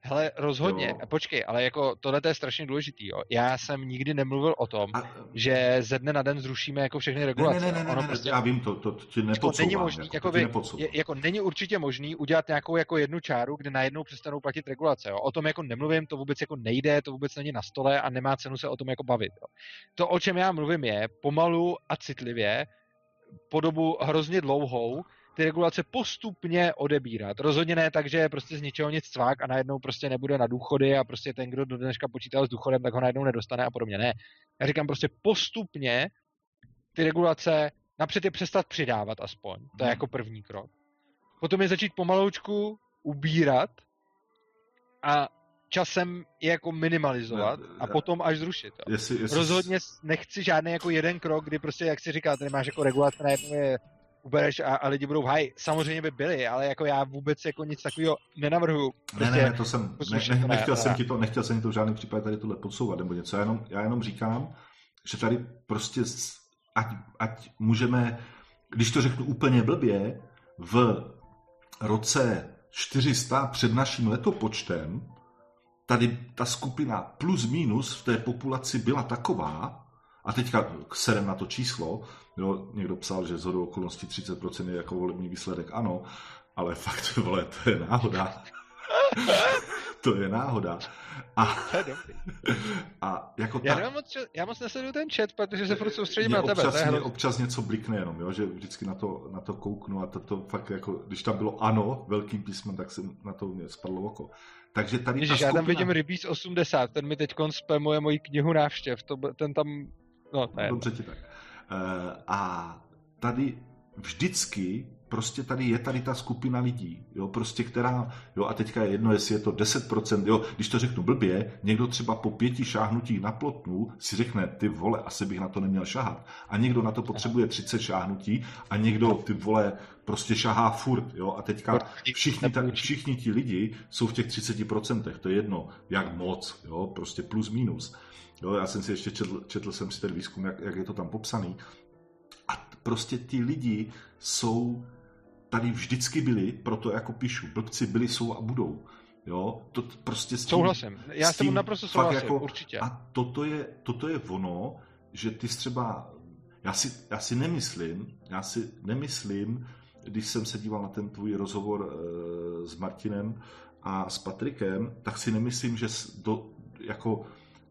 Hele, rozhodně. Jo. Počkej, ale jako tohle je strašně důležitý. Jo. Já jsem nikdy nemluvil o tom, a, že ze dne na den zrušíme jako všechny regulace. Ne, ne, ne, ne, ono ne, prostě, já vím, to, to, to ti jako není možný, jako, jako, by, je, jako není určitě možný udělat nějakou jako jednu čáru, kde najednou přestanou platit regulace. Jo. O tom jako nemluvím, to vůbec jako nejde, to vůbec není na stole a nemá cenu se o tom jako bavit. Jo. To, o čem já mluvím, je pomalu a citlivě po dobu hrozně dlouhou ty regulace postupně odebírat. Rozhodně ne tak, že prostě z ničeho nic cvák a najednou prostě nebude na důchody a prostě ten, kdo do dneška počítal s důchodem, tak ho najednou nedostane a podobně. Ne. Já říkám prostě postupně ty regulace napřed je přestat přidávat aspoň. To je hmm. jako první krok. Potom je začít pomaloučku ubírat a časem je jako minimalizovat a potom až zrušit. Jo. Jestli, jestli... Rozhodně nechci žádný jako jeden krok, kdy prostě, jak si říkáte, nemáš jako regulace, najednou je ubereš a, a lidi budou v haji. Samozřejmě by byli, ale jako já vůbec jako nic takového nenavrhuju. Prostě, ne, ne, to jsem, ne, ne, nechtěl, jsem ti to, nechtěl jsem ti to v žádném případě tady tohle podsouvat nebo něco. Já jenom, já jenom říkám, že tady prostě ať, ať můžeme, když to řeknu úplně blbě, v roce 400 před naším letopočtem tady ta skupina plus minus v té populaci byla taková, a teďka serem na to číslo, jo, někdo psal, že z hodou okolností 30% je jako volební výsledek, ano, ale fakt, vole, to je náhoda. to je náhoda. A, a jako já, ta, moc, já moc nesleduju ten chat, protože se furt soustředím na tebe. Občas, mě občas něco blikne jenom, jo, že vždycky na to, na to kouknu a to, to fakt jako, když tam bylo ano velkým písmem, tak jsem na to mě spadlo oko. Takže tady Ježiš, ta skupina... já tam vidím Rybíz 80, ten mi teď spamuje moji knihu návštěv, to, ten tam No, ne. Dobře ti tak. Uh, a tady vždycky prostě tady je tady ta skupina lidí, jo, prostě která, jo, a teďka je jedno, jestli je to 10%, jo, když to řeknu blbě, někdo třeba po pěti šáhnutích na plotnu si řekne, ty vole, asi bych na to neměl šahat. A někdo na to potřebuje 30 šáhnutí a někdo, ty vole, prostě šahá furt, jo, a teďka všichni, ta, všichni ti lidi jsou v těch 30%, to je jedno, jak moc, jo, prostě plus minus. Jo, já jsem si ještě četl, četl jsem si ten výzkum, jak, jak je to tam popsaný. A prostě ti lidi jsou tady vždycky byli, proto jako píšu, blbci byli, jsou a budou. Jo, to prostě s tím, Souhlasím. Já s tím naprosto souhlasím, jako, určitě. A toto je, toto je ono, že ty třeba, já si, já si nemyslím, já si nemyslím, když jsem se díval na ten tvůj rozhovor e, s Martinem a s Patrikem, tak si nemyslím, že do, jako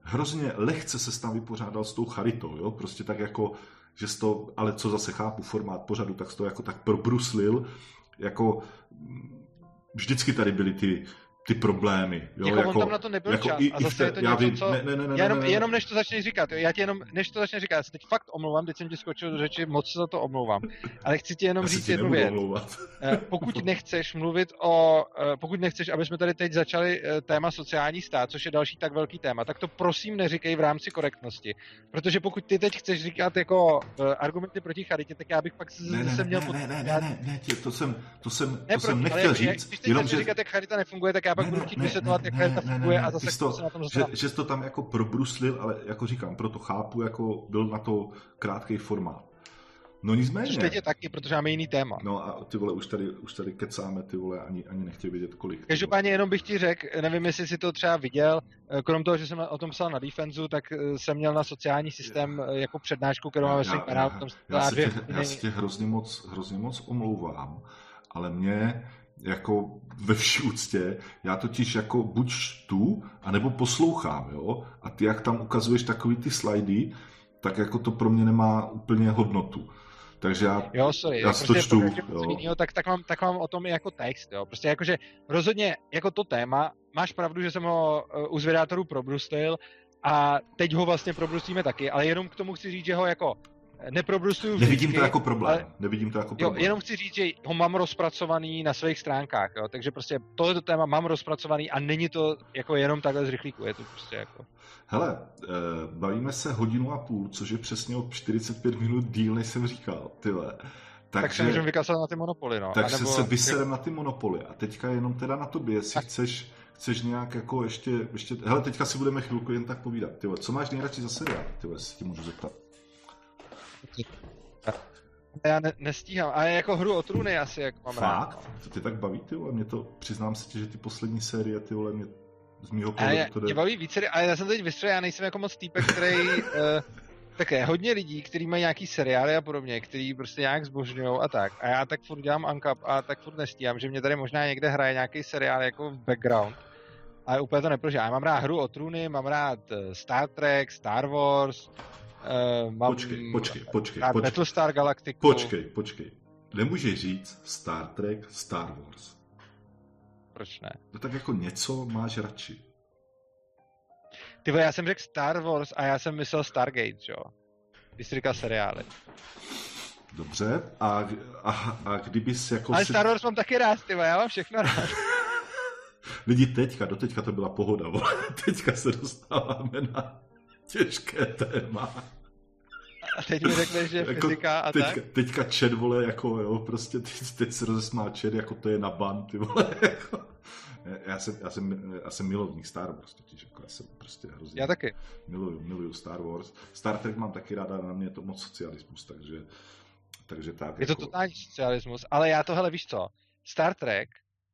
hrozně lehce se tam vypořádal s tou charitou, jo? prostě tak jako, že to, ale co zase chápu, formát pořadu, tak to jako tak probruslil, jako vždycky tady byly ty ty problémy. Jo, jako, jako on tam na to nebyl jako čas. I, a zase je to něco, vím, co... Ne, ne, ne, ne, jenom, ne, ne. jenom než to začneš říkat, jo, já ti jenom, než to začneš říkat, já se teď fakt omlouvám, teď jsem ti skočil do řeči, moc se za to omlouvám. Ale chci ti jenom já říct jednu věc. Eh, pokud nechceš mluvit o, eh, pokud nechceš, aby jsme tady teď začali eh, téma sociální stát, což je další tak velký téma, tak to prosím neříkej v rámci korektnosti. Protože pokud ty teď chceš říkat jako argumenty proti charitě, tak já bych pak ne, zase měl... Ne, ne, ne, ne, ne, ne, to jsem, to jsem, to jsem nechtěl říct. Jenom, že... říkat, jak charita nefunguje, tak já pak Ne, budu chtít vysvětlovat, jak ne, funguje a zase to- se na tom že, že jsi to tam jako probruslil, ale jako říkám, proto chápu, jako byl na to krátký formát. No nicméně. Což teď je taky, protože máme jiný téma. No a ty vole, už tady, už tady kecáme, ty vole, ani, ani nechtěl vědět, kolik. Každopádně jenom bych ti řekl, nevím, jestli jsi to třeba viděl, eh, krom toho, že jsem o tom psal na Defenzu, tak eh, jsem měl na sociální systém eh, jako přednášku, kterou máme svým kanálu, tam já, se dvě tě, já hodiny. se tě hrozně moc, hrozně moc omlouvám, ale mě jako ve vší úctě, já totiž jako buď čtu, anebo poslouchám, jo, a ty jak tam ukazuješ takový ty slajdy, tak jako to pro mě nemá úplně hodnotu. Takže já, Jo, sorry, Já si to prostě čtu, jo. jinýho, tak, tak, mám, tak mám o tom i jako text, jo. Prostě jakože rozhodně jako to téma, máš pravdu, že jsem ho uh, u zvědátorů probruslil a teď ho vlastně probruslíme taky, ale jenom k tomu chci říct, že ho jako neprobrustuju vždycky. nevidím to jako problém. ale- Nevidím to jako Jo, problém. jenom chci říct, že ho mám rozpracovaný na svých stránkách, jo, takže prostě tohleto téma mám rozpracovaný a není to jako jenom takhle z rychlíku, je to prostě jako... Hele, eh, bavíme se hodinu a půl, což je přesně o 45 minut díl, než jsem říkal, tyhle. Tak, Takže, se můžeme vykasat na ty monopoly, no. takže anebo- se vyserem na ty monopoly. A teďka jenom teda na tobě, jestli Tak. chceš, chceš nějak jako ještě, ještě... Hele, teďka si budeme chvilku jen tak povídat. Tyhle, co máš nejradši za seriál? Tyhle, jestli ti můžu zeptat. Já ne, nestíhám, ale jako hru o trůny asi, jak mám rád. no. Fakt? To tě tak baví, ty vole? Mě to, přiznám se ti, že ty poslední série, ty vole, mě z mýho pohledu to mě jde... baví více, ale já jsem teď vystřelil, já nejsem jako moc týpek, který... uh, také hodně lidí, kteří mají nějaký seriály a podobně, který prostě nějak zbožňují a tak. A já tak furt dělám uncap a tak furt nestíhám, že mě tady možná někde hraje nějaký seriál jako v background. Ale úplně to neprožívám. Já mám rád hru o trůny, mám rád eh, Star Trek, Star Wars, uh, mám Počkej, počkej, počkej, počkej. Battlestar Galactica. Počkej, počkej. Nemůžeš říct Star Trek, Star Wars. Proč ne? No tak jako něco máš radši. Ty já jsem řekl Star Wars a já jsem myslel Stargate, jo. Když jsi říkal seriály. Dobře, a, a, a kdybys jako Ale si... Star Wars mám taky rád, ty já mám všechno rád. Lidi teďka, do teďka to byla pohoda, vole. teďka se dostáváme na těžké téma. A teď mi řekneš, že Jako fyzika a teďka, tak. teďka chat, vole, jako jo, prostě teď, teď se rozesmál chat, jako to je na ban, ty vole, jako. Já jsem, já jsem, já jsem milovník Star Wars, totiž, jako já jsem prostě hrozně Já taky. miluju, miluju Star Wars. Star Trek mám taky ráda, na mě je to moc socialismus, takže, takže tak. Je to jako, totální socialismus, ale já tohle víš co? Star Trek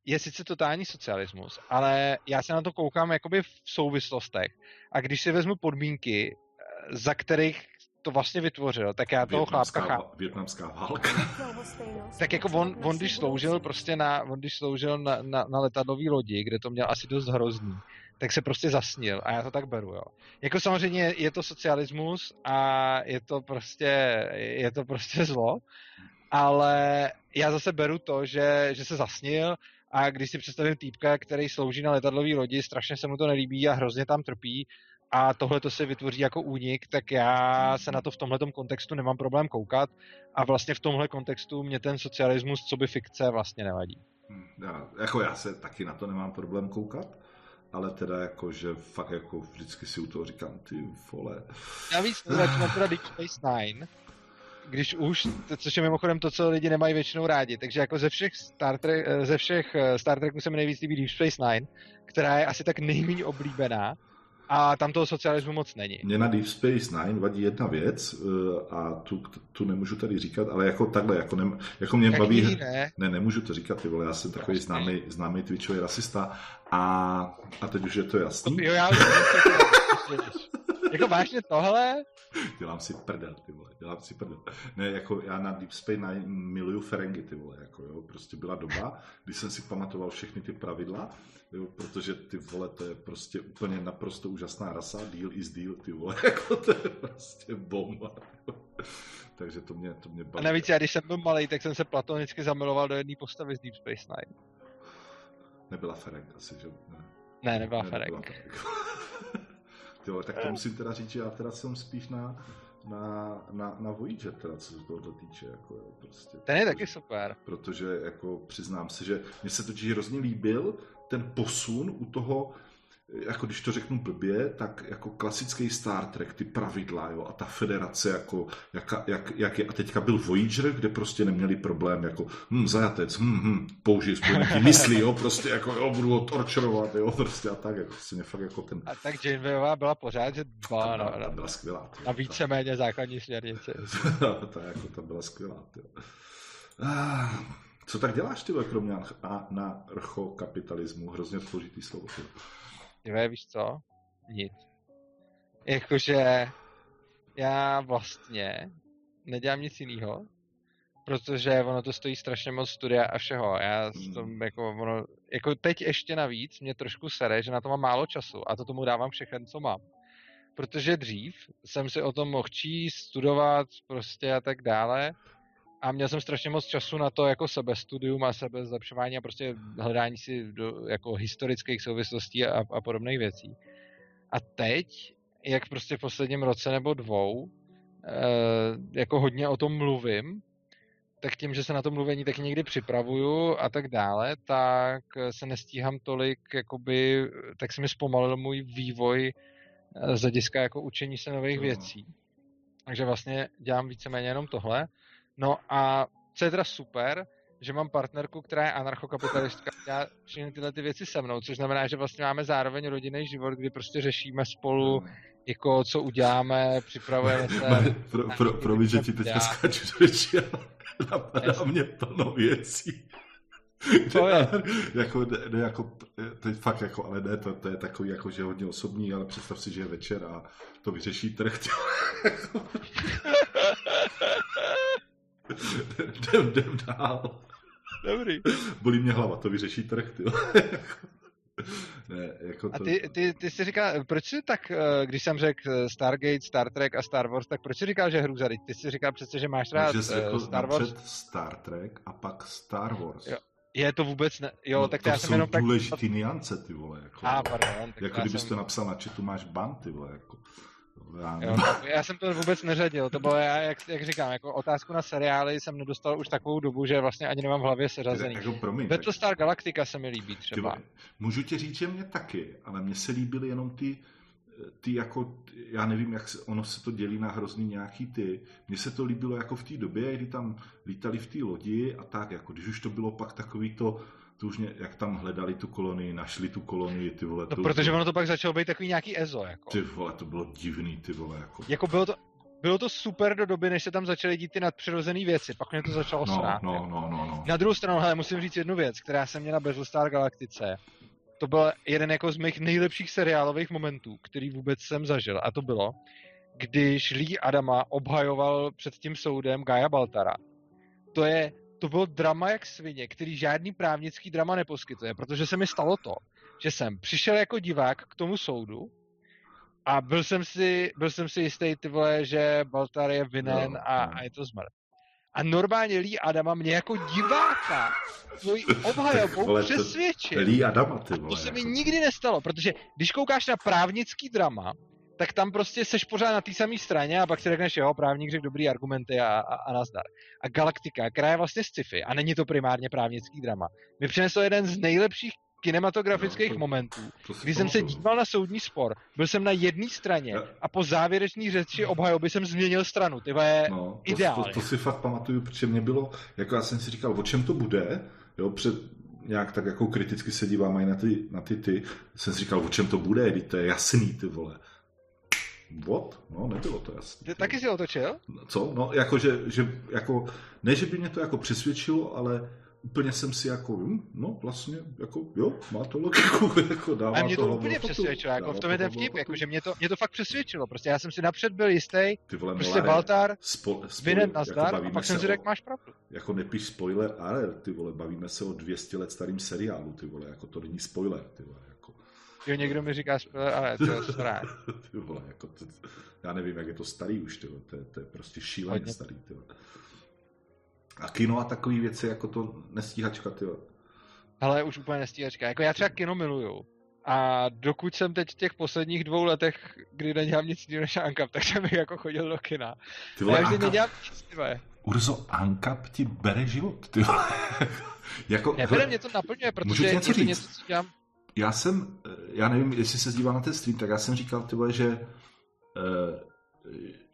je sice totální socialismus, ale já se na to koukám jakoby v souvislostech. A když si vezmu podmínky, eh, za kterých to vlastně vytvořil, tak já toho chlápka Větnamská, chápu. větnamská válka. Tak jako on, on když sloužil prostě na, on když sloužil na, na, na letadlový lodi, kde to měl asi dost hrozný, tak se prostě zasnil a já to tak beru, jo. Jako samozřejmě je to socialismus a je to prostě, je to prostě zlo, ale já zase beru to, že, že se zasnil a když si představím týpka, který slouží na letadlový lodi, strašně se mu to nelíbí a hrozně tam trpí a tohle to se vytvoří jako únik, tak já se na to v tomhletom kontextu nemám problém koukat a vlastně v tomhle kontextu mě ten socialismus, co by fikce, vlastně nevadí. Hm, Já, jako já se taky na to nemám problém koukat, ale teda jako, že fakt jako vždycky si u toho říkám, ty vole. Navíc začne teda Deep Space Nine, když už, to- což je mimochodem to, co lidi nemají většinou rádi. Takže jako ze všech Star, Trek, ze všech eh, Star Treků se mi nejvíc líbí Deep Space Nine, která je asi tak nejméně oblíbená a tam toho socialismu moc není. Mně na Deep Space Nine vadí jedna věc eh, a tu, tu nemůžu tady říkat, ale jako takhle, jako, ne, jako mě Jak baví... ne? Ne, nemůžu to říkat, ty vole, já jsem takový známý, známý Twitchový rasista a, a teď už je to jasný. Jo, já už Jako vážně tohle? Dělám si prdel, ty vole, dělám si prdel. Ne, jako já na Deep Space Nine miluju Ferengi, ty vole, jako jo, prostě byla doba, kdy jsem si pamatoval všechny ty pravidla, jo, protože ty vole, to je prostě úplně naprosto úžasná rasa, deal is deal, ty vole, jako to je prostě bomba. jo. Takže to mě, to mě A baví. navíc já, když jsem byl malý, tak jsem se platonicky zamiloval do jedné postavy z Deep Space Nine. Nebyla Ferenc asi, že? Ne. Ne, nebyla Ne. Ty vole, tak to musím teda říct, že já teda jsem spíš na, na, na, na Voyager, teda, co se tohoto týče, jako jo, prostě. Ten je taky super. Protože, jako přiznám se, že mně se totiž hrozně líbil ten posun u toho, jako když to řeknu blbě, tak jako klasický Star Trek, ty pravidla, jo, a ta federace, jako, jak, jak, jak je, a teďka byl Voyager, kde prostě neměli problém, jako, hm, zajatec, hm, hm, použij spojenky myslí, jo, prostě jako, jo, budu ho torčerovat, jo, prostě a tak, jako, prostě fakt jako ten... A tak Janewayová byla pořád, že dbala ta, na, ta, byla skvělá. na víceméně základní směrnici. ta, jako, ta byla skvělá. Ah, co tak děláš, ty kromě anarchokapitalismu? Hrozně složitý slovo. Tyjo. Tyve, víš co? Nic. Jakože já vlastně nedělám nic jiného, protože ono to stojí strašně moc studia a všeho. Já hmm. tom jako, ono, jako teď ještě navíc mě trošku sere, že na to mám málo času a to tomu dávám všechno, co mám. Protože dřív jsem si o tom mohl číst, studovat prostě a tak dále a měl jsem strašně moc času na to jako sebestudium a sebezlepšování a prostě hledání si do jako historických souvislostí a, a podobných věcí. A teď, jak prostě v posledním roce nebo dvou, e, jako hodně o tom mluvím, tak tím, že se na to mluvení taky někdy připravuju a tak dále, tak se nestíhám tolik, jakoby, tak se mi zpomalil můj vývoj eh, z hlediska jako učení se nových věcí. Takže vlastně dělám víceméně jenom tohle. No a co je teda super, že mám partnerku, která je anarchokapitalistka, dělá všechny tyhle ty věci se mnou, což znamená, že vlastně máme zároveň rodinný život, kdy prostě řešíme spolu, hmm. jako co uděláme, připravujeme se. pro, pro, pro, že ti teďka skáču do řeči, napadá mě plno věcí. To je. jako, ne, ne, jako, teď fakt jako, ale ne, to, to, je takový jako, že hodně osobní, ale představ si, že je večer a to vyřeší trh. jdem, jdem dál. Dobrý. Bolí mě hlava, to vyřeší trh, ty. ne, jako to... A ty, ty, ty jsi říkal, proč jsi tak, eh, když jsem řekl eh, Stargate, Star Trek a Star Wars, tak proč jsi říkal, že hrůza? Ty jsi říkal přece, že máš rád že uh, Star Wars. Star Trek a pak Star Wars. Jo. Je to vůbec ne... Jo, no, tak to já jsem jenom tak... důležitý niance, ty vole. Jako, a, pardon. Jako kdybys jsem... to napsal na chatu, máš ban, ty vole. Jako. Já, jo, já jsem to vůbec neřadil, to bylo, já, jak, jak říkám, jako otázku na seriály jsem nedostal už takovou dobu, že vlastně ani nemám v hlavě seřazený. Jako, promiň, Battlestar Galactica se mi líbí třeba. Ty, můžu ti říct, že mě taky, ale mně se líbily jenom ty, ty jako, já nevím, jak se, ono se to dělí na hrozný nějaký ty. Mně se to líbilo jako v té době, kdy tam lítali v té lodi a tak, jako když už to bylo pak takový to, to už mě, jak tam hledali tu kolonii, našli tu kolonii, ty vole. No, to, protože ono to pak začalo být takový nějaký EZO, jako. Ty vole, to bylo divný, ty vole, jako. Jako bylo to, bylo to super do doby, než se tam začaly dít ty nadpřirozené věci, pak mě to začalo no, srát. No, no, no, no. Na druhou stranu, hele, musím říct jednu věc, která se mě na Battlestar Galactice. To byl jeden jako z mých nejlepších seriálových momentů, který vůbec jsem zažil. A to bylo, když Lee Adama obhajoval před tím soudem Gaia Baltara. To je to bylo drama jak svině, který žádný právnický drama neposkytuje, protože se mi stalo to, že jsem přišel jako divák k tomu soudu a byl jsem si, byl jsem si jistý, ty vole, že Baltar je vinen no, a, no. a je to zmrt. A normálně Lee Adama mě jako diváka svojí obhajobou přesvědčil. Lee Adama, ty vole. To se mi jako... nikdy nestalo, protože když koukáš na právnický drama, tak tam prostě seš pořád na té samé straně a pak si řekneš, jo, právník řekl dobrý argumenty a, a, a nazdar. A Galaktika, která je vlastně sci-fi a není to primárně právnický drama, mi přinesl jeden z nejlepších kinematografických no, to, momentů, to kdy jsem se díval na soudní spor, byl jsem na jedné straně a po závěrečné řeči obhajoby jsem změnil stranu. Ty je no, ideální. To, to, to, si fakt pamatuju, protože mě bylo, jako já jsem si říkal, o čem to bude, jo, před, nějak tak jako kriticky se dívám i na ty, na ty ty, jsem si říkal, o čem to bude, to je jasný, ty vole. What? No, nebylo to jasné. Ty taky si otočil? Co? No, jako, že, že, jako, ne, že by mě to jako přesvědčilo, ale úplně jsem si jako, hm, no vlastně, jako jo, má to logiku, jako dává A mě to, to úplně přesvědčilo, jako v tom je ten vtip, jako, že mě to, mě to fakt přesvědčilo, prostě já jsem si napřed byl jistý, Ty vole, prostě Baltar, spo, vinen na zdar, jako a pak jsem si řekl, máš pravdu. Jako nepíš spoiler, ale ty vole, bavíme se o 200 let starým seriálu, ty vole, jako to není spoiler, ty vole. Jo, někdo mi říká, ale to je staré. ty vole, jako to, já nevím, jak je to starý už, ty to, je, to je prostě šíleně Hodně. starý, ty. A kino a takové věci, jako to nestíhačka, ty. Ale už úplně nestíhačka. Jako já třeba kino miluju. A dokud jsem teď v těch posledních dvou letech, kdy nedělám nic jiného než Ankap, tak jsem jako chodil do kina. Ty vole, a já vždy nedělám nic. Urzo, Ankap ti bere život, ty vole. jako, Nebere, mě to naplňuje, protože je to něco, co dělám já jsem, já nevím, jestli se zdívá na ten stream, tak já jsem říkal, tyhle, že eh,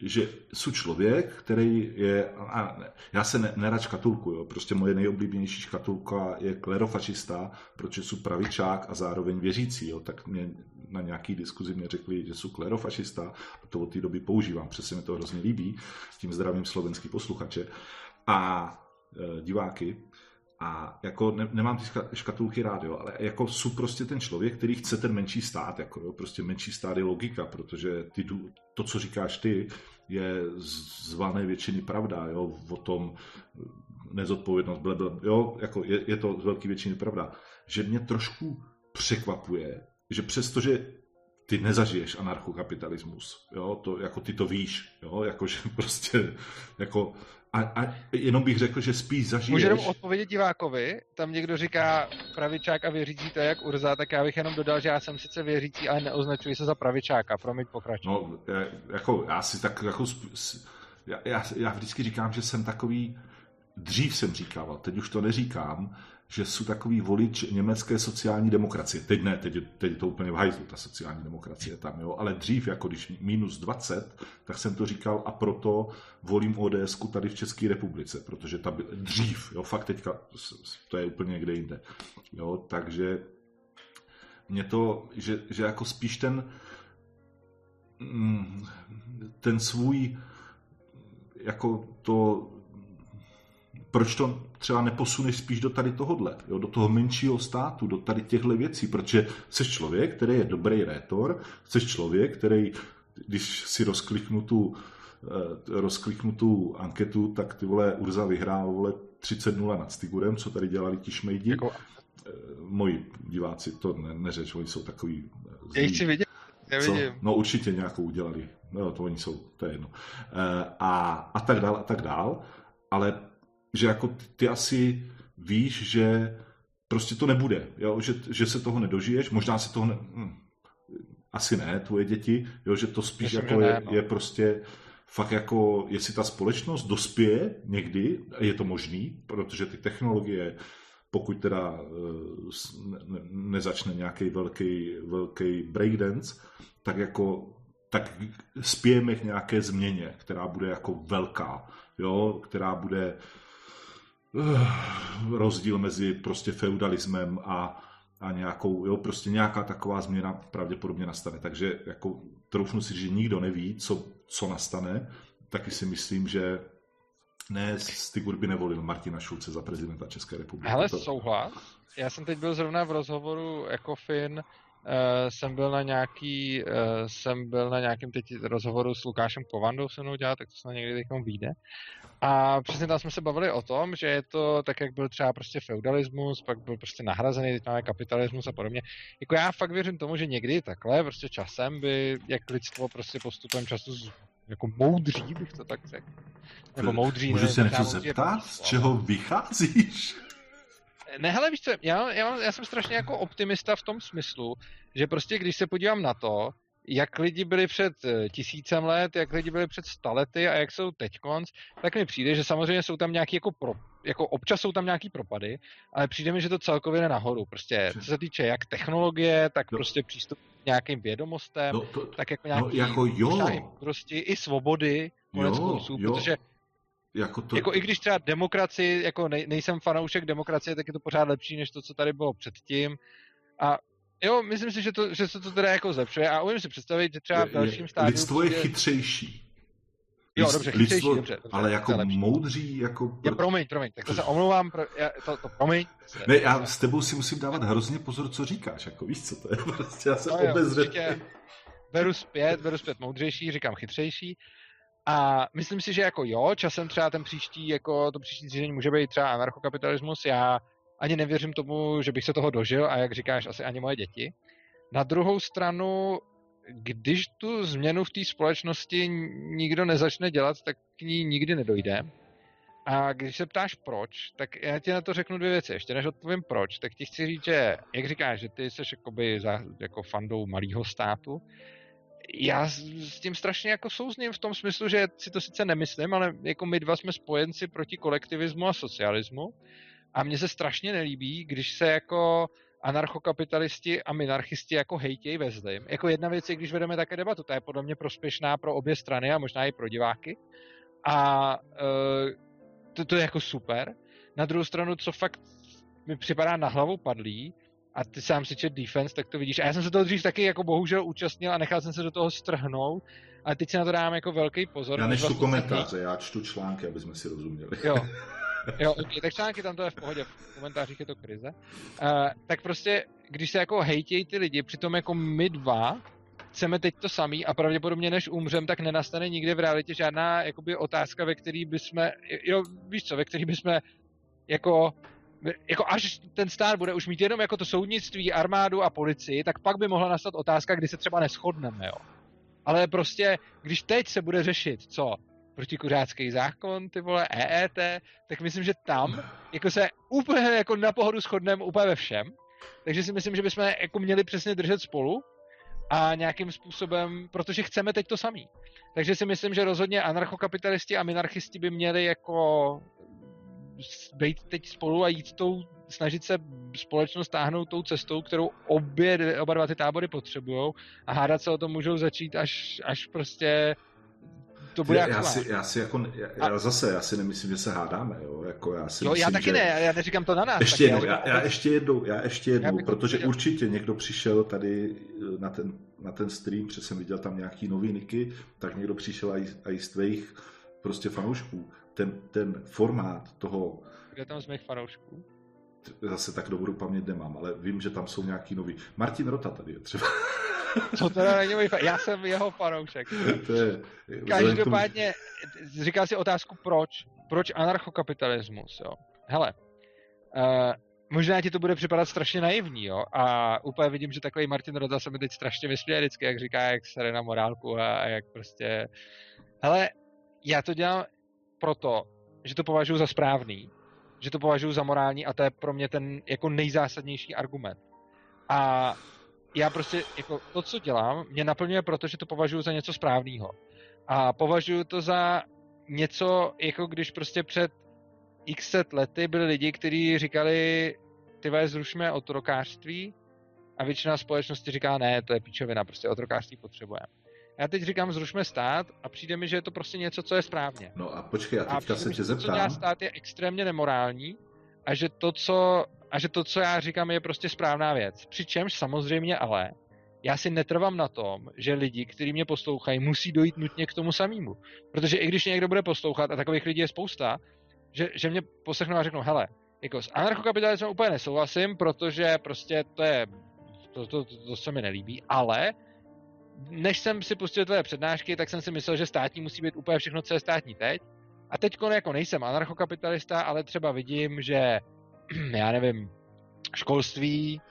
že jsou člověk, který je, a ne, já se ne, nerad škatulku, jo, prostě moje nejoblíbenější škatulka je klerofašista, protože jsou pravičák a zároveň věřící, jo, tak mě na nějaký diskuzi mě řekli, že jsou klerofašista a to od té doby používám, přesně mi to hrozně líbí, s tím zdravím slovenský posluchače. A e, diváky, a jako ne, nemám ty škatulky rád, jo, ale jako jsou prostě ten člověk, který chce ten menší stát, jako jo, prostě menší stát je logika, protože ty, to, co říkáš ty, je z valné většiny pravda, jo, o tom nezodpovědnost, ble, jo, jako je, je to z velké většiny pravda. Že mě trošku překvapuje, že přestože ty nezažiješ anarchokapitalismus, jo, to, jako ty to víš, jo, jako, že prostě, jako, a, a jenom bych řekl, že spíš zažiješ... Můžu jenom odpovědět divákovi, tam někdo říká pravičák a věřící, to je jak Urza, tak já bych jenom dodal, že já jsem sice věřící, ale neoznačuji se za pravičáka, promiň pokračuj. No, jako, já si tak, jako, já, já, já vždycky říkám, že jsem takový, dřív jsem říkal, teď už to neříkám, že jsou takový volič německé sociální demokracie. Teď ne, teď, teď je to úplně v hajzlu, ta sociální demokracie tam, jo, ale dřív, jako když minus 20, tak jsem to říkal a proto volím ods tady v České republice, protože ta byl, dřív, jo, fakt teďka, to je úplně někde jinde, jo, takže mě to, že, že jako spíš ten mm, ten svůj jako to proč to třeba neposuneš spíš do tady tohohle, jo, do toho menšího státu, do tady těchto věcí, protože jsi člověk, který je dobrý rétor, jsi člověk, který, když si rozkliknu tu, eh, rozkliknu tu anketu, tak ty vole Urza vyhrál vole 30-0 nad Stigurem, co tady dělali ti šmejdi. Jako... Eh, moji diváci to ne, neřeč, oni jsou takový eh, zlí. Já chci vidět. Co? No určitě nějakou udělali. No to oni jsou, to je jedno. A, a tak dál, a tak dál. Ale že jako ty asi víš, že prostě to nebude, jo? Že, že se toho nedožiješ, možná se toho ne, hm, asi ne, tvoje děti, jo? že to spíš Myslím, jako je, ne, no. je prostě fakt jako, jestli ta společnost dospěje někdy, je to možný, protože ty technologie, pokud teda eh, ne, nezačne nějaký velký, velký breakdance, tak jako tak spějeme k nějaké změně, která bude jako velká, jo, která bude rozdíl mezi prostě feudalismem a, a nějakou, jo, prostě nějaká taková změna pravděpodobně nastane. Takže jako troufnu si, že nikdo neví, co, co nastane, taky si myslím, že ne, Stigur by nevolil Martina Šulce za prezidenta České republiky. Hele, to... souhlas. Já jsem teď byl zrovna v rozhovoru jako Fin Uh, jsem byl na nějaký, uh, jsem byl na nějakém teď rozhovoru s Lukášem Kovandou se mnou dělat, tak to se někdy teď vyjde. A přesně tam jsme se bavili o tom, že je to tak, jak byl třeba prostě feudalismus, pak byl prostě nahrazený, teď máme kapitalismus a podobně. Jako já fakt věřím tomu, že někdy takhle prostě časem by, jak lidstvo prostě postupem času z, jako moudří, bych to tak řekl. Nebo moudří. Můžu se něco zeptat? Z čeho vycházíš? Ne, hele, víš co, já, já, já jsem strašně jako optimista v tom smyslu, že prostě když se podívám na to, jak lidi byli před eh, tisícem let, jak lidi byli před stalety a jak jsou teď konc, tak mi přijde, že samozřejmě jsou tam nějaký jako, pro, jako občas jsou tam nějaký propady, ale přijde mi, že to celkově jde nahoru. Prostě co se týče jak technologie, tak no. prostě přístup k nějakým vědomostem, no, to, tak jako nějaký no, jako jo. prostě i svobody, konec jo, konců, jo. protože jako, to... jako i když třeba demokracii, jako nej, nejsem fanoušek demokracie, tak je to pořád lepší než to, co tady bylo předtím. A jo, myslím si, že, to, že se to teda jako zlepšuje a umím si představit, že třeba v dalším stádiu... Lidstvo je chytřejší. Jo, dobře, chytřejší, lidstvo, dobře, dobře. Ale jako moudří, jako... Je, promiň, promiň, tak to se omlouvám, pro, já, to, to promiň. Ne, já s tebou si musím dávat hrozně pozor, co říkáš, jako víš, co to je, prostě já jsem no obezřetný. Beru zpět, beru zpět moudřejší, říkám chytřejší, a myslím si, že jako jo, časem třeba ten příští, jako to příští zřízení může být třeba anarchokapitalismus. Já ani nevěřím tomu, že bych se toho dožil a jak říkáš, asi ani moje děti. Na druhou stranu, když tu změnu v té společnosti nikdo nezačne dělat, tak k ní nikdy nedojde. A když se ptáš proč, tak já ti na to řeknu dvě věci. Ještě než odpovím proč, tak ti chci říct, že, jak říkáš, že ty jsi jakoby za, jako fandou malého státu, já s tím strašně jako souzním v tom smyslu, že si to sice nemyslím, ale jako my dva jsme spojenci proti kolektivismu a socialismu a mně se strašně nelíbí, když se jako anarchokapitalisti a minarchisti jako hejtěj ve zlým. Jako jedna věc je, když vedeme také debatu, ta je podle mě prospěšná pro obě strany a možná i pro diváky. A uh, to, to je jako super. Na druhou stranu, co fakt mi připadá na hlavu padlý, a ty sám si čet defense, tak to vidíš. A já jsem se toho dřív taky jako bohužel účastnil a nechal jsem se do toho strhnout, ale teď si na to dám jako velký pozor. Já nečtu vlastně komentáře, já čtu články, aby jsme si rozuměli. Jo, Jo, okay, tak články tam to je v pohodě, v komentářích je to krize. Uh, tak prostě, když se jako hejtějí ty lidi, přitom jako my dva chceme teď to samý a pravděpodobně než umřem, tak nenastane nikde v realitě žádná jakoby otázka, ve který bychom, jo, víš co, ve který bychom jako jako až ten stát bude už mít jenom jako to soudnictví, armádu a policii, tak pak by mohla nastat otázka, kdy se třeba neschodneme, jo. Ale prostě, když teď se bude řešit, co? Protikuřácký zákon, ty vole, EET, tak myslím, že tam jako se úplně jako na pohodu shodneme úplně ve všem. Takže si myslím, že bychom jako měli přesně držet spolu a nějakým způsobem, protože chceme teď to samý. Takže si myslím, že rozhodně anarchokapitalisti a minarchisti by měli jako být teď spolu a jít tou, snažit se společnost táhnout tou cestou, kterou obě, oba dva ty tábory potřebují a hádat se o tom můžou začít, až, až prostě to bude já, já, si, já si jako, já, já zase, já si nemyslím, že se hádáme, jo, jako já si jo, myslím, já taky že... ne, já neříkám to na nás. Ještě jednou, já, já, ještě jednou, já ještě jednou, já protože viděl. určitě někdo přišel tady eh, na ten, na ten stream, protože jsem viděl tam nějaký nový niky, tak někdo přišel i, i z tvých prostě fanoušků. Ten, ten formát toho... Kde tam z mých fanoušků? Zase tak dobrou paměť nemám, ale vím, že tam jsou nějaký nový. Martin Rota tady je třeba. Co teda není můj Já jsem jeho fanoušek. to je, Každopádně, říkal si otázku proč. Proč anarchokapitalismus, jo? Hele, uh, možná ti to bude připadat strašně naivní, jo? A úplně vidím, že takový Martin Rota se mi teď strašně vysměje vždycky, jak říká, jak se na morálku a, a jak prostě... Hele, já to dělám proto, že to považuji za správný, že to považuji za morální a to je pro mě ten jako nejzásadnější argument. A já prostě, jako to, co dělám, mě naplňuje proto, že to považuji za něco správného. A považuji to za něco, jako když prostě před x set lety byli lidi, kteří říkali, ty zrušme otrokářství a většina společnosti říká, ne, to je píčovina, prostě otrokářství potřebujeme. Já teď říkám, zrušme stát a přijde mi, že je to prostě něco, co je správně. No a počkej, já teďka a se tě zeptám. To, co dělá stát, je extrémně nemorální a že to, co a že to, co já říkám, je prostě správná věc. Přičemž samozřejmě ale já si netrvám na tom, že lidi, kteří mě poslouchají, musí dojít nutně k tomu samému. Protože i když někdo bude poslouchat, a takových lidí je spousta, že, že mě poslechnou a řeknou, hele, jako s anarchokapitalismem úplně nesouhlasím, protože prostě to je, to, to, to, to se mi nelíbí, ale než jsem si pustil tvoje přednášky, tak jsem si myslel, že státní musí být úplně všechno, co je státní teď. A teď jako nejsem anarchokapitalista, ale třeba vidím, že já nevím, školství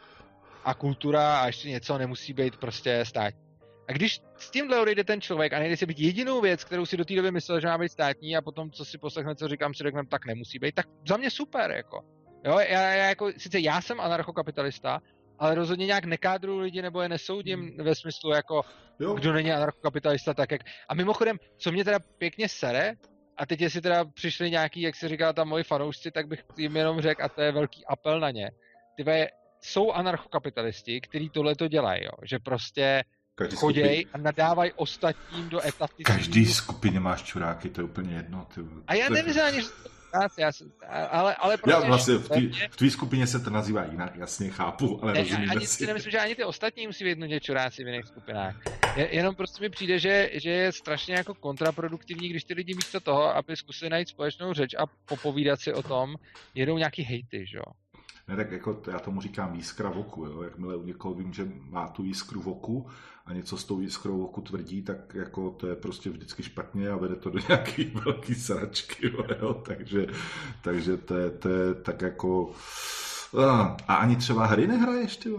a kultura a ještě něco nemusí být prostě státní. A když s tímhle odejde ten člověk a nejde si být jedinou věc, kterou si do té doby myslel, že má být státní a potom, co si poslechne, co říkám, si řekne, tak nemusí být, tak za mě super, jako. Jo, já, já jako, sice já jsem anarchokapitalista, ale rozhodně nějak nekádruju lidi nebo je nesoudím hmm. ve smyslu jako, jo. kdo není anarchokapitalista, tak jak... A mimochodem, co mě teda pěkně sere, a teď jestli teda přišli nějaký, jak se říká tam moji fanoušci, tak bych jim jenom řekl, a to je velký apel na ně, ty jsou anarchokapitalisti, kteří tohle to dělají, jo? že prostě Každý choděj a nadávají ostatním do etaty. Každý skupině máš čuráky, to je úplně jedno. Ty, a já nevím, že ani já, ale, ale prostě, já vlastně v, tý, v tvý skupině se to nazývá jinak, jasně chápu, ale ne, rozumíme ani, si. nemyslím, že ani ty ostatní musí být nutně čuráci v jiných skupinách. Je, jenom prostě mi přijde, že, že je strašně jako kontraproduktivní, když ty lidi místo toho, aby zkusili najít společnou řeč a popovídat si o tom, jedou nějaký hejty, že jo. Ne, tak jako já tomu říkám jiskra v oku, jo. Jakmile u někoho vím, že má tu jiskru v oku a něco s tou jiskrou v oku tvrdí, tak jako to je prostě vždycky špatně a vede to do nějaký velký sračky, jo. Takže, takže to je, to je tak jako... A ani třeba hry nehraješ, ty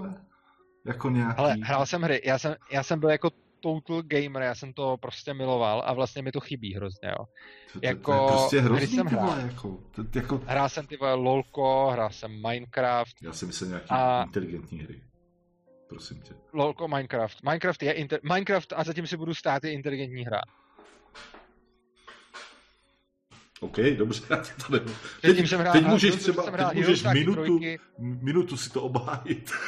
Jako nějaký... Ale hrál jsem hry. Já jsem, já jsem byl jako total gamer, já jsem to prostě miloval a vlastně mi to chybí hrozně, jo. To, to, jako, to je prostě hrozný, jsem hrál. Jako, to, jako... Hrál jsem ty vole LOLko, hrál jsem Minecraft. Já jsem myslel nějaký a... inteligentní hry. Prosím tě. LOLko, Minecraft. Minecraft je inter... Minecraft a zatím si budu stát je inteligentní hra. OK, dobře, já ti to nebudu. Jsem hrál, teď můžeš třeba teď můžeš minutu, trojky. minutu si to obhájit.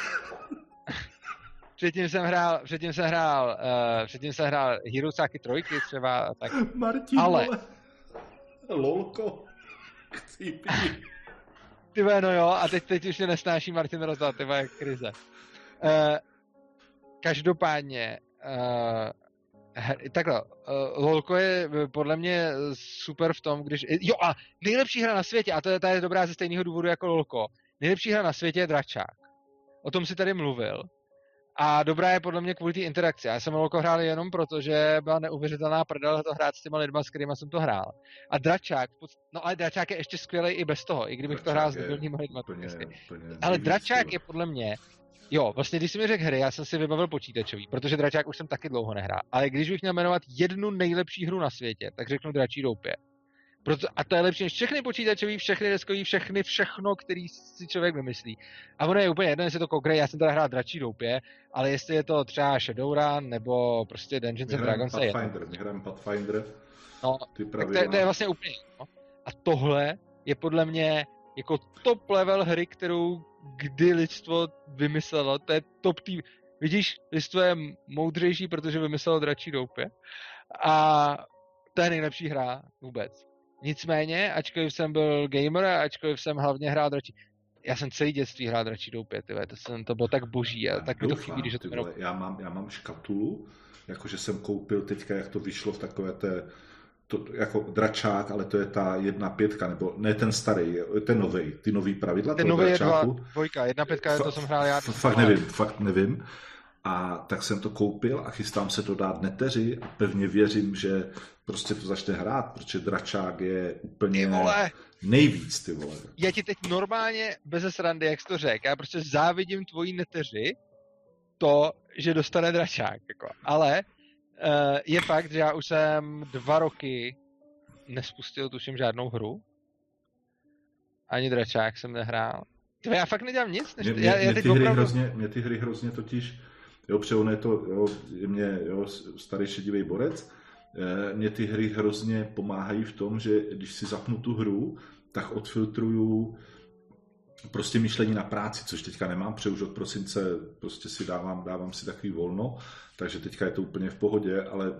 Předtím jsem hrál, předtím jsem hrál, uh, předtím jsem hrál Hirosáky trojky třeba tak. Martin, Ale-. Lolko. Ty no jo, a teď, teď už mě nesnáší Martin Rota, ty jak krize. Uh, každopádně, uh, her, takhle, uh, LOLko je podle mě super v tom, když, jo a nejlepší hra na světě, a to je, ta je dobrá ze stejného důvodu jako LOLko, nejlepší hra na světě je Dračák. O tom si tady mluvil. A dobrá je podle mě kvůli té interakci. Já jsem LOLko hrál jenom proto, že byla neuvěřitelná prdel to hrát s těma lidma, s kterými jsem to hrál. A Dračák, no ale Dračák je ještě skvělý i bez toho, i kdybych to hrál s Dračák je debilníma lidma. Úplně, typicky. úplně Ale Dračák je podle mě, jo, vlastně když jsi mi řekl hry, já jsem si vybavil počítačový, protože Dračák už jsem taky dlouho nehrál. Ale když bych měl jmenovat jednu nejlepší hru na světě, tak řeknu Dračí doupě. Proto, a to je lepší než všechny počítačový, všechny deskový, všechny, všechno, který si člověk vymyslí. A ono je úplně jedno, jestli je to Kokrej, já jsem teda hrál Dračí doupě, ale jestli je to třeba Shadowrun nebo prostě Dungeons and Dragons. Pathfinder, my hrajeme Pathfinder, No, ty tak to, to je vlastně úplně jedno. A tohle je podle mě jako top level hry, kterou kdy lidstvo vymyslelo. To je top tým. Vidíš, lidstvo je moudřejší, protože vymyslelo dračí doupě. A to je nejlepší hra vůbec. Nicméně, ačkoliv jsem byl gamer a ačkoliv jsem hlavně hrál dračí, já jsem celý dětství hrál dračí doupě, tyhle, to, jsem, to bylo tak boží a Já tak mi to chybí, když je ty to vole, já, mám, já mám škatulu, jakože jsem koupil teďka, jak to vyšlo v takové té, to, jako dračák, ale to je ta jedna pětka, nebo ne ten starý, je ten nový, ty nový pravidla Ten toho nový je dva, dračáku. dvojka, jedna pětka, Fa- to jsem hrál já. F- fakt nevím, fakt nevím. A tak jsem to koupil a chystám se to dát neteři a pevně věřím, že prostě to začne hrát, protože dračák je úplně Ty vole, nejvíc, ty vole. já ti teď normálně bez srandy, jak jsi to řekl, já prostě závidím tvojí neteři to, že dostane dračák, jako. ale uh, je fakt, že já už jsem dva roky nespustil tuším žádnou hru, ani dračák jsem nehrál. Tyhle, já fakt nedělám nic, než, Mě, mě, já, já mě, ty hry opravdu, hrozně, mě ty hry hrozně totiž, jo, protože on je to, jo, je mě, jo, starý šedivý borec, mě ty hry hrozně pomáhají v tom, že když si zapnu tu hru, tak odfiltruju prostě myšlení na práci, což teďka nemám, protože už od prosince prostě si dávám, dávám si takový volno, takže teďka je to úplně v pohodě, ale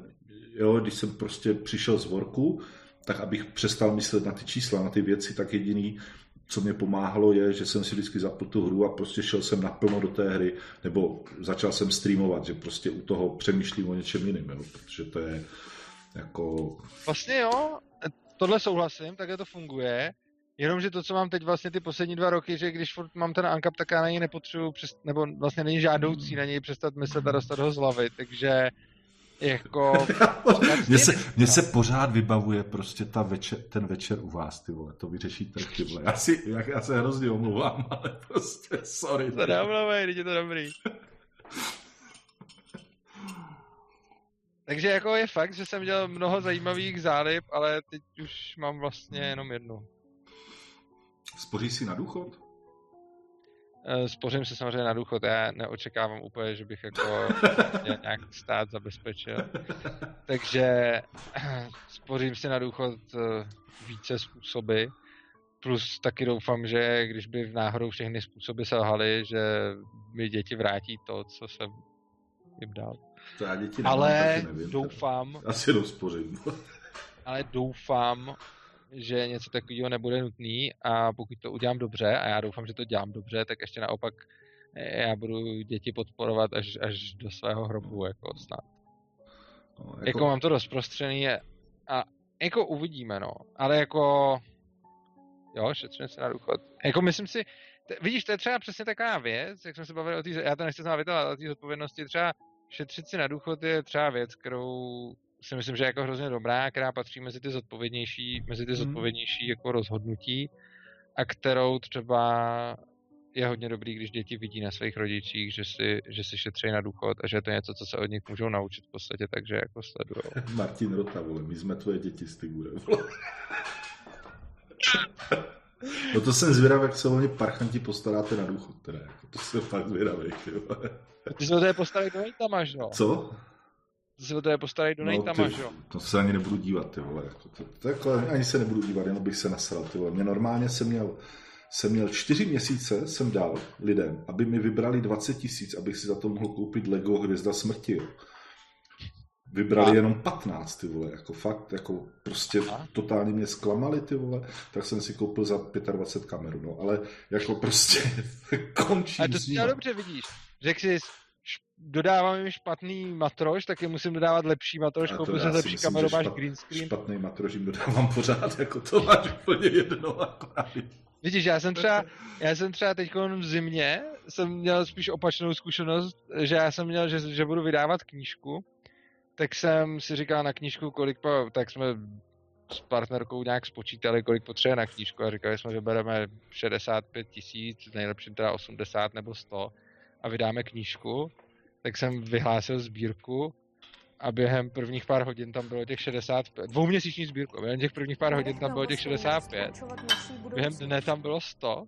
jo, když jsem prostě přišel z worku, tak abych přestal myslet na ty čísla, na ty věci, tak jediný, co mě pomáhalo, je, že jsem si vždycky zapl tu hru a prostě šel jsem naplno do té hry, nebo začal jsem streamovat, že prostě u toho přemýšlím o něčem jiném, jo, protože to je jako... vlastně jo, tohle souhlasím, takhle to funguje, Jenomže to, co mám teď vlastně ty poslední dva roky, že když furt mám ten uncap, tak já na něj nepotřebuji, přes, nebo vlastně není žádoucí na něj přestat myslet a dostat ho z hlavy, takže jako... Mně se, mně se pořád vybavuje prostě ta večer, ten večer u vás, ty vole, to vyřeší tak, ty vole. Já, si, já, já se hrozně omlouvám, ale prostě sorry. To teď je to dobrý. Takže jako je fakt, že jsem dělal mnoho zajímavých zálib, ale teď už mám vlastně jenom jednu. Spoříš si na důchod? Eh, Spořím se samozřejmě na důchod, já neočekávám úplně, že bych jako nějak stát zabezpečil. Takže spořím si na důchod eh, více způsoby. Plus taky doufám, že když by v náhodou všechny způsoby selhaly, že mi děti vrátí to, co jsem jim dal. To já děti nemám, Ale nevím. doufám, Asi jenom spořím. ale doufám, že něco takového nebude nutný a pokud to udělám dobře, a já doufám, že to dělám dobře, tak ještě naopak eh, já budu děti podporovat až, až do svého hrobu, jako snad. No, Jako, jako mám to rozprostřený a jako uvidíme, no. Ale jako, jo, šetříme se na důchod. Jako myslím si, t- vidíš, to je třeba přesně taková věc, jak jsme se bavili o té, já to nechci znát vytahovat, o té zodpovědnosti, třeba šetřit si na důchod je třeba věc, kterou si myslím, že je jako hrozně dobrá, která patří mezi ty zodpovědnější, mezi ty Mhm. zodpovědnější jako rozhodnutí a kterou třeba je hodně dobrý, když děti vidí na svých rodičích, že si, že si šetří na důchod a že je to něco, co se od nich můžou naučit v podstatě, takže jako sledujou. Martin Rota, vole, my jsme tvoje děti s Tigurem. vole. No to jsem zvědav, jak se oni parchanti postaráte na důchod, teda. jako, To jsem fakt zvědavý, ty vole. Ty se do té postavy, kdo tam máš, no? Co? Co? No, To se o to postarají do no, ty, že jo? To se ani nebudu dívat, ty vole. To, to, to, to jako, ani se nebudu dívat, jenom bych se nasral, ty vole. Mě normálně jsem měl, jsem měl čtyři měsíce, jsem dal lidem, aby mi vybrali 20 tisíc, abych si za to mohl koupit Lego Hvězda smrti, jo. Vybrali a? jenom 15, ty vole, jako fakt, jako prostě a? totálně mě zklamali, ty vole, tak jsem si koupil za 25 kameru, no, ale jako prostě končím A to si dobře vidíš, řekl jsi, dodávám jim špatný matroš, tak je musím dodávat lepší matroš, koupil jsem lepší kameru, máš green screen. Špatný matroš jim dodávám pořád, jako to máš úplně jedno akorát. Vidíš, já jsem třeba, já jsem třeba teď v zimě jsem měl spíš opačnou zkušenost, že já jsem měl, že, že budu vydávat knížku, tak jsem si říkal na knížku, kolik, po, tak jsme s partnerkou nějak spočítali, kolik potřebuje na knížku a říkali jsme, že bereme 65 tisíc, nejlepším teda 80 nebo 100 a vydáme knížku, tak jsem vyhlásil sbírku a během prvních pár hodin tam bylo těch 65, dvouměsíční sbírku, během těch prvních pár hodin tam bylo těch 65, během dne tam bylo 100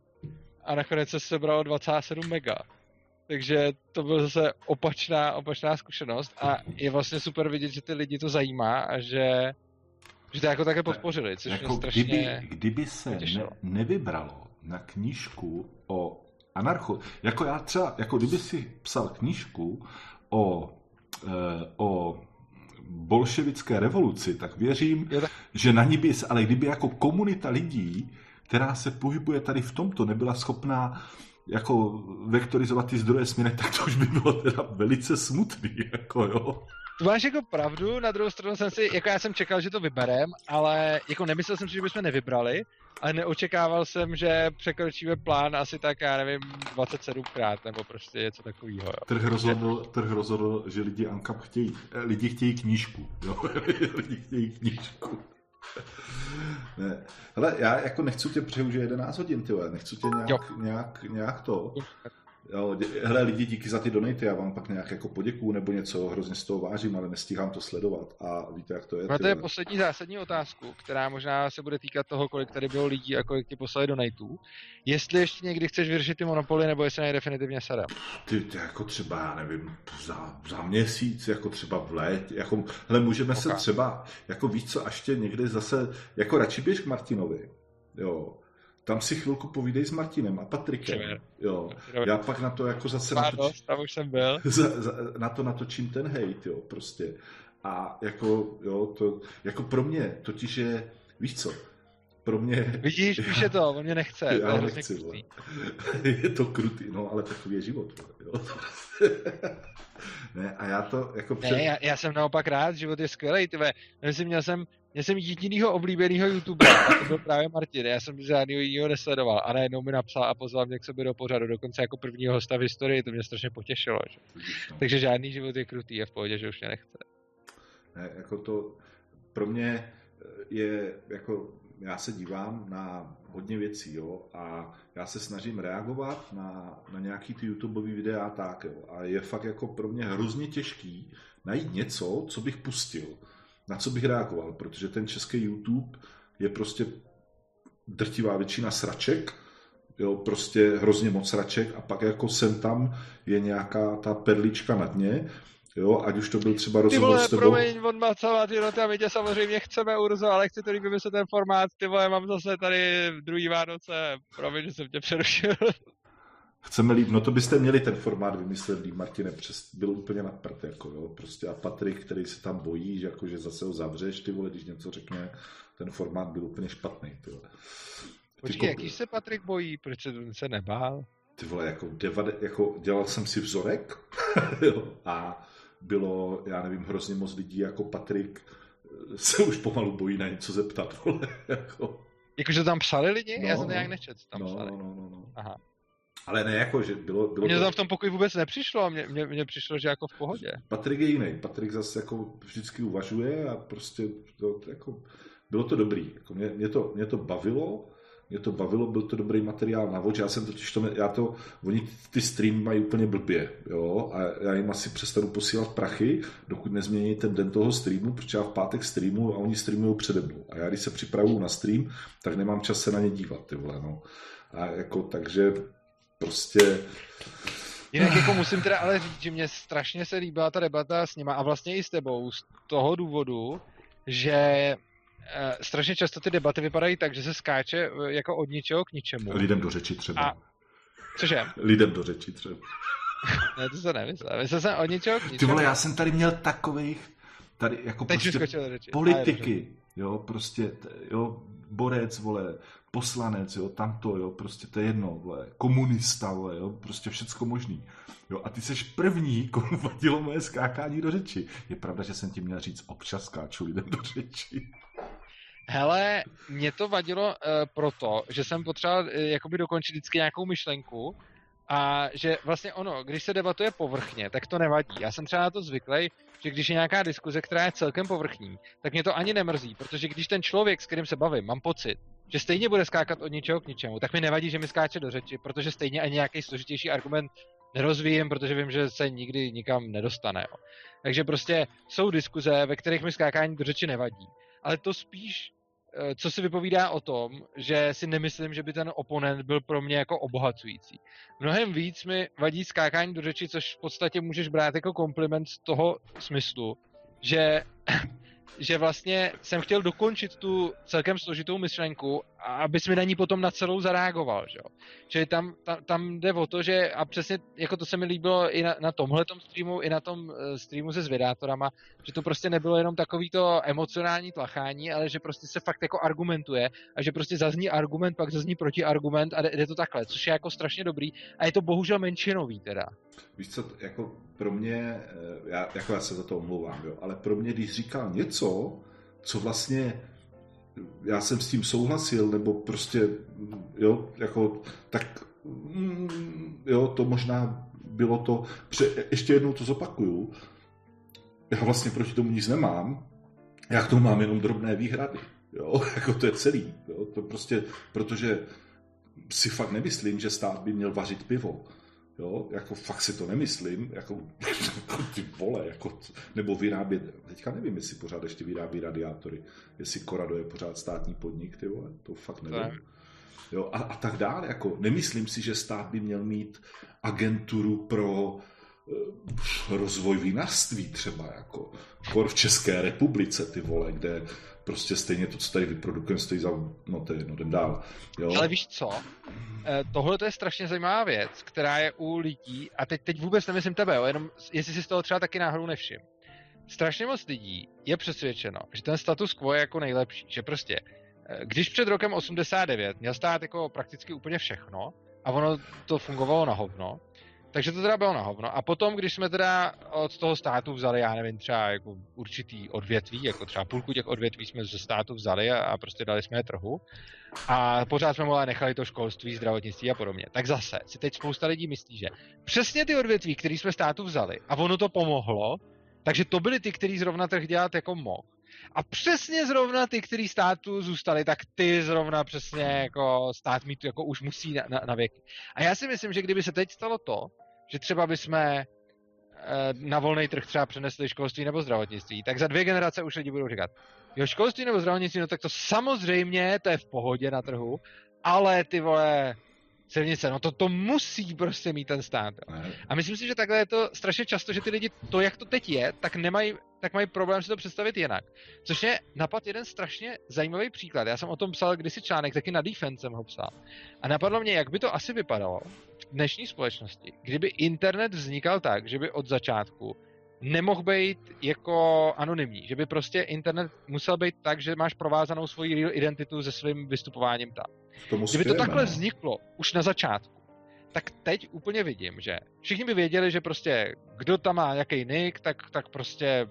a nakonec se sebralo 27 mega. Takže to byla zase opačná, opačná zkušenost a je vlastně super vidět, že ty lidi to zajímá a že, že to jako také podpořili, což jako strašně kdyby, kdyby se ne, nevybralo na knížku o anarcho, jako já třeba, jako kdyby si psal knížku o, e, o bolševické revoluci, tak věřím, tak... že na ní bys, ale kdyby jako komunita lidí, která se pohybuje tady v tomto, nebyla schopná jako vektorizovat ty zdroje směrem, tak to už by bylo teda velice smutný, jako jo. To máš jako pravdu, na druhou stranu jsem si, jako já jsem čekal, že to vyberem, ale jako nemyslel jsem si, že bychom nevybrali, ale neočekával jsem, že překročíme plán asi tak, já nevím, 27krát, nebo prostě něco takového. Trh rozhodl, trh rozhodl, že lidi Ankap chtějí, eh, lidi chtějí knížku, jo? lidi chtějí knížku. ne. Hele, já jako nechci tě přehužit 11 hodin, ty nechci tě nějak, nějak, nějak to. Jo, hele lidi, díky za ty donaty, já vám pak nějak jako poděkuju nebo něco, hrozně z toho vážím, ale nestíhám to sledovat a víte, jak to je. No to je poslední zásadní otázku, která možná se bude týkat toho, kolik tady bylo lidí a kolik ti poslali donatů. Jestli ještě někdy chceš vyřešit ty monopoly, nebo jestli nej definitivně sadem. Ty, ty, jako třeba, já nevím, za, za měsíc, jako třeba v létě, jako, hele, můžeme okay. se třeba, jako víc co, až tě někdy zase, jako radši běž k Martinovi, jo, tam si chvilku povídej s Martinem a Patrikem. Jo. Já pak na to jako zase natočím, tam už jsem byl. Za, za, na to natočím ten hate, jo, prostě. A jako, jo, to, jako pro mě totiž je, víš co, pro mě... Vidíš, píše to, on mě nechce. Já to je nechci, je to krutý, no, ale takový je život. Jo. ne, a já to jako před... Ne, já, já, jsem naopak rád, život je skvělý, tyve. Myslím, měl jsem Měl jsem jedinýho oblíbeného youtubera a to byl právě Martin. Já jsem žádného jiného nesledoval a najednou mi napsal a pozval mě k sobě do pořadu, dokonce jako prvního hosta v historii, to mě strašně potěšilo. Že? Takže žádný život je krutý a v pohodě, že už mě nechce. Ne, jako to pro mě je jako já se dívám na hodně věcí, jo, a já se snažím reagovat na, na nějaký ty YouTubeový videa tak, jo, a je fakt jako pro mě hrozně těžký najít něco, co bych pustil na co bych reagoval, protože ten český YouTube je prostě drtivá většina sraček, jo, prostě hrozně moc sraček a pak jako sem tam je nějaká ta perlička na dně, jo, ať už to byl třeba rozhovor ty vole, s tebou. promiň, on má celá ty a my tě samozřejmě chceme, Urzo, ale chci to líbit se ten formát, ty vole, mám zase tady druhý Vánoce, promiň, že jsem tě přerušil. Chceme líp, no to byste měli ten formát vymyslet Martine, přes, byl úplně na prd, jako jo, prostě a Patrik, který se tam bojí, že, jako, že zase ho zavřeš, ty vole, když něco řekne, ten formát byl úplně špatný, ty vole. Počkej, jaký se Patrik bojí, proč se, se nebál? Ty vole, jako, devade, jako dělal jsem si vzorek jo, a bylo, já nevím, hrozně moc lidí jako Patrik se už pomalu bojí na něco zeptat, vole, jako. Jakože tam psali lidi? No, Já jsem to nějak nečet, tam no, psali. No, no, no, no. Aha. Ale ne jako, že bylo... bylo mně to tam v tom pokoji vůbec nepřišlo, mně, mně, mně přišlo, že jako v pohodě. Patrik je jiný, Patrik zase jako vždycky uvažuje a prostě to, jako, bylo to dobrý. Jako mě, mě, to, mě to bavilo, mě to bavilo, byl to dobrý materiál na voč, já jsem totiž to, já to, oni ty streamy mají úplně blbě, jo, a já jim asi přestanu posílat prachy, dokud nezmění ten den toho streamu, protože já v pátek streamu a oni streamují přede mnou. A já když se připravuju na stream, tak nemám čas se na ně dívat, ty vole, no. A jako, takže prostě Jinak jako musím teda ale říct, že mě strašně se líbila ta debata s nima a vlastně i s tebou z toho důvodu, že strašně často ty debaty vypadají tak, že se skáče eh, jako od ničeho k ničemu. Lidem do řeči třeba. A... Cože? Lidem do řeči třeba. ne, to se nemyslel. Myslel jsem od ničeho k ničemu. Ty vole, já jsem tady měl takových, tady jako Teď prostě politiky, jo, prostě, jo, borec, vole, poslanec, jo, tamto, jo, prostě to je jedno, vole, komunista, vole, jo, prostě všecko možný. Jo, a ty seš první, komu vadilo moje skákání do řeči. Je pravda, že jsem ti měl říct, občas skáču lidem do řeči. Hele, mě to vadilo uh, proto, že jsem potřeboval uh, jakoby dokončit vždycky nějakou myšlenku a že vlastně ono, když se debatuje povrchně, tak to nevadí. Já jsem třeba na to zvyklý, že když je nějaká diskuze, která je celkem povrchní, tak mě to ani nemrzí, protože když ten člověk, s kterým se bavím, mám pocit, že stejně bude skákat od ničeho k ničemu, tak mi nevadí, že mi skáče do řeči, protože stejně ani nějaký složitější argument nerozvíjím, protože vím, že se nikdy nikam nedostane. Jo. Takže prostě jsou diskuze, ve kterých mi skákání do řeči nevadí. Ale to spíš co si vypovídá o tom, že si nemyslím, že by ten oponent byl pro mě jako obohacující. Mnohem víc mi vadí skákání do řeči, což v podstatě můžeš brát jako kompliment z toho smyslu, že že vlastně jsem chtěl dokončit tu celkem složitou myšlenku, abys mi na ní potom na celou zareagoval, že jo. Čili tam, tam, tam jde o to, že a přesně jako to se mi líbilo i na, na tomhle streamu, i na tom uh, streamu se zvědátorama, že to prostě nebylo jenom takový to emocionální tlachání, ale že prostě se fakt jako argumentuje a že prostě zazní argument, pak zazní protiargument a jde, jde to takhle, což je jako strašně dobrý a je to bohužel menšinový teda. Víš co, jako pro mě, eh, já, jako já se za to omlouvám, jo, ale pro mě, když říkal něco, co vlastně já jsem s tím souhlasil, nebo prostě, jo, jako, tak, mm, jo, to možná bylo to, pře, ještě jednou to zopakuju, já vlastně proti tomu nic nemám, já k tomu mám jenom drobné výhrady, jo, jako to je celý, jo, to prostě, protože si fakt nemyslím, že stát by měl vařit pivo, Jo, jako fakt si to nemyslím, jako, jako ty vole, jako, nebo vyrábět, teďka nevím, jestli pořád ještě vyrábí radiátory, jestli Korado je pořád státní podnik, ty vole, to fakt nevím. Jo, a, a tak dále, jako nemyslím si, že stát by měl mít agenturu pro rozvoj vinařství třeba, jako kor v České republice, ty vole, kde prostě stejně to, co tady vyprodukujeme, stojí za, no to je jedno, jdem dál. Jo? Ale víš co? Eh, tohle to je strašně zajímavá věc, která je u lidí, a teď, teď vůbec nemyslím tebe, jo, jenom jestli si z toho třeba taky náhodou nevšim. Strašně moc lidí je přesvědčeno, že ten status quo je jako nejlepší, že prostě eh, když před rokem 89 měl stát jako prakticky úplně všechno a ono to fungovalo na hovno, takže to teda bylo na hovno. A potom, když jsme teda od toho státu vzali, já nevím, třeba jako určitý odvětví, jako třeba půlku těch odvětví jsme ze státu vzali a, a prostě dali jsme je trhu. A pořád jsme mohli nechali to školství, zdravotnictví a podobně. Tak zase si teď spousta lidí myslí, že přesně ty odvětví, které jsme státu vzali a ono to pomohlo, takže to byly ty, který zrovna trh dělat jako mohl. A přesně zrovna ty, který státu zůstali, tak ty zrovna přesně jako stát mít jako už musí na, na, na věky. A já si myslím, že kdyby se teď stalo to, že třeba bychom eh, na volný trh třeba přenesli školství nebo zdravotnictví, tak za dvě generace už lidi budou říkat, jo, školství nebo zdravotnictví, no tak to samozřejmě, to je v pohodě na trhu, ale ty vole, silnice, no to, to musí prostě mít ten stát. Jo. A myslím si, že takhle je to strašně často, že ty lidi to, jak to teď je, tak nemají, tak mají problém si to představit jinak. Což je napad jeden strašně zajímavý příklad. Já jsem o tom psal kdysi článek, taky na Defense jsem ho psal. A napadlo mě, jak by to asi vypadalo v dnešní společnosti, kdyby internet vznikal tak, že by od začátku nemohl být jako anonymní, že by prostě internet musel být tak, že máš provázanou svoji real identitu se svým vystupováním tam. Kdyby to takhle no. vzniklo už na začátku, tak teď úplně vidím, že všichni by věděli, že prostě kdo tam má jaký nick, tak, tak prostě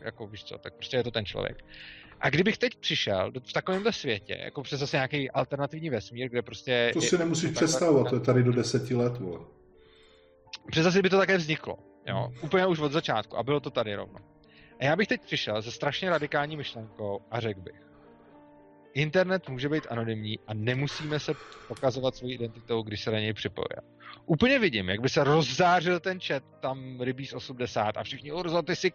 jako víš co, tak prostě je to ten člověk. A kdybych teď přišel do, v takovémhle světě, jako přes zase nějaký alternativní vesmír, kde prostě... To si je, nemmusíš představovat, to je tady do deseti let, vole. Přes zase by to také vzniklo, jo, úplně už od začátku a bylo to tady rovno. A já bych teď přišel se strašně radikální myšlenkou a řekl bych, internet může být anonymní a nemusíme se pokazovat svou identitou, když se na něj připojíme. Úplně vidím, jak by se rozzářil ten chat, tam Rybís 80 a všichni, Urzo, ty jsi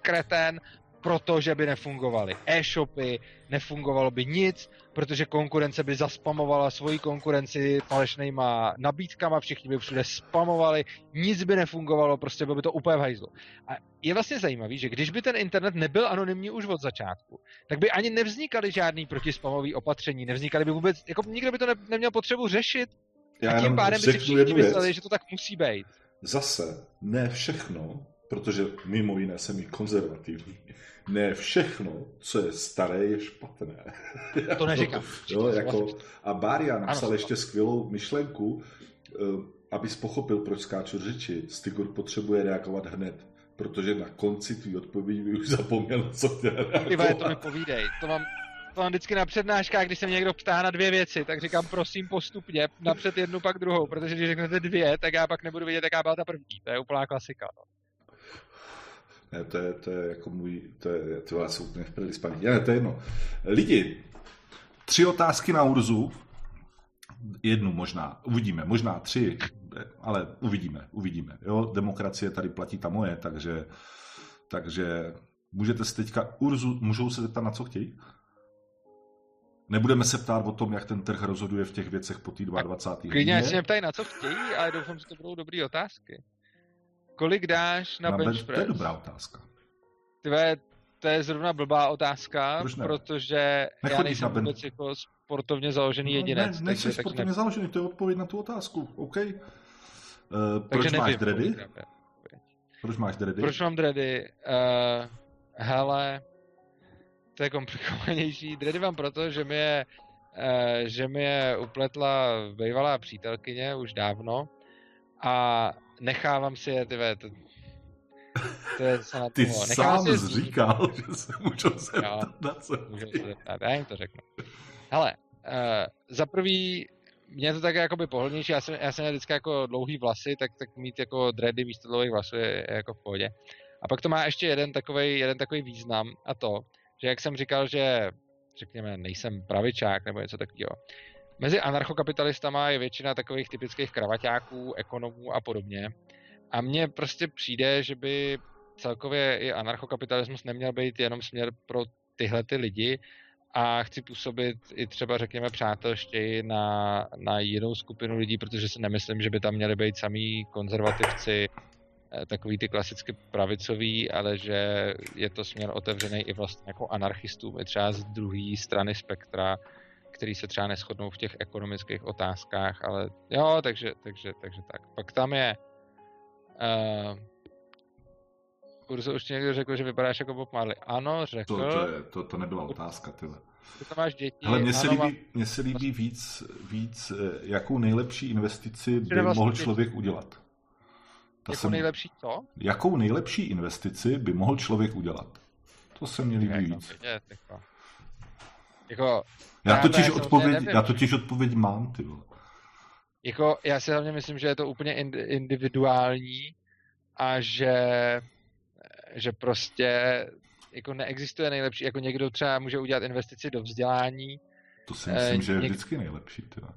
protože by nefungovaly e-shopy, nefungovalo by nic, protože konkurence by zaspamovala svoji konkurenci falešnýma nabídkama, všichni by všude spamovali, nic by nefungovalo, prostě bylo by to úplně v hajzlu. A je vlastně zajímavý, že když by ten internet nebyl anonymní už od začátku, tak by ani nevznikaly žádný protispamový opatření, nevznikaly by vůbec, jako nikdo by to ne, neměl potřebu řešit. Já a tím pádem by si všichni mysleli, že to tak musí být. Zase, ne všechno, protože mimo jiné jsem i konzervativní, ne všechno, co je staré, je špatné. To neříkám. jo, jako, a Bária napsal ano, ještě skvělou myšlenku, eh, abys pochopil, proč skáču řeči. Stigur potřebuje reagovat hned, protože na konci tvý odpovědi už zapomněl, co chtěl reagovat. to mi povídej. To mám, to mám vždycky na přednáškách, když se mě někdo ptá na dvě věci, tak říkám prosím postupně, napřed jednu, pak druhou, protože když řeknete dvě, tak já pak nebudu vědět, jaká byla ta první. To je úplná klasika. No. Ne, to je, to je jako můj, to je, to já jsem úplně v prdeli spaní. Ne, to je jedno. Lidi, tři otázky na Urzu, jednu možná, uvidíme, možná tři, ale uvidíme, uvidíme. Jo, demokracie tady platí ta moje, takže, takže můžete se teďka, Urzu, můžou se zeptat na co chtějí? Nebudeme se ptát o tom, jak ten trh rozhoduje v těch věcech po té 22. Klidně se mě ptají na co chtějí, ale doufám, že to budou dobré otázky. Kolik dáš na, na bench press? To je dobrá otázka. Tvé, to je zrovna blbá otázka, protože Nechodíš já nejsem vůbec jako sportovně založený no, jedinec. Ne, nejsi sportovně ne... založený, to je odpověď na tu otázku, OK. Uh, proč nevím, máš dready? Proč máš dready? Proč mám dready? Uh, hele, to je komplikovanější. Dready mám proto, že mi je, uh, že mi je upletla bývalá přítelkyně už dávno a nechávám si je, tyve, to, to je se na Ty toho. Nechávám sám jsi říkal, že se můžou zeptat na co. Můžou se zeptat, já jim to řeknu. Hele, uh, za prvý, mě to tak jakoby pohodlnější, já jsem, já jsem měl vždycky jako dlouhý vlasy, tak, tak mít jako dready místo dlouhých vlasů je, je jako v pohodě. A pak to má ještě jeden takový jeden takový význam a to, že jak jsem říkal, že řekněme, nejsem pravičák nebo něco takového, Mezi anarchokapitalistama je většina takových typických kravaťáků, ekonomů a podobně. A mně prostě přijde, že by celkově i anarchokapitalismus neměl být jenom směr pro tyhle ty lidi a chci působit i třeba, řekněme, přátelštěji na, na jinou skupinu lidí, protože si nemyslím, že by tam měli být samý konzervativci, eh, takový ty klasicky pravicoví, ale že je to směr otevřený i vlastně jako anarchistům, i třeba z druhé strany spektra, který se třeba neschodnou v těch ekonomických otázkách, ale jo, takže, takže, takže tak. Pak tam je uh, Urzo už někdo řekl, že vypadáš jako Bob Marley. Ano, řekl. To, to, je, to, to nebyla otázka, tyhle. Ty to máš děti. Ale mně se, líbí, má... mně se líbí víc, víc, eh, jakou nejlepší investici by vlastně mohl člověk děti. udělat. Ta jakou jsem... nejlepší co? Jakou nejlepší investici by mohl člověk udělat? To se mi líbí víc. Vidět, jako. Jako, já totiž, odpověď, já totiž odpověď mám, ty vole. Jako, já si hlavně myslím, že je to úplně individuální a že, že prostě jako neexistuje nejlepší, jako někdo třeba může udělat investici do vzdělání. To si myslím, eh, že je něk... vždycky nejlepší, tyhle.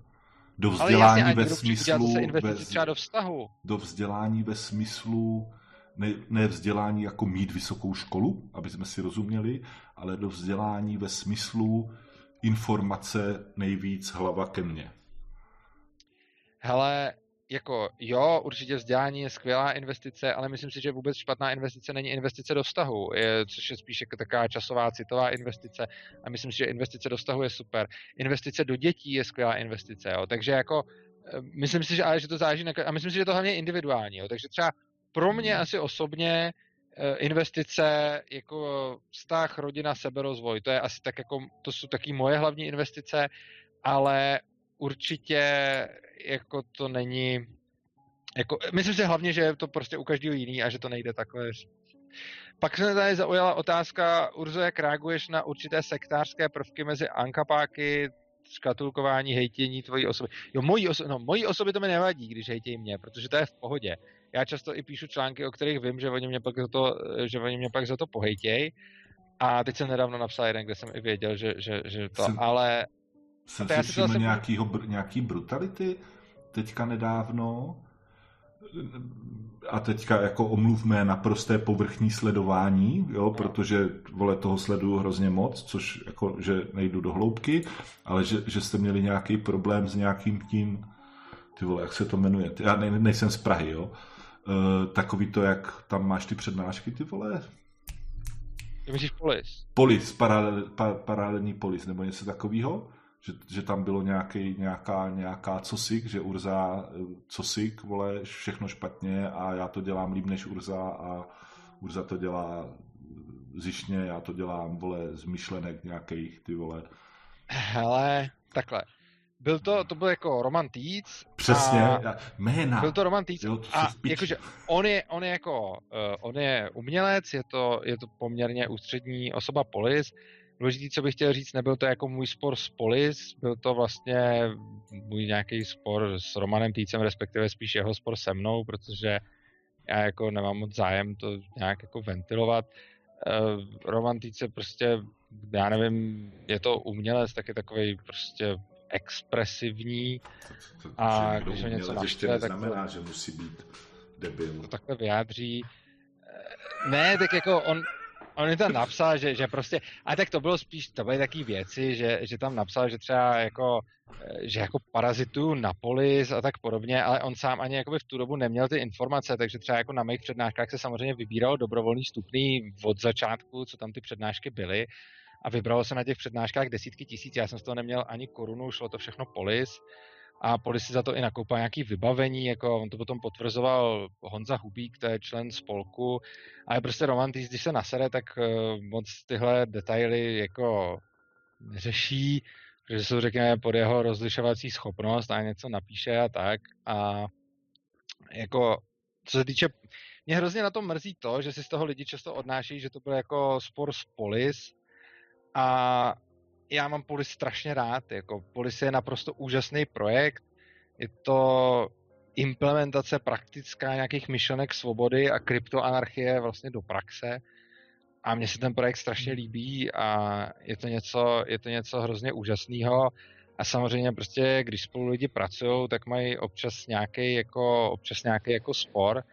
Do vzdělání jasně, ve smyslu... Investici třeba do vztahu. Do vzdělání ve smyslu ne, ne vzdělání jako mít vysokou školu, aby jsme si rozuměli, ale do vzdělání ve smyslu informace nejvíc hlava ke mně. Hele, jako jo, určitě vzdělání je skvělá investice, ale myslím si, že vůbec špatná investice není investice do vztahu, je, což je spíš jako taková časová citová investice a myslím si, že investice do vztahu je super. Investice do dětí je skvělá investice, jo. takže jako eh, myslím si, že, ale že to záleží na, a myslím si, že to hlavně je individuální, jo. takže třeba pro mě asi osobně investice jako vztah, rodina, seberozvoj, to je asi tak jako, to jsou taky moje hlavní investice, ale určitě jako to není, jako, myslím si hlavně, že je to prostě u každého jiný a že to nejde takhle pak se tady zaujala otázka, Urzo, jak reaguješ na určité sektářské prvky mezi ankapáky, škatulkování, hejtění tvojí osoby. Jo, mojí, oso- no, mojí osoby to mi nevadí, když hejtějí mě, protože to je v pohodě já často i píšu články, o kterých vím, že oni mě pak za to, že oni mě pak za to pohejtějí. A teď jsem nedávno napsal jeden, kde jsem i věděl, že, že, že to, jsem, ale... Jsem si všiml zase... nějakýho, nějaký brutality teďka nedávno. a teďka jako omluvme naprosté povrchní sledování, jo, protože vole toho sleduju hrozně moc, což jako, že nejdu do hloubky, ale že, že jste měli nějaký problém s nějakým tím, ty vole, jak se to jmenuje, já ne, nejsem z Prahy, jo, takový to, jak tam máš ty přednášky, ty vole, ty myslíš polis? Polis, paralel, pa, paralelní polis, nebo něco takového? Že, že tam bylo nějaký, nějaká, nějaká cosik, že Urza cosik, vole, všechno špatně a já to dělám líp než Urza a Urza to dělá zjišně, já to dělám, vole, z myšlenek nějakých, ty vole. Hele, takhle. Byl to, to byl jako Roman Týc. Přesně, a jména. Byl to Roman Týc jo, to a jakože on je, on je jako, uh, on je umělec, je to, je to poměrně ústřední osoba Polis. Důležitý, co bych chtěl říct, nebyl to jako můj spor s Polis, byl to vlastně můj nějaký spor s Romanem Týcem, respektive spíš jeho spor se mnou, protože já jako nemám moc zájem to nějak jako ventilovat. Uh, Roman Týc je prostě, já nevím, je to umělec, tak je takový prostě expresivní to, to, a když ho něco naštve, tak znamená, že musí být debil. To takhle vyjádří. Eh, ne, tak jako on, on je tam napsal, že, že prostě, a tak to bylo spíš, to byly takové věci, že, že tam napsal, že třeba jako, eh, že jako parazituju na polis a tak podobně, ale on sám ani jakoby v tu dobu neměl ty informace, takže třeba jako na mých přednáškách se samozřejmě vybíral dobrovolný stupný od začátku, co tam ty přednášky byly a vybralo se na těch přednáškách desítky tisíc, já jsem z toho neměl ani korunu, šlo to všechno polis. A polis si za to i nakoupil nějaký vybavení, jako on to potom potvrzoval Honza Hubík, to je člen spolku, ale prostě romantiz, když se nasere, tak eh, moc tyhle detaily jako neřeší, že jsou řekněme pod jeho rozlišovací schopnost a něco napíše a tak. A jako co se týče, mě hrozně na tom mrzí to, že si z toho lidi často odnáší, že to byl jako spor s polis, a já mám Polis strašně rád. Jako Polis je naprosto úžasný projekt. Je to implementace praktická nějakých myšlenek svobody a kryptoanarchie vlastně do praxe. A mně se ten projekt strašně líbí a je to něco, je to něco hrozně úžasného. A samozřejmě prostě, když spolu lidi pracují, tak mají občas nějaký jako, občas nějaký jako spor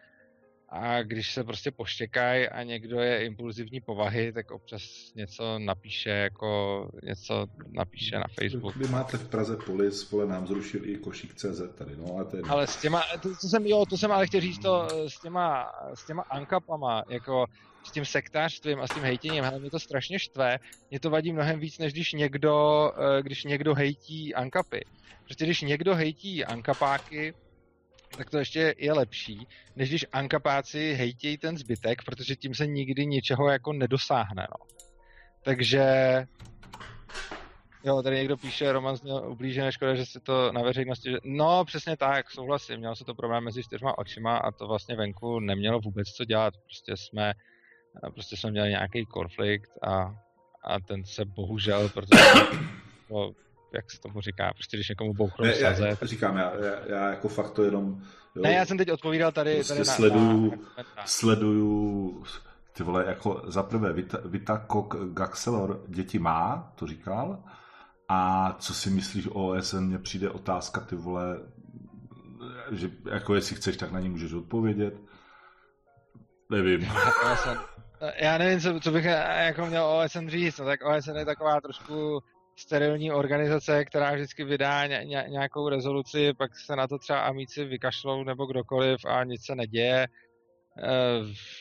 a když se prostě poštěkají a někdo je impulzivní povahy, tak občas něco napíše, jako něco napíše na Facebook. Vy máte v Praze polis, vole, nám zrušil i košík CZ tady, no ale ten... Ale s těma, to, to jsem, jo, to jsem ale chtěl říct to, s těma, s těma ankapama, jako s tím sektářstvím a s tím hejtěním, hele, mě to strašně štve, mě to vadí mnohem víc, než když někdo, eh, když někdo hejtí ankapy. Protože když někdo hejtí ankapáky, tak to ještě je lepší, než když ankapáci hejtějí ten zbytek, protože tím se nikdy ničeho jako nedosáhne, no. Takže Jo, tady někdo píše, Roman měl ublížené škoda, že si to na veřejnosti... No, přesně tak, souhlasím. Měl se to problém mezi čtyřma očima a to vlastně venku nemělo vůbec co dělat. Prostě jsme, prostě jsme měli nějaký konflikt a, a ten se bohužel, protože to jak se tomu říká, prostě když někomu bouchnou ne, saze. Já, říkám, já, já, já, jako fakt to jenom... Jo, ne, já jsem teď odpovídal tady, prostě tady na, sleduju, na, sleduju, ty vole, jako za prvé Vita, Vita Kok Gaxelor děti má, to říkal, a co si myslíš o OSN, mně přijde otázka, ty vole, že jako jestli chceš, tak na ní můžeš odpovědět. Nevím. Já nevím, co, co bych jako měl OSN říct, no tak OSN je taková trošku sterilní organizace, která vždycky vydá ně, ně, nějakou rezoluci, pak se na to třeba amici vykašlou nebo kdokoliv a nic se neděje. E,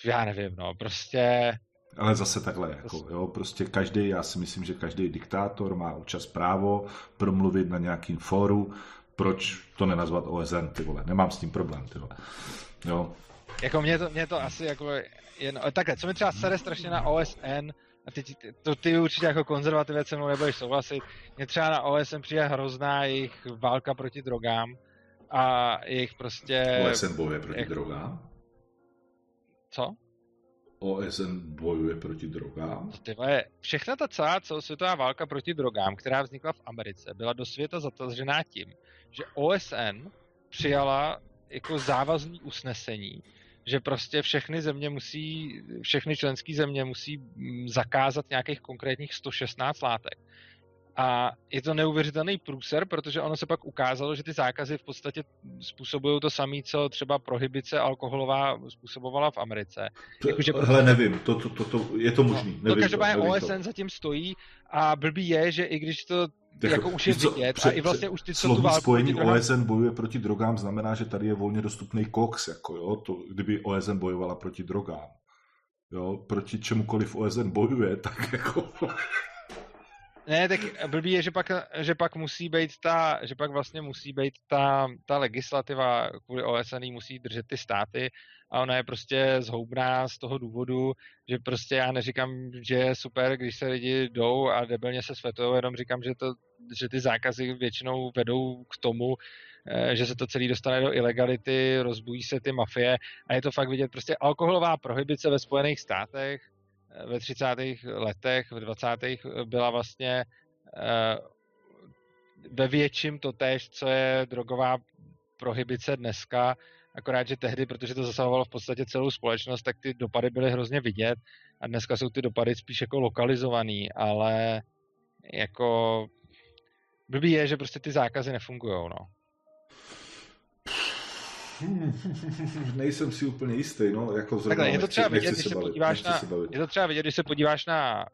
já nevím, no, prostě... Ale zase takhle, jako, jo, prostě každý, já si myslím, že každý diktátor má občas právo promluvit na nějakým fóru, proč to nenazvat OSN, ty vole, nemám s tím problém, ty vole, jo. Jako mě to, mě to asi jako, jen, takhle, co mi třeba sere strašně na OSN, a teď to ty určitě jako konzervativec se mnou nebudeš souhlasit, mě třeba na OSN přijde hrozná jejich válka proti drogám a jejich prostě... OSN bojuje proti jak... drogám? Co? OSN bojuje proti drogám? Ty vole, všechna ta celá celosvětová válka proti drogám, která vznikla v Americe, byla do světa zatažená tím, že OSN přijala jako závazný usnesení, že prostě všechny země musí, všechny členské země musí mm, zakázat nějakých konkrétních 116 látek. A je to neuvěřitelný průser, protože ono se pak ukázalo, že ty zákazy v podstatě způsobují to samé, co třeba prohibice alkoholová způsobovala v Americe. Jako, že Hele, nevím, to, to, to, to, je to možný. No, nevím to každopádně OSN to. zatím stojí a blbý je, že i když to jako, jako už je co, vidět před, a i vlastně už ty, co tu válku spojení drogám... OSN bojuje proti drogám znamená, že tady je volně dostupný koks, jako jo, to, kdyby OSN bojovala proti drogám. Jo, proti čemukoliv OSN bojuje, tak jako ne, tak blbý je, že pak, že pak musí být ta, že pak vlastně musí být ta, ta legislativa kvůli OSN musí držet ty státy a ona je prostě zhoubná z toho důvodu, že prostě já neříkám, že je super, když se lidi jdou a debilně se světují, jenom říkám, že, to, že ty zákazy většinou vedou k tomu, eh, že se to celý dostane do ilegality, rozbují se ty mafie a je to fakt vidět prostě alkoholová prohibice ve Spojených státech, ve 30. letech, v 20. byla vlastně eh, ve větším to tež, co je drogová prohibice dneska, akorát, že tehdy, protože to zasahovalo v podstatě celou společnost, tak ty dopady byly hrozně vidět a dneska jsou ty dopady spíš jako lokalizovaný, ale jako blbý je, že prostě ty zákazy nefungují, no. Nejsem si úplně jistý, no, jako zrovna Takhle, je to třeba vidět, když se, bavit, podíváš na, je to třeba vidět, když se podíváš na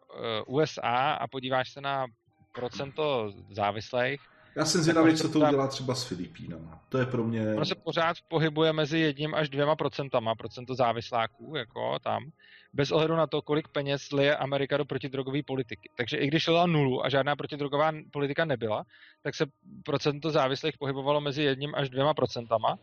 uh, USA a podíváš se na procento závislých. Já jsem zvědavý, co to udělá třeba s Filipínama. To je pro mě... Ono se pořád pohybuje mezi jedním až dvěma procentama, procento závisláků, jako tam, bez ohledu na to, kolik peněz lije Amerika do protidrogové politiky. Takže i když šla nulu a žádná protidrogová politika nebyla, tak se procento závislých pohybovalo mezi jedním až dvěma procentama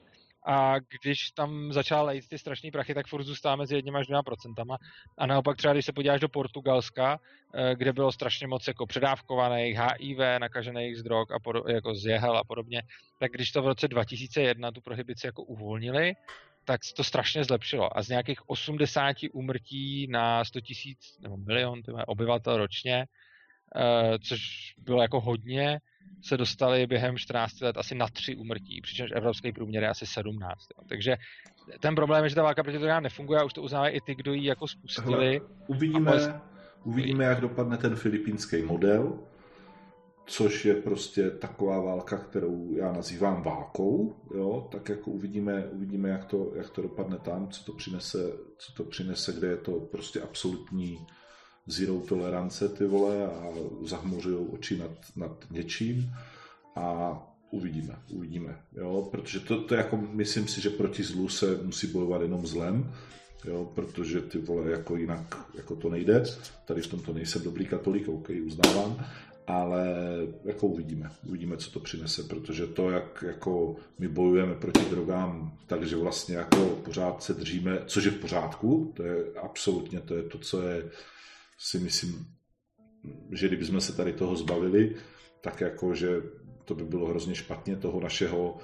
a když tam začala lejt ty strašné prachy, tak furt zůstává mezi jedním až dvěma procentama. A naopak třeba, když se podíváš do Portugalska, eh, kde bylo strašně moc jako předávkovaných HIV, nakažených z drog a podob, jako z jehel a podobně, tak když to v roce 2001 tu prohibici jako uvolnili, tak to strašně zlepšilo. A z nějakých 80 úmrtí na 100 tisíc nebo milion obyvatel ročně, eh, což bylo jako hodně, se dostali během 14 let asi na tři umrtí, přičemž evropský průměr je asi 17. Jo. Takže ten problém je, že ta válka proti drogám nefunguje a už to uznávají i ty, kdo ji jako spustili. Uvidíme, poz... uvidíme, jak dopadne ten filipínský model, což je prostě taková válka, kterou já nazývám válkou, jo, tak jako uvidíme, uvidíme jak, to, jak to dopadne tam, co to přinese, co to přinese, kde je to prostě absolutní zero tolerance, ty vole, a zahmořují oči nad, nad něčím a uvidíme, uvidíme, jo, protože to, to jako, myslím si, že proti zlu se musí bojovat jenom zlem, jo, protože ty vole, jako jinak, jako to nejde, tady v tomto nejsem dobrý katolík, ok, uznávám, ale jako uvidíme, uvidíme, co to přinese, protože to, jak jako my bojujeme proti drogám, takže vlastně jako pořád se držíme, což je v pořádku, to je absolutně, to je to, co je si myslím, že kdybychom se tady toho zbavili, tak jako, že to by bylo hrozně špatně toho našeho,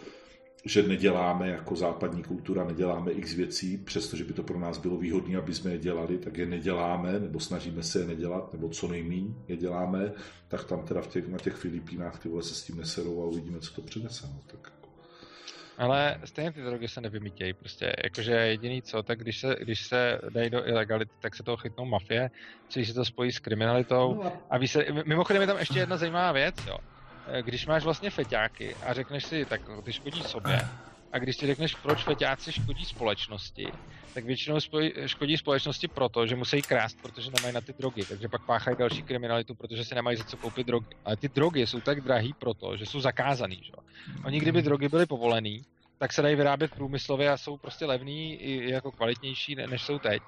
že neděláme jako západní kultura, neděláme x věcí, přestože by to pro nás bylo výhodné, aby jsme je dělali, tak je neděláme, nebo snažíme se je nedělat, nebo co nejmíň je děláme, tak tam teda v těch, na těch Filipínách ty vole se s tím neserou a uvidíme, co to přinese. No, tak ale stejně ty drogy se nevymítějí, prostě jakože jediný co, tak když se, když se dají do ilegality, tak se toho chytnou mafie, když se to spojí s kriminalitou no a ví se, mimochodem je tam ještě jedna zajímavá věc, jo. Když máš vlastně feťáky a řekneš si, tak ty škodí sobě, a když ti řekneš, proč feťáci škodí společnosti, tak většinou škodí společnosti proto, že musí krást, protože nemají na ty drogy, takže pak páchají další kriminalitu, protože si nemají za co koupit drogy. Ale ty drogy jsou tak drahý proto, že jsou zakázaný. Že? Oni kdyby drogy byly povolený, tak se dají vyrábět průmyslově a jsou prostě levný i jako kvalitnější, než jsou teď.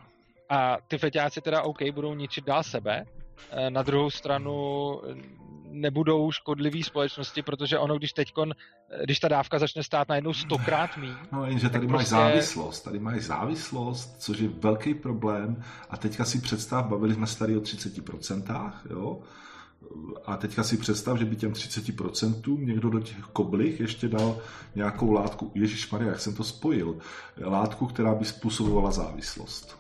A ty feťáci teda OK, budou ničit dál sebe, na druhou stranu nebudou škodlivý společnosti, protože ono, když teďkon, když ta dávka začne stát najednou stokrát mý. No jenže tady máš prostě... závislost, tady máš závislost, což je velký problém a teďka si představ, bavili jsme se tady o 30%, jo, a teďka si představ, že by těm 30% někdo do těch koblih ještě dal nějakou látku, Ježíš Maria, jak jsem to spojil, látku, která by způsobovala závislost.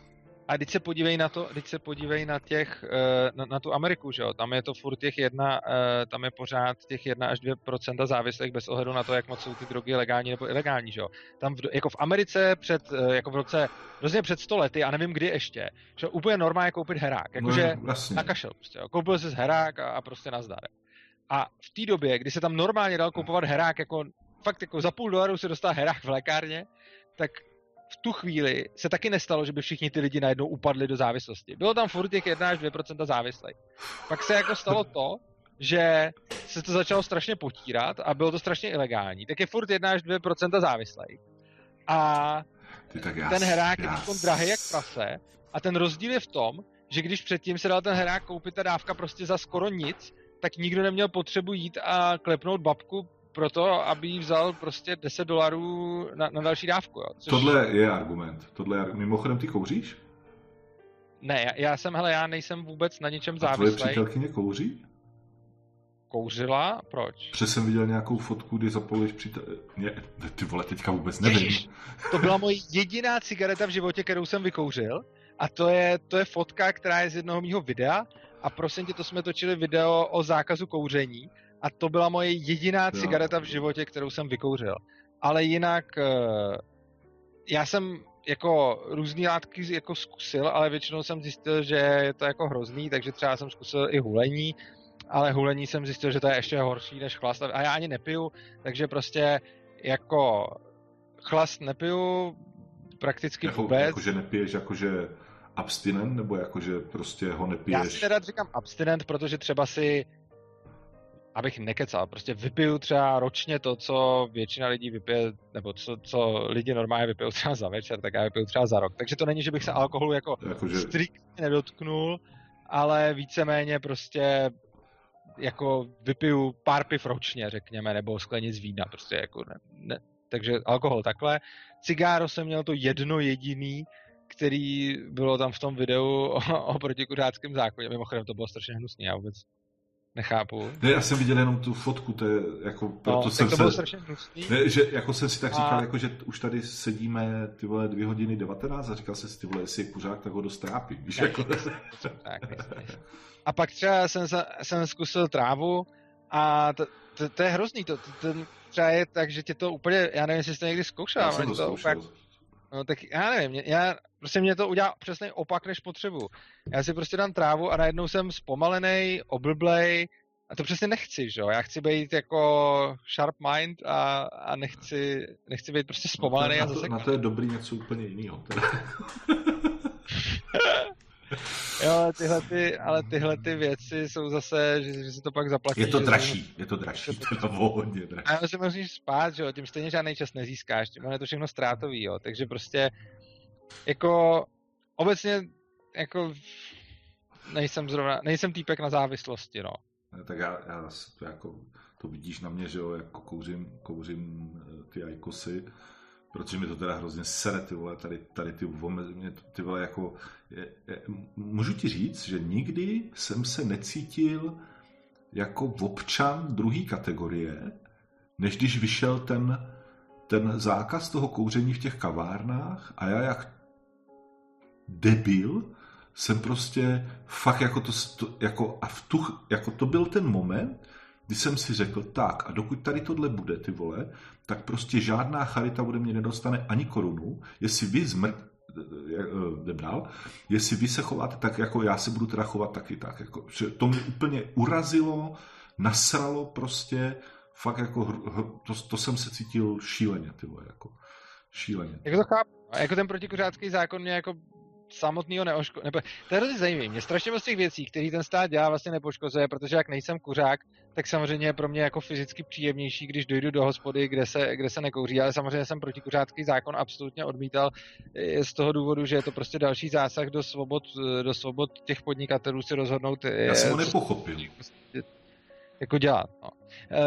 A teď se podívej na to, teď se podívej na těch, eh, na, na tu Ameriku, že jo, tam je to furt těch jedna, eh, tam je pořád těch jedna až dvě procenta závislých bez ohledu na to, jak moc jsou ty drogy legální nebo ilegální, že jo. Tam v, jako v Americe před, eh, jako v roce, rozně před sto lety, a nevím kdy ještě, že úplně normálně koupit herák, jakože no, vlastně. nakašel prostě, jo. koupil si herák a, a prostě nazdar. A v té době, kdy se tam normálně dal kupovat herák, jako fakt jako za půl dolaru se dostal herák v lékárně, tak v tu chvíli se taky nestalo, že by všichni ty lidi najednou upadli do závislosti. Bylo tam furt těch 1 až 2% závislých. Pak se jako stalo to, že se to začalo strašně potírat a bylo to strašně ilegální. Tak je furt 1 až 2% závislých. A Ty, tak já, ten herák je já, teď drahý jak prase a ten rozdíl je v tom, že když předtím se dal ten herák koupit ta dávka prostě za skoro nic, tak nikdo neměl potřebu jít a klepnout babku proto, aby jí vzal prostě 10 dolarů na, na další dávku. Jo. Což... Tohle je argument. Tohle je, mimochodem, ty kouříš? Ne, já, já jsem, hele, já nejsem vůbec na ničem A tvoje závislý. přítelkyně kouří? Kouřila? Proč? Protože jsem viděl nějakou fotku, kdy zapojuješ přítel... Mě, ty vole, teďka vůbec nevím. Ježiš, to byla moje jediná cigareta v životě, kterou jsem vykouřil. A to je, to je fotka, která je z jednoho mýho videa. A prosím tě, to jsme točili video o zákazu kouření. A to byla moje jediná cigareta v životě, kterou jsem vykouřil. Ale jinak, eh, já jsem jako různý látky jako zkusil, ale většinou jsem zjistil, že je to jako hrozný, takže třeba jsem zkusil i hulení, ale hulení jsem zjistil, že to je ještě horší než chlast. A já ani nepiju, takže prostě jako chlast nepiju prakticky Jako, vůbec. jakože nepiješ, jakože abstinent, nebo jakože prostě ho Já nepiješ? si teda říkám abstinent, protože třeba si, abych nekecal, prostě vypiju třeba ročně to, co většina lidí vypije, nebo co, co lidi normálně vypijou třeba za večer, tak já vypiju třeba za rok. Takže to není, že bych se alkoholu jako Jakože, striktně nedotknul, ale víceméně prostě jako vypiju pár piv ročně, řekněme, nebo sklenic vína, prostě jako ne, ne. Takže alkohol takhle. Cigáro jsem měl to jedno jediný, který bylo tam v tom videu o, o protikuřáckém zákoně. Mimochodem to bylo strašně hnusný, já vůbec nechápu. ne, já jsem viděl jenom tu fotku, to je jako, proto No, jsem to bylo se... Ne, že jako jsem si tak A- říkal, jako, že už tady sedíme ty vole dvě hodiny 19 a říkal jsem si, ty vole, jestli je kuřák, tak ho dost trápí. Víš, Tak, jako... tak, nejsem. A pak třeba jsem, se- jsem zkusil trávu a to, to, to je hrozný, to, to, to třeba je tak, že tě to úplně, já nevím, jestli jsi to někdy zkoušel, Já ale jsem to to úplně, zkoušel. no, tak já nevím, já, prostě mě to udělá přesný opak, než potřebuju. Já si prostě dám trávu a najednou jsem zpomalený, oblblej, a to přesně nechci, že jo? Já chci být jako sharp mind a, a nechci, nechci být prostě zpomalený na, a to, zase na to je dobrý něco úplně jiného. Jo, ale tyhle, ty, ale tyhle ty věci jsou zase, že, že si to pak zaplatí. Je to dražší, je to dražší, teda o hodně dražší. A já se musíš spát, že jo, tím stejně žádný čas nezískáš, tím je to všechno ztrátový, jo, takže prostě jako obecně jako nejsem zrovna, nejsem týpek na závislosti, no. Ne, Tak já, já to, jako, to vidíš na mě, že jo, jako kouřím, kouřím eh, ty ajkosy, protože mi to teda hrozně sere, ty vole, tady, tady ty mě ty vole, jako, je, je, můžu ti říct, že nikdy jsem se necítil jako občan druhé kategorie, než když vyšel ten, ten zákaz toho kouření v těch kavárnách a já jak debil jsem prostě fakt jako to, to jako a v tu, jako to byl ten moment, kdy jsem si řekl, tak a dokud tady tohle bude, ty vole, tak prostě žádná charita ode mě nedostane ani korunu, jestli vy zmrt, jdem dál, jestli vy se chováte tak, jako já se budu teda chovat taky tak, jako, to mě úplně urazilo, nasralo prostě, fakt jako, to, to jsem se cítil šíleně, ty vole, jako, šíleně. Jako to chápu. A jako ten protikuřácký zákon mě jako samotného neoško... Nebo, to je hrozně zajímavé. Mě strašně moc těch věcí, které ten stát dělá, vlastně nepoškozuje, protože jak nejsem kuřák, tak samozřejmě je pro mě jako fyzicky příjemnější, když dojdu do hospody, kde se, kde se nekouří, ale samozřejmě jsem protikuřácký zákon absolutně odmítal eh, z toho důvodu, že je to prostě další zásah do svobod, eh, do svobod těch podnikatelů si rozhodnout, eh, Já jsem ho nepochopil. jako dělat. No.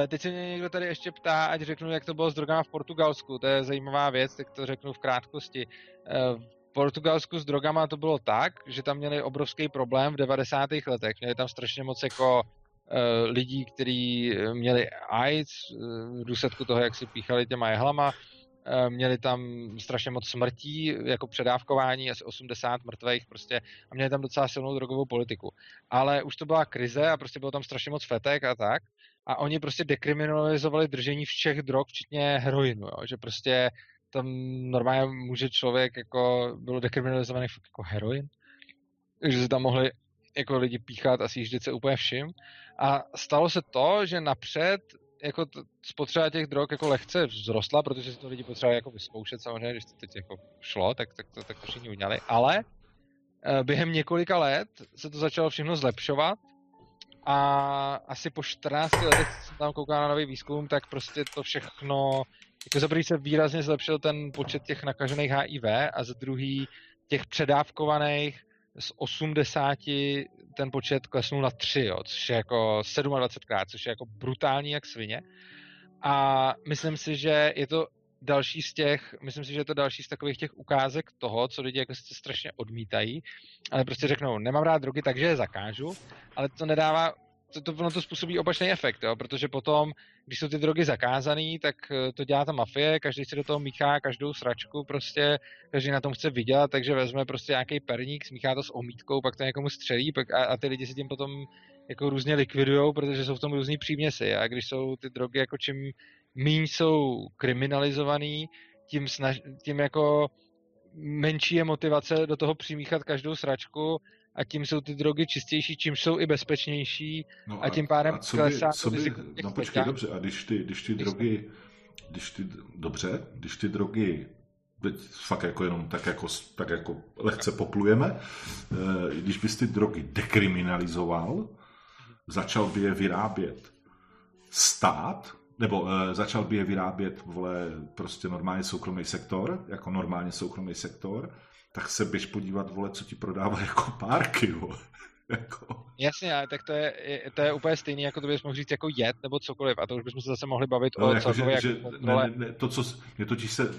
Teď se mě někdo tady ještě ptá, ať řeknu, jak to bylo s drogama v Portugalsku. To je zajímavá věc, tak to řeknu v krátkosti. Eh, Portugalsku s drogama to bylo tak, že tam měli obrovský problém v 90. letech. Měli tam strašně moc jako eh, lidí, kteří měli AIDS eh, v důsledku toho, jak si píchali těma jehlama. Eh, Měli tam strašně moc smrtí, jako předávkování, asi 80 mrtvých prostě, a měli tam docela silnou drogovou politiku ale už to byla krize a prostě bylo tam strašně moc fetek a tak. A oni prostě dekriminalizovali držení všech drog, včetně heroinu, jo? že prostě tam normálně může člověk jako, bylo dekriminalizovaný fakt jako heroin, takže si tam mohli jako lidi píchat a sjíždět se úplně vším. A stalo se to, že napřed jako t- spotřeba těch drog jako lehce vzrostla, protože si to lidi potřebovali jako vyzkoušet samozřejmě, když to teď jako šlo, tak, tak, to, tak to všichni udělali. Ale e, během několika let se to začalo všechno zlepšovat a asi po 14 letech, co jsem tam koukal na nový výzkum, tak prostě to všechno, jako za prvý se výrazně zlepšil ten počet těch nakažených HIV a za druhý těch předávkovaných z 80 ten počet klesnul na 3, jo, což je jako 27krát, což je jako brutální jak svině. A myslím si, že je to další z těch, myslím si, že je to další z takových těch ukázek toho, co lidi jako sice strašně odmítají, ale prostě řeknou, nemám rád drogy, takže je zakážu, ale to nedává to, to, ono to způsobí opačný efekt, jo? protože potom, když jsou ty drogy zakázané, tak eh, to dělá ta mafie, každý si do toho míchá každou sračku, prostě každý na tom chce vydělat, takže vezme prostě nějaký perník, smíchá to s omítkou, pak to někomu střelí pak a, a ty lidi si tím potom jako různě likvidujou, protože jsou v tom různý příměsi a když jsou ty drogy jako čím míň jsou kriminalizovaný, tím, snaž, tím jako menší je motivace do toho přimíchat každou sračku a tím jsou ty drogy čistější, čím jsou i bezpečnější. No a, a tím pádem a co by, klesá co by, No počkej, dobře, a když ty, když ty drogy, když ty, dobře, když ty drogy teď fakt jako jenom tak jako, tak jako lehce poplujeme, eh, když bys ty drogy dekriminalizoval, začal by je vyrábět stát, nebo uh, začal by je vyrábět, vole, prostě normálně soukromý sektor, jako normálně soukromý sektor, tak se běž podívat, vole, co ti prodává jako párky, vole. jako. Jasně, ale tak to je, to je úplně stejný, jako to bys mohl říct jako jet nebo cokoliv, a to už bychom se zase mohli bavit no, o jako, celkově, že, jako že, ne, ne, ne, to, co, mě totiž se,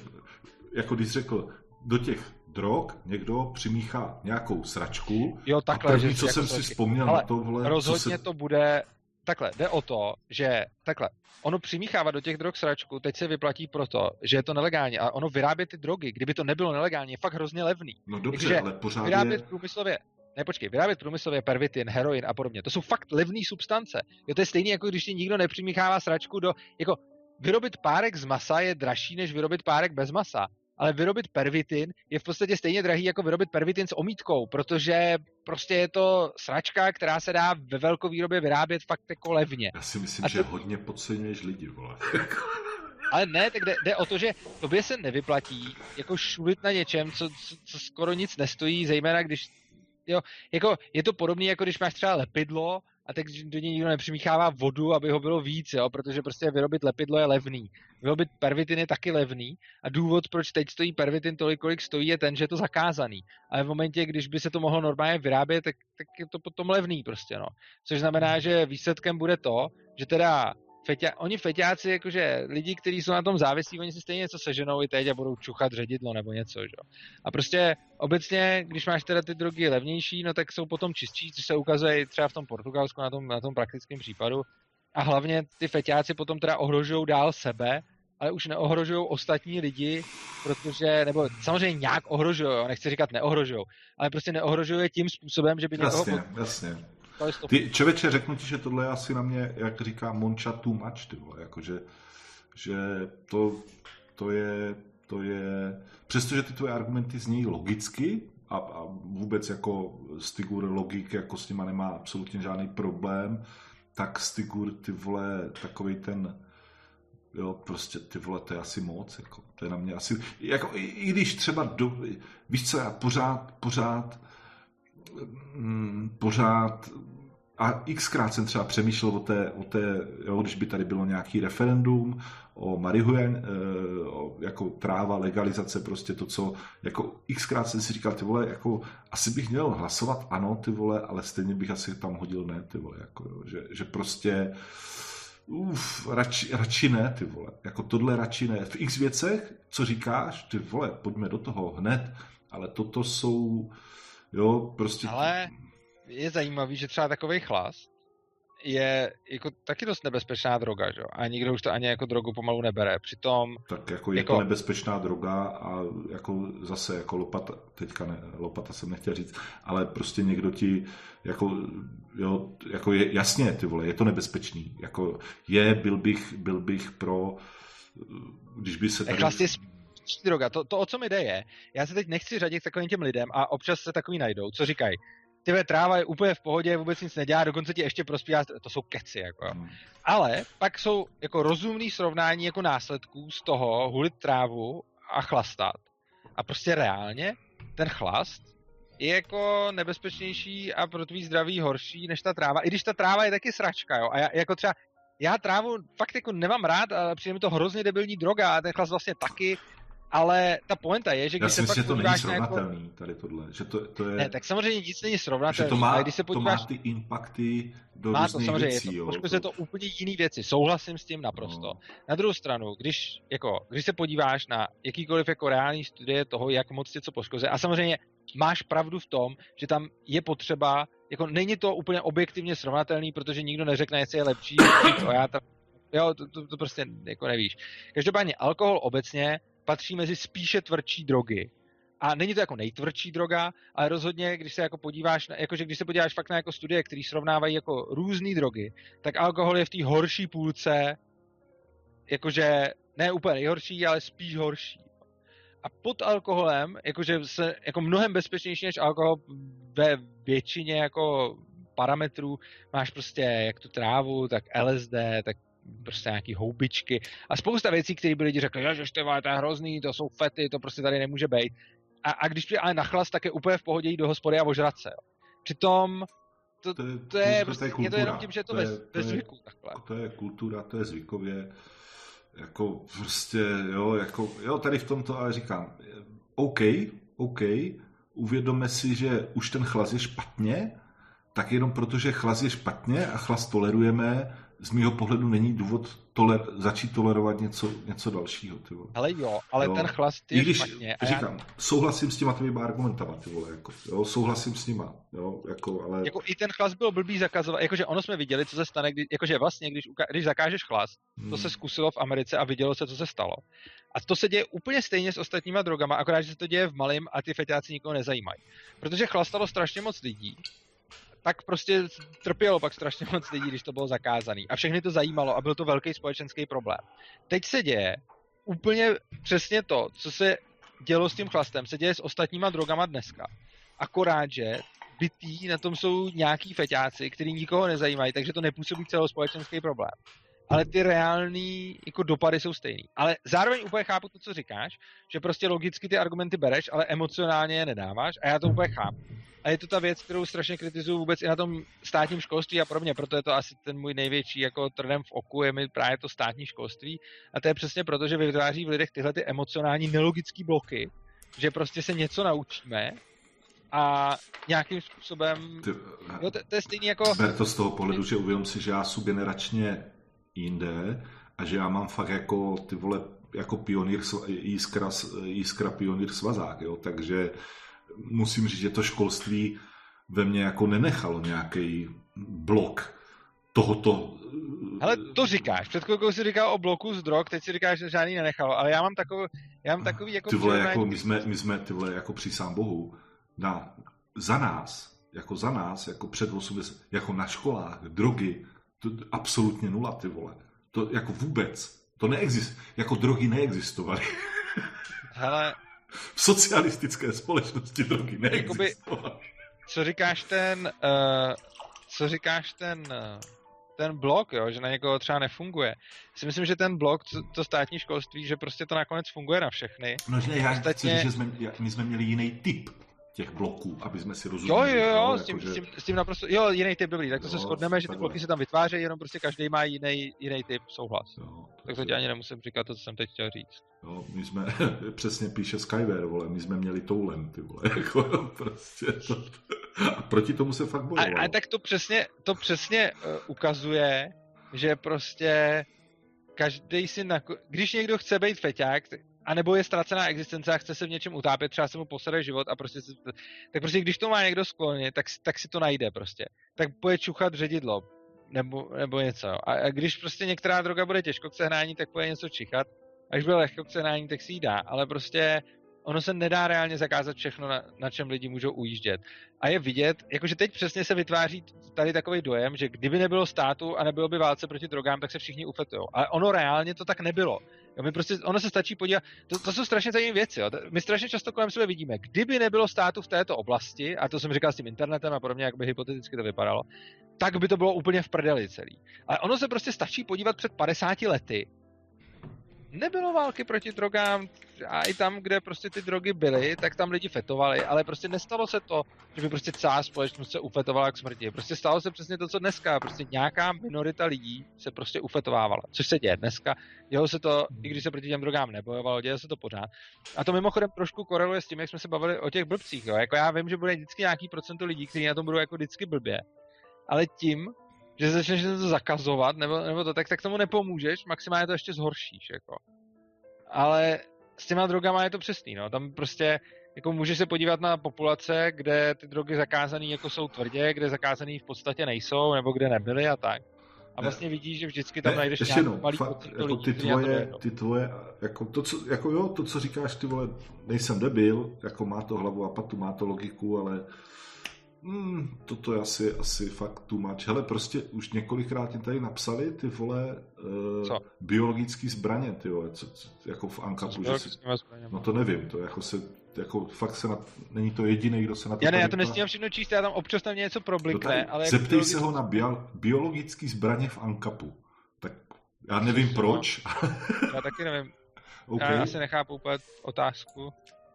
jako když řekl, do těch drog někdo přimíchá nějakou sračku jo, takhle, a první, co jako jsem si vzpomněl ale na to, vole, rozhodně se... to bude takhle, jde o to, že takhle, ono přimíchávat do těch drog sračku teď se vyplatí proto, že je to nelegální a ono vyrábět ty drogy, kdyby to nebylo nelegální, je fakt hrozně levný. No dobře, Takže ale pořád vyrábět je... průmyslově, ne počkej, vyrábět průmyslově pervitin, heroin a podobně, to jsou fakt levné substance. Jo, to je stejné, jako když ti nikdo nepřimíchává sračku do, jako vyrobit párek z masa je dražší, než vyrobit párek bez masa ale vyrobit pervitin je v podstatě stejně drahý jako vyrobit pervitin s omítkou, protože prostě je to sračka, která se dá ve velkovýrobě vyrábět fakt jako levně. Já si myslím, A že to... hodně podceňuješ lidi, vole. Ale ne, tak jde, jde o to, že tobě se nevyplatí jako šulit na něčem, co, co, co skoro nic nestojí, zejména když jo, jako je to podobné, jako když máš třeba lepidlo a teď do něj nikdo nepřimíchává vodu, aby ho bylo víc, jo, protože prostě vyrobit lepidlo je levný. Vyrobit pervitin je taky levný a důvod, proč teď stojí pervitin tolik, kolik stojí, je ten, že je to zakázaný. Ale v momentě, když by se to mohlo normálně vyrábět, tak, tak je to potom levný prostě, no. Což znamená, že výsledkem bude to, že teda feťa, oni feťáci, jakože lidi, kteří jsou na tom závislí, oni si stejně něco seženou i teď a budou čuchat ředidlo nebo něco, že? A prostě obecně, když máš teda ty drogy levnější, no tak jsou potom čistší, což se ukazuje třeba v tom Portugalsku na tom, na tom praktickém případu. A hlavně ty feťáci potom teda ohrožují dál sebe, ale už neohrožují ostatní lidi, protože, nebo samozřejmě nějak ohrožují, nechci říkat neohrožují, ale prostě neohrožují tím způsobem, že by jasně, někoho... Jasně, ty, člověče, řeknu ti, že tohle je asi na mě, jak říká Monča, too much, ty vole, jakože, že to, to je, to je, přestože ty tvoje argumenty znějí logicky a, a vůbec jako Stigur logik jako s nima nemá absolutně žádný problém, tak Stigur, ty vole, takový ten, jo, prostě ty vole, to je asi moc, jako, to je na mě asi, jako, i, i když třeba, do, víš co, já pořád, pořád, mm, pořád a xkrát jsem třeba přemýšlel o té, o té jo, když by tady bylo nějaký referendum o marihuan, e, o, jako tráva, legalizace, prostě to, co, jako xkrát jsem si říkal, ty vole, jako asi bych měl hlasovat ano, ty vole, ale stejně bych asi tam hodil ne, ty vole, jako, jo, že, že prostě uf, radši, radši ne, ty vole, jako tohle radši ne. V x věcech, co říkáš, ty vole, pojďme do toho hned, ale toto jsou, jo, prostě... Ale je zajímavý, že třeba takový chlas je jako taky dost nebezpečná droga, že? a nikdo už to ani jako drogu pomalu nebere. Přitom... Tak jako je jako... to nebezpečná droga a jako zase jako lopata, teďka ne, lopata jsem nechtěl říct, ale prostě někdo ti jako, jo, jako je, jasně, ty vole, je to nebezpečný. Jako je, byl bych, byl bych pro, když by se tady... Chlas je droga. To, to, o co mi jde je, já se teď nechci řadit k takovým těm lidem a občas se takový najdou, co říkají, ty tráva je úplně v pohodě, vůbec nic nedělá, dokonce ti ještě prospívá, to jsou keci, jako. Hmm. Ale pak jsou jako rozumný srovnání jako následků z toho hulit trávu a chlastat. A prostě reálně ten chlast je jako nebezpečnější a pro tvý zdraví horší než ta tráva. I když ta tráva je taky sračka, jo. A já, jako třeba, já trávu fakt jako nemám rád, ale přijde mi to hrozně debilní droga a ten chlast vlastně taky ale ta poenta je, že když Já se myslím, pak že to není srovnatelný, jako... tady tohle. Že to, to je... Ne, tak samozřejmě nic není srovnatelný, že to má, ale když se podíváš... to má ty impakty do má to samozřejmě, věcí. je to, jo, trošku se to úplně jiný věci, souhlasím s tím naprosto. No. Na druhou stranu, když, jako, když se podíváš na jakýkoliv jako reální studie toho, jak moc tě co poškozuje, a samozřejmě máš pravdu v tom, že tam je potřeba, jako není to úplně objektivně srovnatelný, protože nikdo neřekne, jestli je lepší, to já tam, jo, to, to, to prostě jako nevíš. Každopádně alkohol obecně patří mezi spíše tvrdší drogy. A není to jako nejtvrdší droga, ale rozhodně, když se jako podíváš, na, jakože když se podíváš fakt na jako studie, které srovnávají jako různé drogy, tak alkohol je v té horší půlce, jakože ne úplně nejhorší, ale spíš horší. A pod alkoholem, jakože se jako mnohem bezpečnější než alkohol ve většině jako parametrů, máš prostě jak tu trávu, tak LSD, tak prostě nějaký houbičky a spousta věcí, které by lidi řekli, že to je hrozný, to jsou fety, to prostě tady nemůže být. A, a když přijde ale na chlas, tak je úplně v pohodě jít do hospody a ožrat se. Jo. Přitom to, to, je, to je, prostě, je, je to jenom tím, že je to, to bez, bez zvyku. Takhle. To je kultura, to je zvykově. Jako prostě, jo, jako, jo, tady v tomto ale říkám, OK, OK, uvědomme si, že už ten chlas je špatně, tak jenom protože chlas je špatně a chlas tolerujeme, z mého pohledu není důvod toler, začít tolerovat něco, něco dalšího. Ty vole. Ale jo, ale jo. ten chlast je I když, špatně. Říkám, já... souhlasím s těma tvými argumentama, ty vole, jako, jo, souhlasím s nima, jo, jako, ale... Jako i ten chlast byl blbý zakazovat, jakože ono jsme viděli, co se stane, kdy, jakože vlastně, když, když zakážeš chlast, hmm. to se zkusilo v Americe a vidělo se, co se stalo. A to se děje úplně stejně s ostatníma drogama, akorát, že se to děje v malém a ty feťáci nikoho nezajímají. Protože chlastalo strašně moc lidí tak prostě trpělo pak strašně moc lidí, když to bylo zakázané. A všechny to zajímalo a byl to velký společenský problém. Teď se děje úplně přesně to, co se dělo s tím chlastem, se děje s ostatníma drogama dneska. Akorát, že bytý na tom jsou nějaký feťáci, který nikoho nezajímají, takže to nepůsobí celospolečenský problém. Ale ty reální jako dopady jsou stejný. Ale zároveň úplně chápu to, co říkáš, že prostě logicky ty argumenty bereš, ale emocionálně je nedáváš a já to úplně chápu. A je to ta věc, kterou strašně kritizuju vůbec i na tom státním školství a podobně, proto je to asi ten můj největší jako trnem v oku, je mi právě to státní školství. A to je přesně proto, že vytváří v lidech tyhle ty emocionální nelogické bloky, že prostě se něco naučíme a nějakým způsobem... Ty, jo, to, to je stejný jako... Ber to z toho pohledu, že uvědom si, že já jsem generačně jinde a že já mám fakt jako ty vole jako pionýr, jiskra, jiskra pionýr svazák, jo, takže musím říct, že to školství ve mně jako nenechalo nějaký blok tohoto... Ale to říkáš. Před chvilkou si říkal o bloku z drog, teď si říkáš, že žádný nenechalo. Ale já mám takový, já mám takový jako... Ty vole, jako my jsme, my jsme ty vole, jako sám bohu, na, za nás, jako za nás, jako před 80, jako na školách, drogy, to absolutně nula, ty vole. To jako vůbec. To neexistuje. Jako drogy neexistovaly. Hele, v socialistické společnosti drogy neexistovaly. co říkáš ten, uh, co říkáš ten, uh, ten blok, jo, že na někoho třeba nefunguje. Si myslím, že ten blok, to, státní školství, že prostě to nakonec funguje na všechny. No, že ne, já Ostatně... chci že jsme, my jsme měli jiný typ těch bloků, aby jsme si rozuměli. Jo, jo, jo, no, s, tím, jako, s, tím, s tím naprosto, jo, jiný typ dobrý, tak to jo, se shodneme, že ty bloky se tam vytvářejí, jenom prostě každý má jiný, jiný typ souhlas. Jo, tak to ti ani nemusím říkat to, co jsem teď chtěl říct. Jo, my jsme, přesně píše Skyware, vole, my jsme měli toulem, ty vole, jako prostě to, a proti tomu se fakt bojovalo. A, a tak to přesně, to přesně uh, ukazuje, že prostě každý si, na, když někdo chce být feťák, a nebo je ztracená existence a chce se v něčem utápět, třeba se mu posede život a prostě, se, tak prostě když to má někdo sklonit, tak, tak si to najde prostě. Tak bude čuchat ředidlo, nebo, nebo něco. A, a když prostě některá droga bude těžko k sehnání, tak bude něco čichat. A když bude lehko k sehnání, tak si dá. Ale prostě ono se nedá reálně zakázat všechno, na, na čem lidi můžou ujíždět. A je vidět, jakože teď přesně se vytváří tady takový dojem, že kdyby nebylo státu a nebylo by válce proti drogám, tak se všichni ufetujou. Ale ono reálně to tak nebylo. Jo, my prostě, ono se stačí podívat, to, to jsou strašně zajímavé věci. Jo. My strašně často kolem sebe vidíme, kdyby nebylo státu v této oblasti, a to jsem říkal s tím internetem a podobně, jak by hypoteticky to vypadalo, tak by to bylo úplně v prdeli celý. Ale ono se prostě stačí podívat před 50 lety nebylo války proti drogám a i tam, kde prostě ty drogy byly, tak tam lidi fetovali, ale prostě nestalo se to, že by prostě celá společnost se ufetovala k smrti. Prostě stalo se přesně to, co dneska. Prostě nějaká minorita lidí se prostě ufetovávala. Což se děje dneska. Dělo se to, i když se proti těm drogám nebojovalo, děje se to pořád. A to mimochodem trošku koreluje s tím, jak jsme se bavili o těch blbcích. Jo. Jako já vím, že bude vždycky nějaký procento lidí, kteří na tom budou jako vždycky blbě. Ale tím, že začneš to zakazovat, nebo, nebo to, tak, tak tomu nepomůžeš, maximálně to ještě zhoršíš, jako. Ale s těma drogama je to přesný, no. Tam prostě, jako můžeš se podívat na populace, kde ty drogy zakázané jako jsou tvrdě, kde zakázané v podstatě nejsou, nebo kde nebyly a tak. A vlastně vidíš, že vždycky tam ne, najdeš nějaký no, malý fakt, jako lidí, ty tvoje, ty tvoje, jako to, co, jako jo, to, co říkáš, ty vole, nejsem debil, jako má to hlavu a patu, má to logiku, ale Hmm, toto je asi, asi fakt too much. Hele, prostě už několikrát tady napsali ty vole uh, co? biologický zbraně, ty vole, co, co, jako v Ankapu. Že si, no to nevím, to jako se, jako fakt se na, není to jediný, kdo se na to... Já ne, já to nesmím všechno číst, já tam občas tam něco no ale... Zeptej jako se ho na bio, biologický zbraně v Ankapu. Tak já nevím proč. já taky nevím. Okay. Já asi nechápu úplně otázku.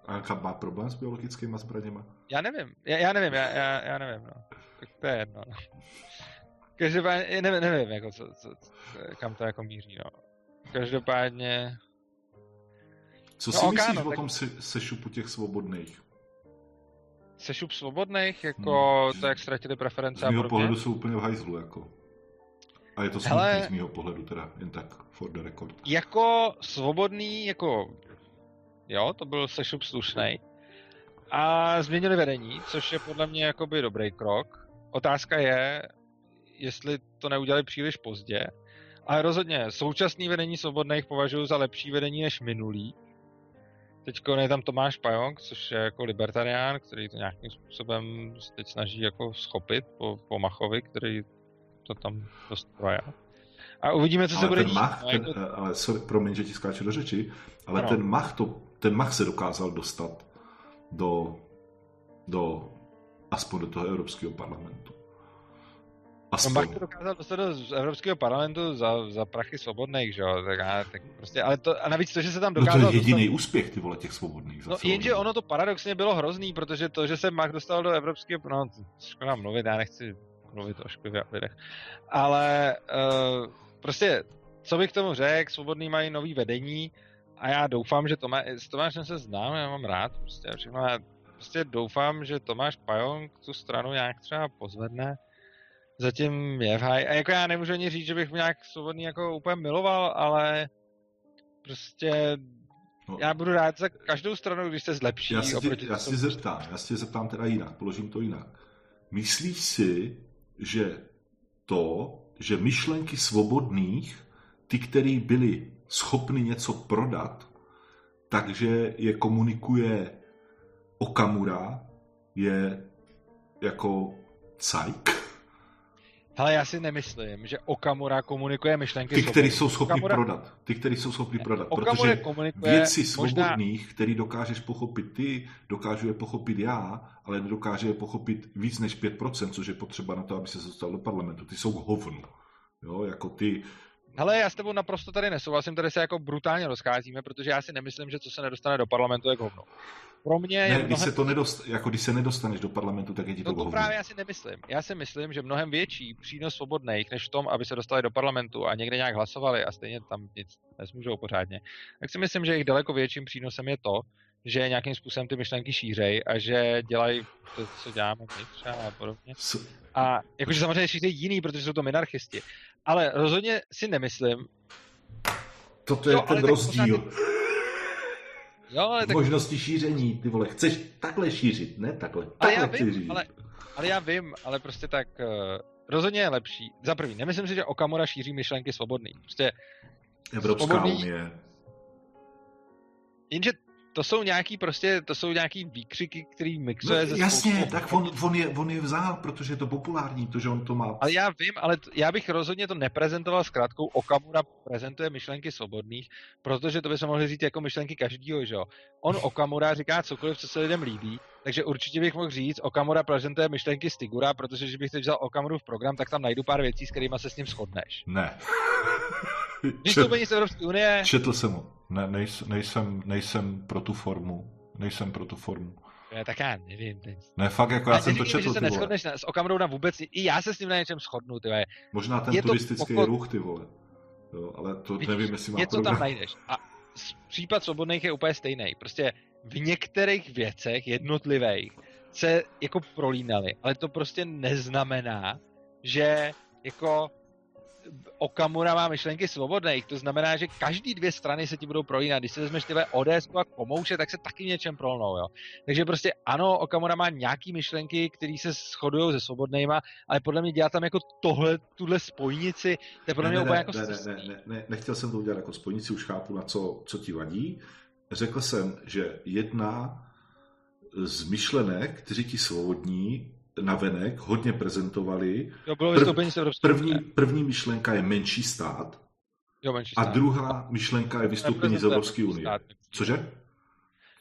A má problém s biologickými zbraněma? Já nevím, já, já nevím, já, já, já nevím, no. Tak to je jedno, no. Každopádně, nevím, nevím jako co, co, co, kam to jako míří, no. Každopádně... Co no, si myslíš no, o tak... tom se, sešupu těch svobodných? Sešup svobodných, jako hmm. to, jak ztratili preference Z mého pohledu jsou úplně v hajzlu, jako. A je to smutný Hele, z mého pohledu teda, jen tak for the record. Jako svobodný, jako jo, to byl sešup slušný. A změnili vedení, což je podle mě jakoby dobrý krok. Otázka je, jestli to neudělali příliš pozdě. Ale rozhodně současný vedení svobodných považuji za lepší vedení než minulý. Teď je tam Tomáš Pajong, což je jako libertarián, který to nějakým způsobem teď snaží jako schopit po, po Machovi, který to tam dost A uvidíme, co ale se bude dít. Mach, no, ten, jako... Ale sorry, promiň, že ti skáču do řeči, ale ano. ten Mach to ten Mach se dokázal dostat do, do aspoň do toho Evropského parlamentu. Aspoň. No, Mach to dokázal dostat do Evropského parlamentu za, za prachy svobodných, že jo? Tak, a, tak prostě, ale to, a navíc to, že se tam dokázal No to je jediný dostat... úspěch, ty vole, těch svobodných. No jenže ono to paradoxně bylo hrozný, protože to, že se Mach dostal do Evropského, no škoda mluvit, já nechci mluvit o škodě lidech, ale uh, prostě, co bych tomu řekl, svobodný mají nový vedení, a já doufám, že Tomáš, s Tomášem se znám, já mám rád prostě všechno, já prostě doufám, že Tomáš Pajong tu stranu nějak třeba pozvedne, zatím je v haj. A jako já nemůžu ani říct, že bych nějak svobodný jako úplně miloval, ale prostě no. já budu rád za každou stranu, když se zlepší. Já si, tě, já si zeptám, já si zeptám teda jinak, položím to jinak. Myslíš si, že to, že myšlenky svobodných, ty, který byli schopny něco prodat, takže je komunikuje Okamura, je jako cajk. Ale já si nemyslím, že Okamura komunikuje myšlenky Ty, kteří jsou schopni Okamura... prodat. Ty, kteří jsou schopni prodat. Okamura protože komunikuje věci svobodných, možná... který dokážeš pochopit ty, dokážu je pochopit já, ale nedokáže je pochopit víc než 5%, což je potřeba na to, aby se dostal do parlamentu. Ty jsou hovnu. Jo, jako ty, Hele, já s tebou naprosto tady nesouhlasím, tady se jako brutálně rozcházíme, protože já si nemyslím, že co se nedostane do parlamentu je hovno. Pro mě ne, je mnohem... když, se to nedost, jako když se nedostaneš do parlamentu, tak je ti to, no to hovno. právě já si nemyslím. Já si myslím, že mnohem větší přínos svobodných, než v tom, aby se dostali do parlamentu a někde nějak hlasovali a stejně tam nic nezmůžou pořádně. Tak si myslím, že jejich daleko větším přínosem je to, že nějakým způsobem ty myšlenky šířej a že dělají to, co děláme my třeba a podobně. A jakože samozřejmě šíří jiný, protože jsou to minarchisti ale rozhodně si nemyslím. Toto je jo, ten rozdíl. Jo, ale tak... Možnosti šíření, ty vole, chceš takhle šířit, ne takhle. takhle ale já vím, ale, ale já vím, ale prostě tak uh, rozhodně je lepší. Za prvý, nemyslím si, že Okamura šíří myšlenky svobodný. Prostě Evropská svobodný... unie. Jenže to jsou nějaký prostě, to jsou nějaký výkřiky, který mixuje no, ze Jasně, spoustu... tak on, on, je, on je vzal, protože je to populární, to, že on to má. Ale já vím, ale t- já bych rozhodně to neprezentoval s krátkou. Okamura prezentuje myšlenky svobodných, protože to by se mohli říct jako myšlenky každýho, že jo. On Okamura říká cokoliv, co se lidem líbí, takže určitě bych mohl říct, Okamura prezentuje myšlenky Stigura, protože když bych teď vzal Okamuru v program, tak tam najdu pár věcí, s kterými se s ním shodneš. Ne. Vystoupení z Evropské unie. Četl jsem ho. Ne, nejs, nejsem, nejsem pro tu formu. Nejsem pro tu formu. Ne, tak já nevím. Teď. Ne, fakt, jako já jsem to četl, že se neschodneš na, s Okamrou na vůbec, i já se s ním na něčem shodnu, ty Možná ten je turistický pokod... ruch, ty vole. Jo, ale to Vidíš, nevím, jestli má Něco program. tam najdeš. A případ svobodných je úplně stejný. Prostě v některých věcech jednotlivých se jako prolínali, ale to prostě neznamená, že jako Okamura má myšlenky svobodných, to znamená, že každý dvě strany se ti budou prolínat. Když se vezmeš tyhle ODS a Komouše, tak se taky něčem prolnou, jo. Takže prostě ano, Okamura má nějaký myšlenky, které se shodují se svobodnýma, ale podle mě dělá tam jako tohle, tuhle spojnici, to je podle ne, mě úplně jako ne, ne, ne, ne, ne, nechtěl jsem to udělat jako spojnici, už chápu, na co, co ti vadí. Řekl jsem, že jedna z myšlenek, kteří ti svobodní, navenek hodně prezentovali. Jo, bylo vystoupení z Evropské první, první myšlenka je menší stát. Jo, menší stát. A druhá myšlenka je vystoupení z Evropské unie. Cože?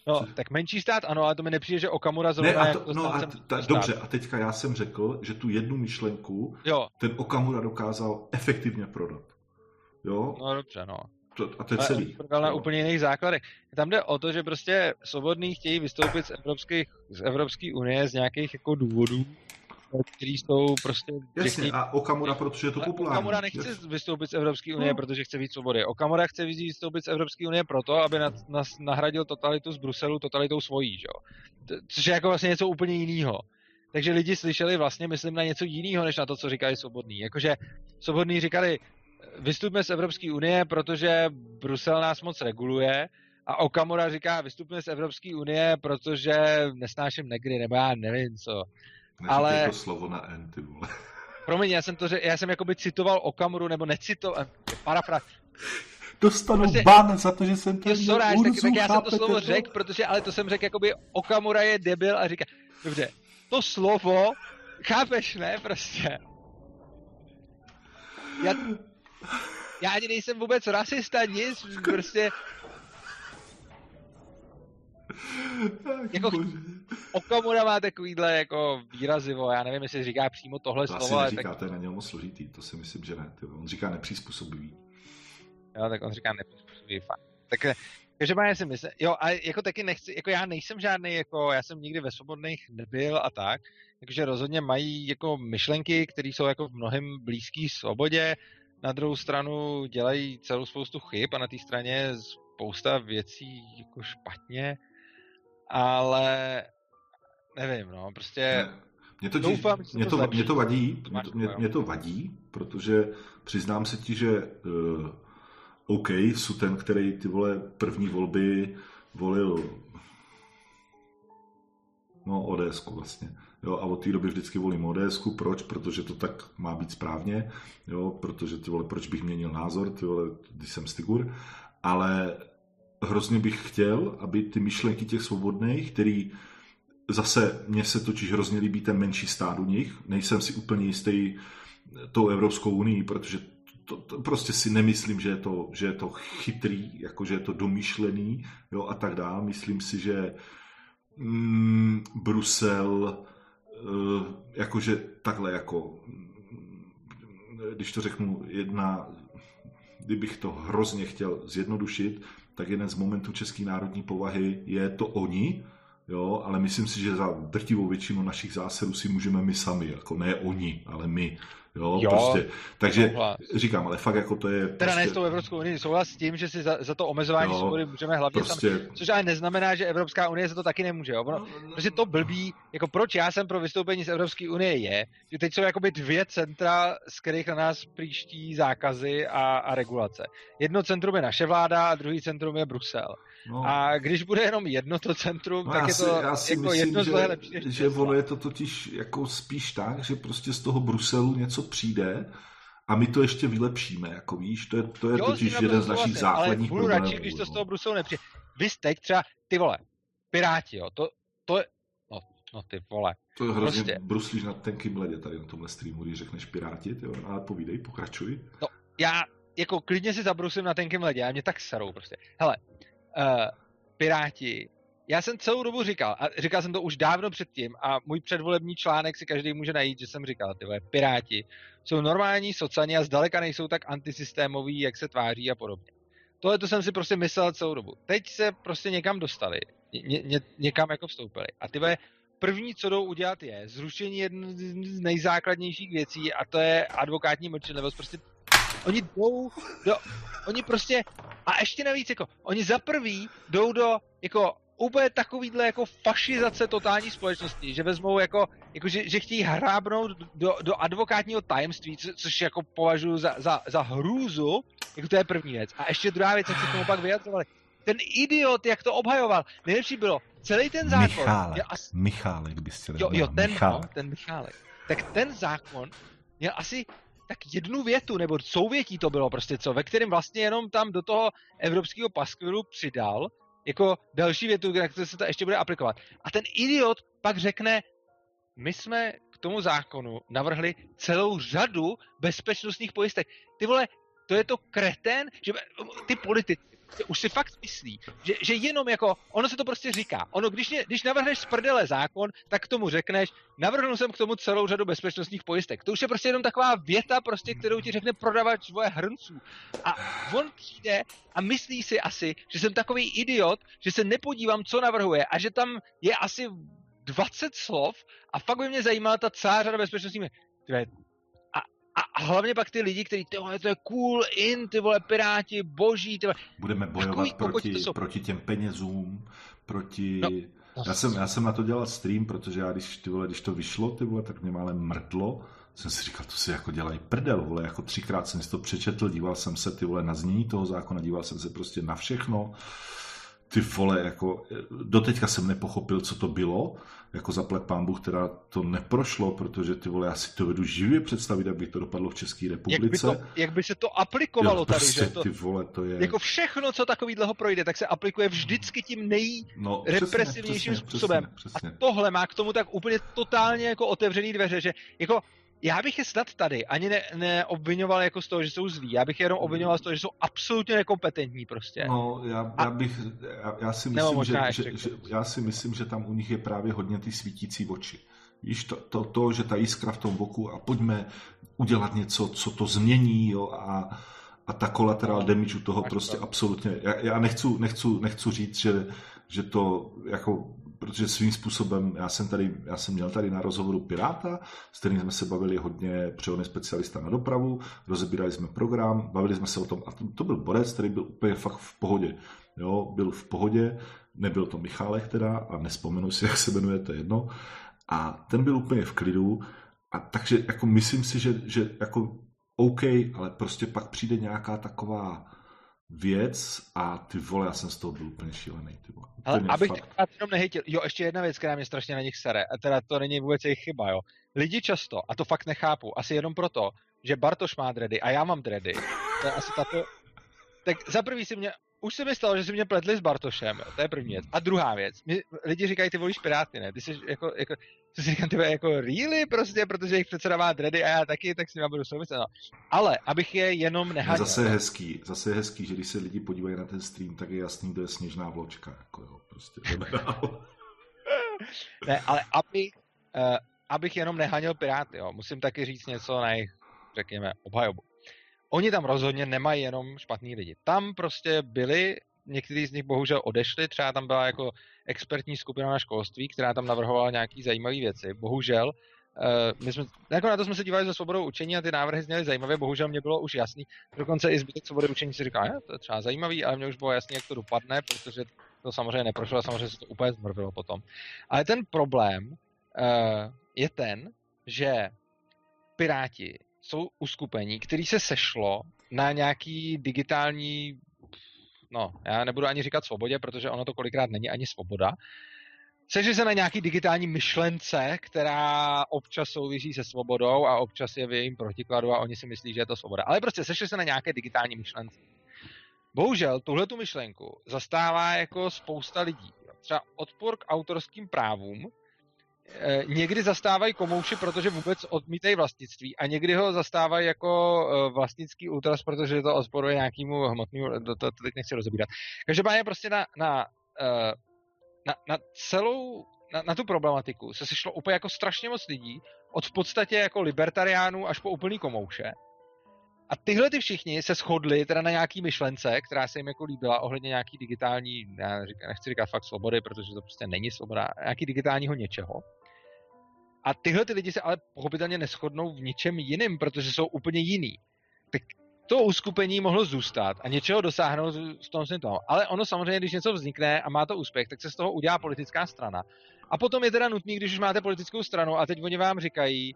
No, Co? tak menší stát, ano, ale to mi nepřijde, že Okamura zrovna ne, a to, no, a ta, dobře, a teďka já jsem řekl, že tu jednu myšlenku jo. ten Okamura dokázal efektivně prodat. Jo? No dobře, no. To, a to je celý. Prodal na úplně jiných základech. Tam jde o to, že prostě svobodní chtějí vystoupit z, evropských, z Evropské unie z nějakých jako důvodů, který jsou prostě... Jasně, chtějí... a Okamura, protože je to populární. Okamura nechce yes. vystoupit z Evropské unie, no. protože chce víc svobody. Okamura chce vystoupit z Evropské unie proto, aby na, na, nahradil totalitu z Bruselu totalitou svojí, že? Což je jako vlastně něco úplně jiného. Takže lidi slyšeli vlastně, myslím, na něco jiného, než na to, co říkali svobodní. Jakože svobodní říkali, vystupme z Evropské unie, protože Brusel nás moc reguluje, a Okamura říká, vystupme z Evropské unie, protože nesnáším negry, nebo já nevím co. Neříkej ale... to slovo na N, ty vole. Promiň, já jsem to, že já jsem jakoby citoval Okamuru, nebo necitoval, parafra. Dostanu prostě, ban za to, že jsem to sorry, tak, tak já jsem to slovo řekl, protože, ale to jsem řekl, jakoby Okamura je debil a říká, dobře, to slovo, chápeš, ne, prostě. Já, já ani nejsem vůbec rasista, nic, prostě... jako Okamura má takovýhle jako výrazivo, já nevím, jestli říká přímo tohle to slovo. Asi neříká, tak... to je na něm moc složitý, to si myslím, že ne. On říká nepřizpůsobivý. Jo, tak on říká nepřizpůsobivý, fakt. Tak Každopádně si myslím, jo, a jako taky nechci, jako já nejsem žádný, jako já jsem nikdy ve svobodných nebyl a tak, takže rozhodně mají jako myšlenky, které jsou jako v mnohem blízký svobodě, na druhou stranu dělají celou spoustu chyb a na té straně spousta věcí jako špatně, ale nevím, no, prostě ne. Mě to, doufám, mě, to, to mě to vadí, mě to, mě, mě to vadí, protože přiznám se ti, že uh, OK, jsou ten, který ty vole první volby volil no ODS vlastně. Jo, a od té doby vždycky volím ODS. Proč? Protože to tak má být správně. Jo, protože ty vole, proč bych měnil názor, ty vole, když jsem Stigur. Ale hrozně bych chtěl, aby ty myšlenky těch svobodných, který zase mně se totiž hrozně líbí ten menší stát u nich. Nejsem si úplně jistý tou Evropskou unii, protože to, to prostě si nemyslím, že je to, že je to chytrý, jako že je to domýšlený jo, a tak dále. Myslím si, že mm, Brusel jakože takhle jako když to řeknu jedna kdybych to hrozně chtěl zjednodušit, tak jeden z momentů české národní povahy je to oni, jo, ale myslím si, že za drtivou většinu našich zásadů si můžeme my sami, jako ne oni, ale my. Jo, jo prostě. Takže souhlas. říkám, ale fakt jako to je... Teda prostě... ne s tou Evropskou unii, souhlas s tím, že si za, za to omezování jo, svobody můžeme hlavně prostě... sami, což ale neznamená, že Evropská unie za to taky nemůže. Jo? Ono, no, no, protože to blbý, jako proč já jsem pro vystoupení z Evropské unie je, že teď jsou jakoby dvě centra, z kterých na nás příští zákazy a, a regulace. Jedno centrum je naše vláda a druhý centrum je Brusel. No. A když bude jenom jedno to centrum, no tak je to já si jako myslím, jedno že, lepší než že ono je to totiž jako spíš tak, že prostě z toho Bruselu něco přijde a my to ještě vylepšíme, jako víš, to je, to je jo, totiž jeden z našich základních ale budu radši, když to z toho Bruselu nepřijde. Vy teď třeba, ty vole, Piráti, jo, to, to je, no, no ty vole. To je hrozně prostě. bruslíš na tenkým ledě tady na tomhle streamu, když řekneš Piráti, ty ale povídej, pokračuj. No, já jako klidně si zabrusím na tenkým ledě, a mě tak serou prostě. Hele, Piráti, já jsem celou dobu říkal, a říkal jsem to už dávno předtím, a můj předvolební článek si každý může najít, že jsem říkal, ty vole, Piráti jsou normální socani a zdaleka nejsou tak antisystémoví, jak se tváří a podobně. Tohle to jsem si prostě myslel celou dobu. Teď se prostě někam dostali, ně, ně, někam jako vstoupili. A ty první, co jdou udělat, je zrušení jedné z nejzákladnějších věcí a to je advokátní mlčenlivost. Prostě oni jdou do, oni prostě, a ještě navíc, jako, oni za prvý jdou do, jako, úplně takovýhle jako fašizace totální společnosti, že vezmou jako, jako že, že chtějí hrábnout do, do advokátního tajemství, co, což jako považuji za, za, za hrůzu, jako to je první věc. A ještě druhá věc, jak se k tomu pak vyjadřovali. Ten idiot, jak to obhajoval, nejlepší bylo, celý ten zákon... Michálek, as... Michálek byste Jo, jo, ten, Michálek. No, ten Michálek. Tak ten zákon měl asi tak jednu větu, nebo souvětí to bylo prostě co, ve kterém vlastně jenom tam do toho evropského paskvilu přidal jako další větu, na které se to ještě bude aplikovat. A ten idiot pak řekne, my jsme k tomu zákonu navrhli celou řadu bezpečnostních pojistek. Ty vole, to je to kretén, že ty politici už si fakt myslí, že, že jenom jako, ono se to prostě říká. Ono, když, mě, když navrhneš z prdele zákon, tak k tomu řekneš, navrhnul jsem k tomu celou řadu bezpečnostních pojistek. To už je prostě jenom taková věta, prostě, kterou ti řekne prodavač svoje hrnců. A on přijde a myslí si asi, že jsem takový idiot, že se nepodívám, co navrhuje a že tam je asi 20 slov a fakt by mě zajímala ta celá řada bezpečnostních a, hlavně pak ty lidi, kteří, ty vole, to je cool, in, ty vole, piráti, boží, ty vole. Budeme bojovat proti, proti těm penězům, proti... No, já, jsem, já jsem na to dělal stream, protože já, když, ty vole, když to vyšlo, ty vole, tak mě málem mrtlo. Jsem si říkal, to si jako dělají prdel, vole, jako třikrát jsem si to přečetl, díval jsem se, ty vole, na znění toho zákona, díval jsem se prostě na všechno ty vole, jako doteďka jsem nepochopil, co to bylo, jako zaplet pán Bůh, teda to neprošlo, protože ty vole, já si to vedu živě představit, jak by to dopadlo v České republice. Jak by, to, jak by se to aplikovalo jo, tady, prostě, že to, ty vole, to je... Jako všechno, co takovýhleho projde, tak se aplikuje vždycky tím nejrepresivnějším no, způsobem. Přesně, přesně. A tohle má k tomu tak úplně totálně jako otevřený dveře, že jako já bych je snad tady ani ne, neobvinoval jako z toho, že jsou zlí. Já bych je jenom obvinoval z toho, že jsou absolutně nekompetentní prostě. No, já, já bych, já, já si myslím, že, že, že, já si myslím, že tam u nich je právě hodně ty svítící oči. Víš, to, to, to, že ta jiskra v tom boku a pojďme udělat něco, co to změní jo, a, a ta collateral damage u toho tak prostě to. absolutně, já, já nechci, nechci, nechci říct, že, že to jako protože svým způsobem, já jsem tady, já jsem měl tady na rozhovoru Piráta, s kterým jsme se bavili hodně, přehodný specialista na dopravu, rozebírali jsme program, bavili jsme se o tom, a to, to byl Borec, který byl úplně fakt v pohodě. Jo, byl v pohodě, nebyl to Michálek teda, a nespomenu si, jak se jmenuje, to je jedno. A ten byl úplně v klidu, a takže jako myslím si, že, že jako OK, ale prostě pak přijde nějaká taková věc a ty vole, já jsem z toho byl úplně šílený. Ty vole. Ale abych fakt... jenom nehejtil, jo, ještě jedna věc, která mě strašně na nich sere, a teda to není vůbec jejich chyba, jo. Lidi často, a to fakt nechápu, asi jenom proto, že Bartoš má dredy a já mám dredy, to je asi tato... Tak za prvý si mě už se mi stalo, že si mě pletli s Bartošem, to je první věc. A druhá věc, my, lidi říkají, ty volíš Piráty, ne? Ty jsi jako, jako co si říkám, ty jako really prostě, protože jejich předseda má dready a já taky, tak s nimi budu souviset, no. Ale, abych je jenom neháděl. Zase je hezký, zase je hezký, že když se lidi podívají na ten stream, tak je jasný, kdo je sněžná vločka, jako jo, prostě ne, ale aby, uh, abych jenom nehanil Piráty, jo, musím taky říct něco na jejich, řekněme, obhajobu oni tam rozhodně nemají jenom špatný lidi. Tam prostě byli, někteří z nich bohužel odešli, třeba tam byla jako expertní skupina na školství, která tam navrhovala nějaké zajímavé věci. Bohužel, Uh, my jsme, jako na to jsme se dívali za svobodou učení a ty návrhy zněly zajímavé, bohužel mě bylo už jasný. Dokonce i zbytek svobody učení si říká, to je třeba zajímavý, ale mě už bylo jasný, jak to dopadne, protože to samozřejmě neprošlo a samozřejmě se to úplně zmrvilo potom. Ale ten problém uh, je ten, že Piráti jsou uskupení, který se sešlo na nějaký digitální, no, já nebudu ani říkat svobodě, protože ono to kolikrát není ani svoboda, Sešli se na nějaký digitální myšlence, která občas souvisí se svobodou a občas je v jejím protikladu a oni si myslí, že je to svoboda. Ale prostě sešli se na nějaké digitální myšlence. Bohužel tuhle tu myšlenku zastává jako spousta lidí. Třeba odpor k autorským právům někdy zastávají komouši, protože vůbec odmítají vlastnictví a někdy ho zastávají jako eh, vlastnický ultras, protože to odporuje nějakému hmotnému, to, to, to teď nechci rozebírat. Každopádně prostě na, na, eh, na, na celou na, na tu problematiku se sešlo úplně jako strašně moc lidí, od v podstatě jako libertariánů až po úplný komouše. A tyhle ty všichni se shodli teda na nějaký myšlence, která se jim jako líbila ohledně nějaký digitální, já nechci říkat fakt svobody, protože to prostě není svoboda, nějaký digitálního něčeho. A tyhle ty lidi se ale pochopitelně neschodnou v ničem jiným, protože jsou úplně jiný. Tak to uskupení mohlo zůstat a něčeho dosáhnout z toho toho. Ale ono samozřejmě, když něco vznikne a má to úspěch, tak se z toho udělá politická strana. A potom je teda nutný, když už máte politickou stranu a teď oni vám říkají,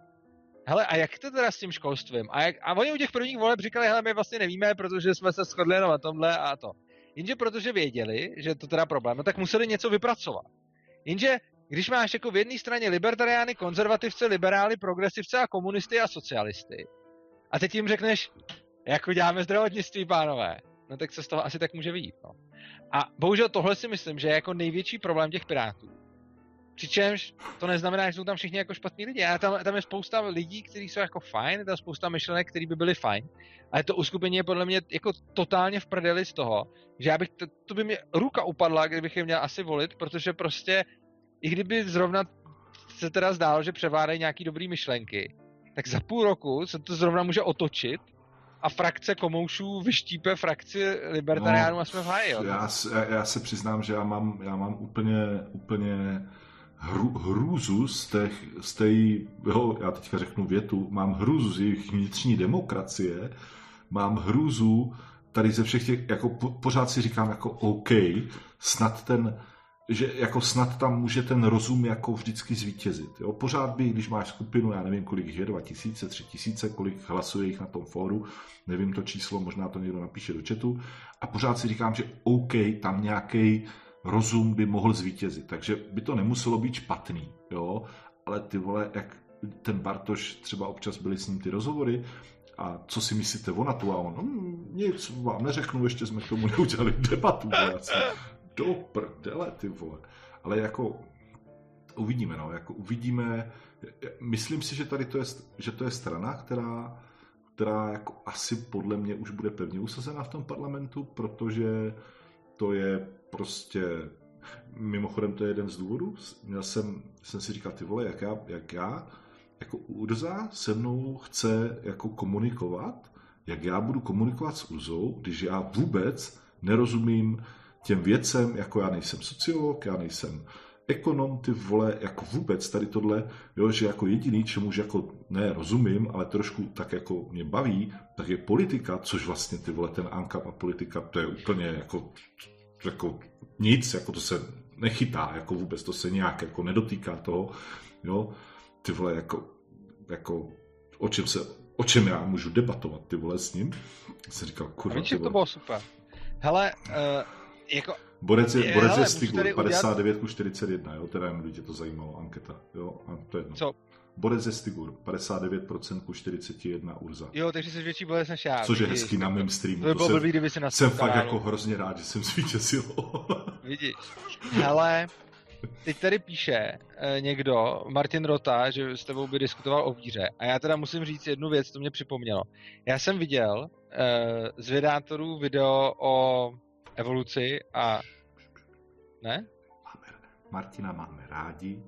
hele, a jak to teda s tím školstvím? A, jak, a oni u těch prvních voleb říkali, hele, my vlastně nevíme, protože jsme se shodli na tomhle a to. Jenže protože věděli, že to teda problém, no tak museli něco vypracovat. Jenže když máš jako v jedné straně libertariány, konzervativce, liberály, progresivce a komunisty a socialisty, a teď jim řekneš, jak uděláme zdravotnictví, pánové, no tak se z toho asi tak může vyjít. No. A bohužel tohle si myslím, že je jako největší problém těch pirátů. Přičemž to neznamená, že jsou tam všichni jako špatní lidi. A tam, tam je spousta lidí, kteří jsou jako fajn, je tam spousta myšlenek, které by byly fajn. Ale to uskupení je podle mě jako totálně v prdeli z toho, že já bych, to, to by mě ruka upadla, kdybych je měl asi volit, protože prostě, i kdyby zrovna se teda zdálo, že převládají nějaký dobrý myšlenky, tak za půl roku se to zrovna může otočit a frakce komoušů vyštípe frakci libertariánů no, a jsme v háji. Já, já se přiznám, že já mám, já mám úplně, úplně hru, hrůzu z těch, z té, jo, já teďka řeknu větu, mám hrůzu z jejich vnitřní demokracie, mám hrůzu tady ze všech těch, jako po, pořád si říkám jako OK, snad ten, že jako snad tam může ten rozum jako vždycky zvítězit. Jo? Pořád by, když máš skupinu, já nevím, kolik je, 2000, 3000, kolik hlasuje jich na tom fóru, nevím to číslo, možná to někdo napíše do chatu, a pořád si říkám, že OK, tam nějaký rozum by mohl zvítězit. Takže by to nemuselo být špatný, jo? ale ty vole, jak ten Bartoš, třeba občas byly s ním ty rozhovory, a co si myslíte o NATO? A on, hm, nic vám neřeknu, ještě jsme k tomu neudělali debatu. Vojáci. Do prdele, ty vole. Ale jako uvidíme, no, jako uvidíme, myslím si, že tady to je, že to je strana, která, která jako asi podle mě už bude pevně usazena v tom parlamentu, protože to je prostě Mimochodem to je jeden z důvodů. Měl jsem, jsem si říkal, ty vole, jak já, jak já jako Urza se mnou chce jako komunikovat, jak já budu komunikovat s Urzou, když já vůbec nerozumím těm věcem, jako já nejsem sociolog, já nejsem ekonom, ty vole, jako vůbec tady tohle, jo, že jako jediný, čemu jako ne rozumím, ale trošku tak jako mě baví, tak je politika, což vlastně ty vole, ten ANKAP a politika, to je úplně jako, jako nic, jako to se nechytá, jako vůbec to se nějak jako nedotýká toho, jo, ty vole, jako, jako o čem se, o čem já můžu debatovat, ty vole, s ním. Jsem říkal, kurva, ty vole. to bylo super. Hele, uh, jako Borec je, je, borec hele, je Stigur, 59 udělat... 41, jo, teda jenom tě to zajímalo, anketa, jo, a to je jedno. Co? Borec je Stigur, 59% ku 41 Urza. Jo, takže jsi větší borec než já. Což je hezký na mém streamu. To by bylo blbý, kdyby si Jsem fakt jako hrozně rád, že jsem zvítězil. Vidíš. Hele, teď tady píše eh, někdo, Martin Rota, že s tebou by diskutoval o víře. A já teda musím říct jednu věc, to mě připomnělo. Já jsem viděl eh, z vydátorů video o evoluci a... Ne? Martina máme rádi,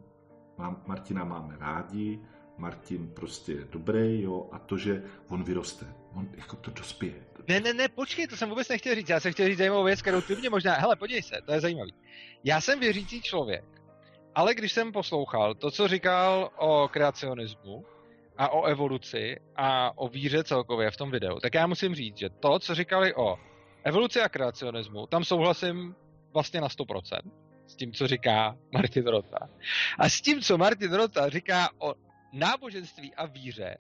Martina máme rádi, Martin prostě je dobrý, jo, a to, že on vyroste, on jako to dospěje. Ne, ne, ne, počkej, to jsem vůbec nechtěl říct, já jsem chtěl říct zajímavou věc, kterou ty mě možná, hele, podívej se, to je zajímavý. Já jsem věřící člověk, ale když jsem poslouchal to, co říkal o kreacionismu a o evoluci a o víře celkově v tom videu, tak já musím říct, že to, co říkali o evoluci a kreacionismu, tam souhlasím vlastně na 100% s tím, co říká Martin Rota. A s tím, co Martin Rota říká o náboženství a víře,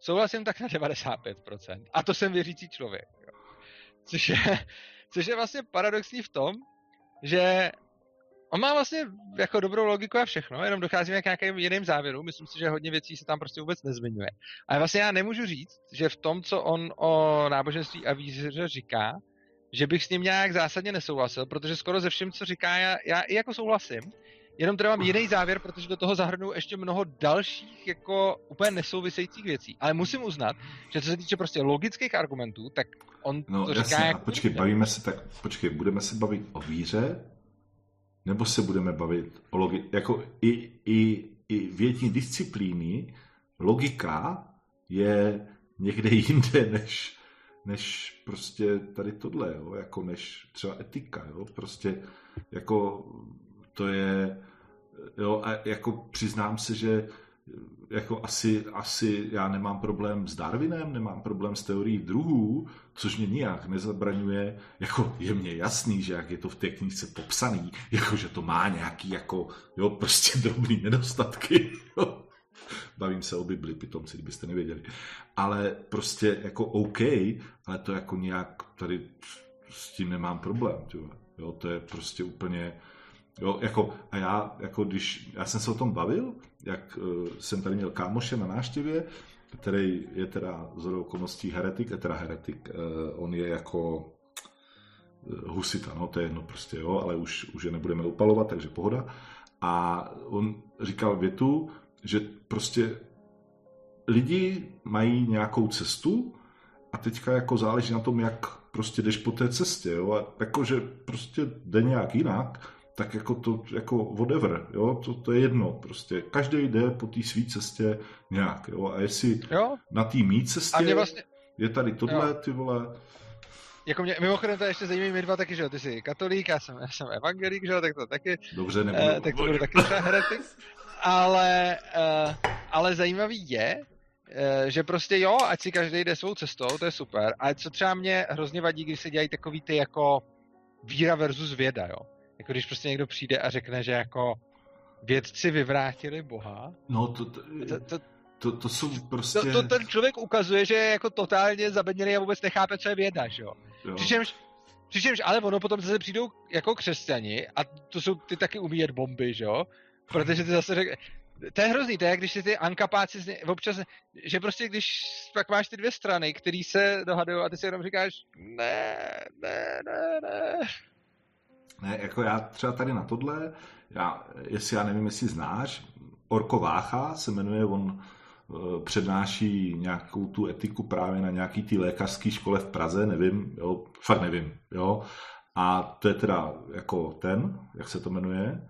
souhlasím tak na 95%. A to jsem věřící člověk. Což, je, což je vlastně paradoxní v tom, že on má vlastně jako dobrou logiku a všechno, jenom docházíme k nějakým jiným závěrům. Myslím si, že hodně věcí se tam prostě vůbec nezmiňuje. Ale vlastně já nemůžu říct, že v tom, co on o náboženství a víře říká, že bych s ním nějak zásadně nesouhlasil, protože skoro ze všem, co říká, já, já i jako souhlasím, jenom teda mám jiný závěr, protože do toho zahrnu ještě mnoho dalších jako úplně nesouvisejících věcí. Ale musím uznat, že co se týče prostě logických argumentů, tak on no, to jasně, říká a jako... počkej, bavíme se tak, počkej, budeme se bavit o víře, nebo se budeme bavit o logi... jako i, i, i vědní disciplíny, logika je někde jinde, než, než prostě tady tohle, jo? jako než třeba etika, jo? prostě jako to je, jo, a jako přiznám se, že jako asi, asi já nemám problém s Darwinem, nemám problém s teorií druhů, což mě nijak nezabraňuje, jako je mně jasný, že jak je to v té knižce popsaný, jako že to má nějaký jako, jo, prostě drobný nedostatky, jo. Bavím se o Bibli, pitomci, kdybyste nevěděli. Ale prostě jako OK, ale to jako nějak tady s tím nemám problém, jo, to je prostě úplně, Jo, jako, a já, jako když, já jsem se o tom bavil, jak uh, jsem tady měl kámoše na náštěvě, který je teda z okolností heretik, a teda heretik, uh, on je jako husita, no to je jedno prostě, jo, ale už, už je nebudeme upalovat, takže pohoda. A on říkal větu, že prostě lidi mají nějakou cestu a teďka jako záleží na tom, jak prostě jdeš po té cestě, jo, a jakože prostě jde nějak jinak, tak jako to, jako whatever, jo, to, to je jedno, prostě každý jde po té své cestě nějak, jo, a jestli jo. na té mý cestě vlastně... je tady tohle, jo. ty vole, jako mě, mimochodem to ještě zajímavé my dva taky, že jo, ty jsi katolík, já jsem, já jsem evangelík, že jo, tak to taky, Dobře, nebudu. Uh, tak to budu taky třeba heretik, ale, uh, ale zajímavý je, uh, že prostě jo, ať si každý jde svou cestou, to je super, ale co třeba mě hrozně vadí, když se dělají takový ty jako víra versus věda, jo. Jako když prostě někdo přijde a řekne, že jako vědci vyvrátili Boha. No to, to, to, to, to, to jsou prostě... To, to ten člověk ukazuje, že je jako totálně zabedněný a vůbec nechápe, co je věda, že jo. Přičemž, přičemž, ale ono potom zase přijdou jako křesťani a to jsou ty taky umíjet bomby, že jo. Protože ty zase řek... To je hrozný, to je, když si ty ankapáci občas, že prostě když pak máš ty dvě strany, které se dohadují a ty si jenom říkáš ne, ne, ne, ne. Ne, jako já třeba tady na tohle, já, jestli já nevím, jestli znáš, Orko Vácha se jmenuje, on e, přednáší nějakou tu etiku právě na nějaký té lékařské škole v Praze, nevím, jo, fakt nevím, jo. A to je teda jako ten, jak se to jmenuje,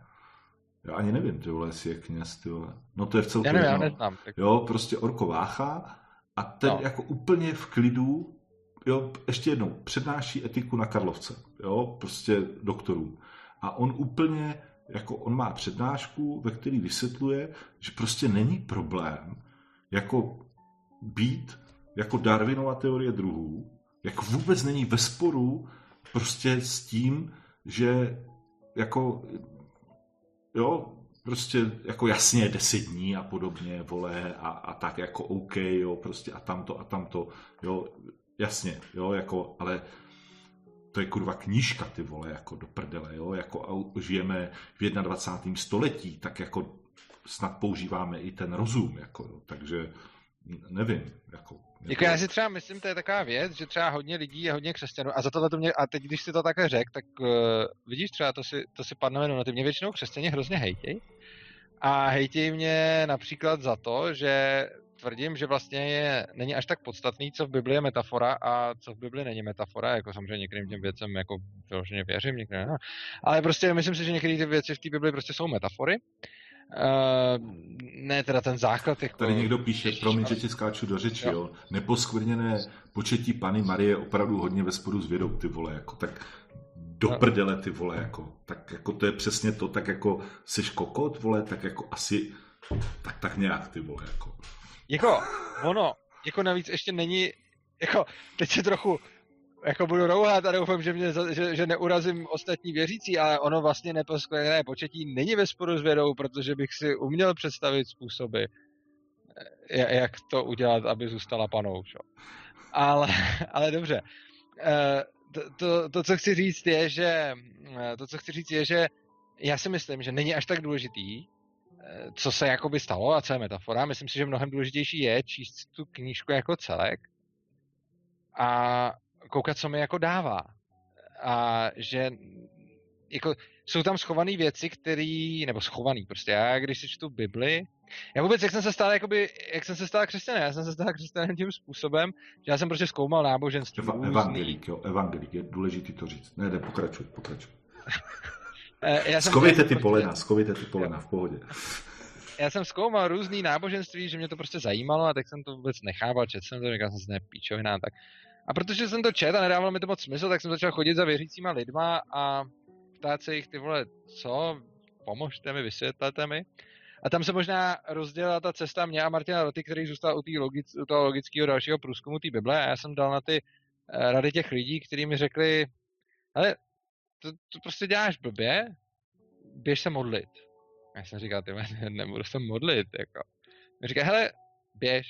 já ani nevím, ty vole, jestli je kněz, ty vole. No to je v celku. Já nevím, já neznám. Jo, prostě Orko Vácha a ten no. jako úplně v klidu jo, ještě jednou, přednáší etiku na Karlovce, jo, prostě doktorům. A on úplně, jako on má přednášku, ve který vysvětluje, že prostě není problém, jako být jako Darwinova teorie druhů, jako vůbec není ve sporu prostě s tím, že jako jo, prostě jako jasně deset dní a podobně, vole, a, a tak jako OK, jo, prostě a tamto a tamto, jo, Jasně, jo, jako, ale to je kurva knížka, ty vole, jako do prdele, jo, jako žijeme v 21. století, tak jako snad používáme i ten rozum, jako, jo, takže nevím, jako. Jako já si třeba myslím, to je taková věc, že třeba hodně lidí je hodně křesťanů a za tohle to mě, a teď když si to také řek, tak uh, vidíš třeba, to si, to si padne na ty mě většinou křesťané hrozně hejtěj a hejtěj mě například za to, že tvrdím, že vlastně je, není až tak podstatný, co v Bibli je metafora a co v Bibli není metafora, jako samozřejmě některým těm věcem jako vyloženě věřím, některým ne. Ale prostě myslím si, že některé ty věci v té Bibli prostě jsou metafory. Uh, ne teda ten základ. Jako... Tady někdo píše, promiň, že ti skáču do řeči, jo. jo. Neposkvrněné početí Pany Marie je opravdu hodně ve sporu s vědou, ty vole, jako tak do prdele, ty vole, jako, tak jako to je přesně to, tak jako jsi kokot, vole, tak jako asi, tak tak nějak, ty vole, jako. Jako, ono, jako navíc ještě není, jako, teď se trochu jako budu rouhat a doufám, že, mě, že, že neurazím ostatní věřící, ale ono vlastně neposkleněné početí není ve sporu s vědou, protože bych si uměl představit způsoby, eh, jak to udělat, aby zůstala panou. Čo? Ale, ale dobře. Eh, to, to, to, co chci říct, je, že eh, to, co chci říct, je, že já si myslím, že není až tak důležitý, co se jakoby stalo a co je metafora. Myslím si, že mnohem důležitější je číst tu knížku jako celek a koukat, co mi jako dává. a že jako jsou tam schované věci, které, nebo schovaný prostě, já když si čtu Bibli, já vůbec, jak jsem se stal, jakoby, jak jsem se stal křesťanem, já jsem se stal křesťanem tím způsobem, že já jsem prostě zkoumal náboženství. Eva, evangelik, jo, evangelik, je důležité to říct. Ne, ne, pokračuj, pokračuj. já jsem skovejte ty polena, skovejte ty polena, v pohodě. Já jsem zkoumal různý náboženství, že mě to prostě zajímalo a tak jsem to vůbec nechával, četl jsem to, říkal jsem si, ne, píčovina, tak. A protože jsem to čet a nedávalo mi to moc smysl, tak jsem začal chodit za věřícíma lidma a ptát se jich, ty vole, co, pomožte mi, vysvětlete mi. A tam se možná rozdělila ta cesta mě a Martina Roty, který zůstal u, logic, u toho logického dalšího průzkumu té Bible a já jsem dal na ty eh, rady těch lidí, kteří mi řekli, ale to, to prostě děláš blbě, běž se modlit. Já jsem říkal, ty nebudu se modlit, jako. Říká, hele, běž,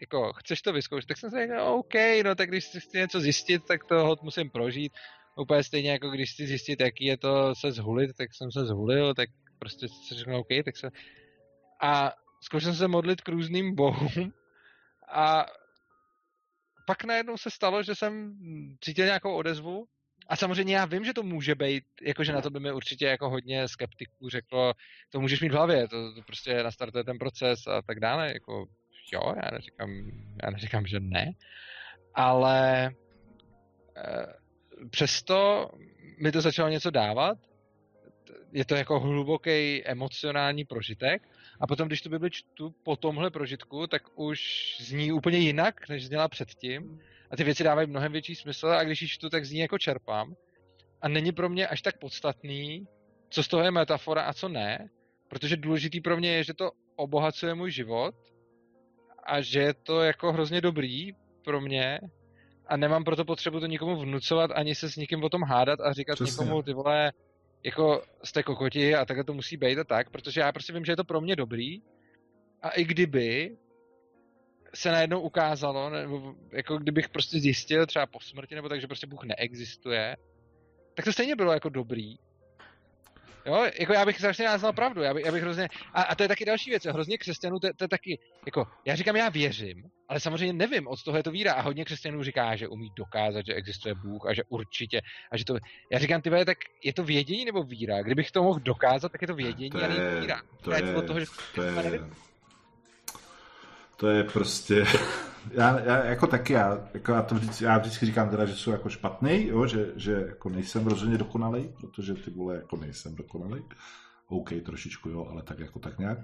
jako, chceš to vyzkoušet? Tak jsem si řekl, OK, no tak když chci něco zjistit, tak to musím prožít. Úplně stejně jako když chci zjistit, jaký je to se zhulit, tak jsem se zhulil, tak prostě si řeknu, OK, tak se... A zkoušel jsem se modlit k různým bohům a pak najednou se stalo, že jsem cítil nějakou odezvu a samozřejmě já vím, že to může být, jakože na to by mi určitě jako hodně skeptiků řeklo, to můžeš mít v hlavě, to, to prostě nastartuje ten proces a tak dále, jako jo, já neříkám, já neříkám, že ne, ale e, přesto mi to začalo něco dávat je to jako hluboký emocionální prožitek. A potom, když tu Bibli čtu po tomhle prožitku, tak už zní úplně jinak, než zněla předtím. A ty věci dávají mnohem větší smysl a když ji čtu, tak zní jako čerpám. A není pro mě až tak podstatný, co z toho je metafora a co ne, protože důležitý pro mě je, že to obohacuje můj život a že je to jako hrozně dobrý pro mě a nemám proto potřebu to nikomu vnucovat, ani se s nikým o tom hádat a říkat Přesně. nikomu, ty vole, jako jste kokoti a takhle to musí být a tak, protože já prostě vím, že je to pro mě dobrý a i kdyby se najednou ukázalo, nebo jako kdybych prostě zjistil třeba po smrti, nebo tak, že prostě Bůh neexistuje, tak to stejně bylo jako dobrý. Jo, jako já bych strašně rád znal pravdu, já bych, já bych hrozně, a, a to je taky další věc, hrozně křesťanů, to, to je taky, jako, já říkám, já věřím, ale samozřejmě nevím, od toho je to víra a hodně křesťanů říká, že umí dokázat, že existuje Bůh a že určitě, a že to, já říkám, ty tak je to vědění nebo víra? Kdybych to mohl dokázat, tak je to vědění to je, a ne víra. To je, od toho, že to je, to je prostě, já, já, jako taky, já, jako já, to vždycky, já vždycky říkám teda, že jsou jako špatný, jo, že, že jako nejsem rozhodně dokonalý, protože ty vole jako nejsem dokonalý. OK, trošičku, jo, ale tak jako tak nějak,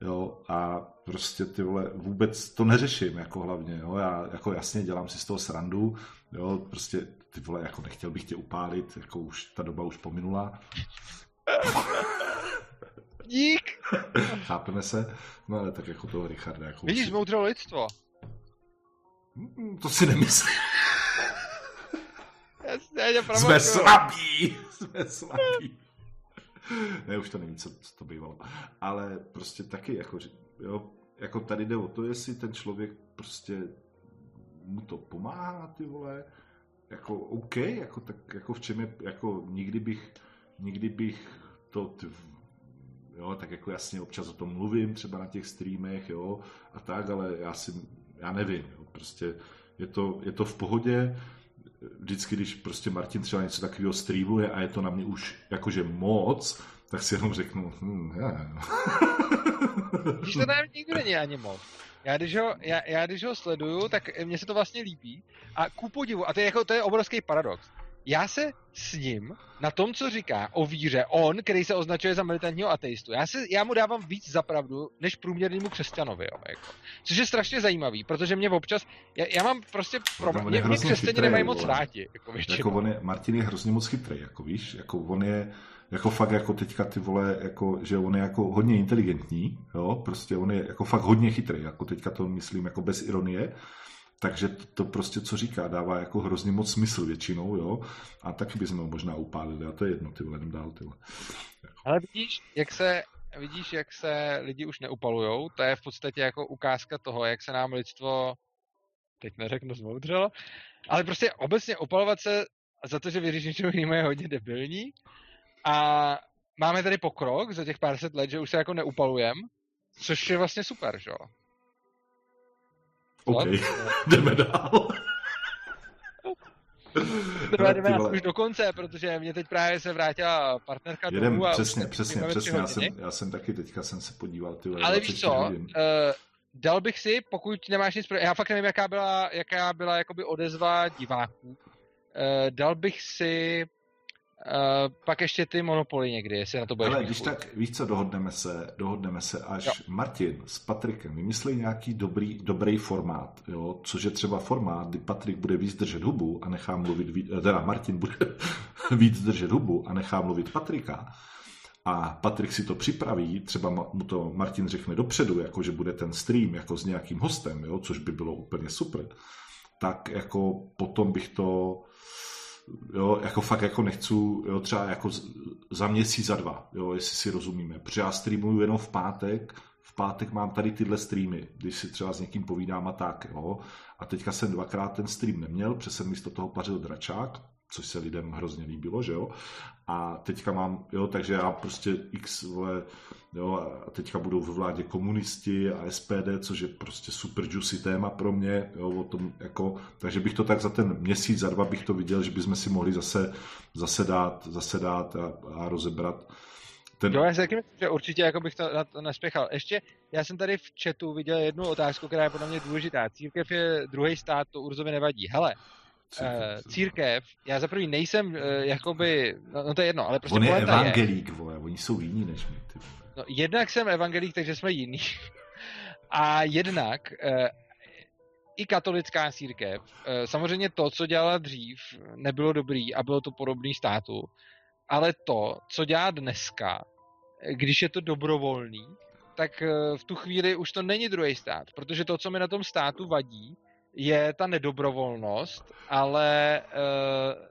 jo, a prostě ty vole, vůbec to neřeším, jako hlavně, jo, já jako jasně dělám si z toho srandu, jo, prostě ty vole, jako nechtěl bych tě upálit, jako už ta doba už pominula. Dík! Chápeme se? No ale tak jako toho Richarda. Jako Vidíš, moudro lidstvo. Mm, to si nemyslím. Já Jsme slabí! Jsme slabí. ne, už to není, co, co to bývalo. Ale prostě taky, jako, jo, jako tady jde o to, jestli ten člověk prostě mu to pomáhá, ty vole, jako OK, jako, tak, jako v čem je, jako nikdy bych, nikdy bych to ty, jo, tak jako jasně občas o tom mluvím, třeba na těch streamech, jo, a tak, ale já si, já nevím, prostě je to, je to v pohodě, vždycky, když prostě Martin třeba něco takového streamuje a je to na mě už jakože moc, tak si jenom řeknu, hm, já. Když to nám nikdo není ani moc. Já když, ho, já, já když ho sleduju, tak mně se to vlastně líbí. A ku podivu, a to je, jako, to je obrovský paradox já se s ním na tom, co říká o víře, on, který se označuje za militantního ateistu, já, se, já mu dávám víc za pravdu, než průměrnému křesťanovi. Jo, jako. Což je strašně zajímavý, protože mě občas, já, já mám prostě, pro, no, mě, mě křesťané nemají moc rádi. Jako, jako on je, Martin je hrozně moc chytrý, jako víš, jako on je, jako fakt jako teďka ty vole, jako, že on je jako hodně inteligentní, jo, prostě on je jako fakt hodně chytrý, jako teďka to myslím jako bez ironie, takže to, to prostě, co říká, dává jako hrozně moc smysl většinou, jo. A taky bychom ho možná upálili, a to je jedno, ty vole, dál, ty. Ale vidíš, jak se, vidíš, jak se lidi už neupalujou, to je v podstatě jako ukázka toho, jak se nám lidstvo, teď neřeknu zmoudřelo, ale prostě obecně upalovat se za to, že věříš něčemu jinému je hodně debilní a máme tady pokrok za těch pár set let, že už se jako neupalujem, což je vlastně super, že jo? OK, jdeme dál. To jdeme už do konce, protože mě teď právě se vrátila partnerka Jedem, domů a přesně, přesně, přesně. Já jsem, já jsem taky teďka jsem se podíval. Ty Ale víš co, uh, dal bych si, pokud nemáš nic pro... Já fakt nevím, jaká byla, jaká byla jakoby odezva diváků. Uh, dal bych si Uh, pak ještě ty monopoly někdy, jestli na to budeš Ale když tak, víš co, dohodneme se, dohodneme se, až jo. Martin s Patrikem vymyslí nějaký dobrý, dobrý formát, jo, což je třeba formát, kdy Patrik bude víc držet hubu a nechá mluvit, eh, teda Martin bude víc držet hubu a nechá mluvit Patrika. A Patrik si to připraví, třeba mu to Martin řekne dopředu, jako že bude ten stream jako s nějakým hostem, jo, což by bylo úplně super, tak jako potom bych to jo, jako fakt jako nechci, jo, třeba jako za měsíc, za dva, jo, jestli si rozumíme, protože já streamuju jenom v pátek, v pátek mám tady tyhle streamy, když si třeba s někým povídám a tak, jo, a teďka jsem dvakrát ten stream neměl, protože jsem místo toho pařil dračák, což se lidem hrozně líbilo, že jo, a teďka mám, jo, takže já prostě x, vole, jo, a teďka budou v vládě komunisti a SPD, což je prostě super juicy téma pro mě, jo, o tom jako, takže bych to tak za ten měsíc, za dva bych to viděl, že bychom si mohli zase, zase dát, zase dát a, a rozebrat ten... Jo, já si taky myslím, že určitě jako bych to, na to nespěchal. Ještě, já jsem tady v chatu viděl jednu otázku, která je podle mě důležitá. Církev je druhý stát, to Urzovi nevadí. Hele, uh, církev já za prvý nejsem uh, jakoby, no, no to je jedno, ale prostě On je evangelík, je, vole, oni jsou jiní než my. Ty. No, jednak jsem evangelík, takže jsme jiní. A jednak uh, i katolická církev, uh, samozřejmě to, co dělala dřív, nebylo dobrý a bylo to podobný státu, ale to, co dělá dneska, když je to dobrovolný, tak v tu chvíli už to není druhý stát, protože to, co mi na tom státu vadí, je ta nedobrovolnost, ale uh,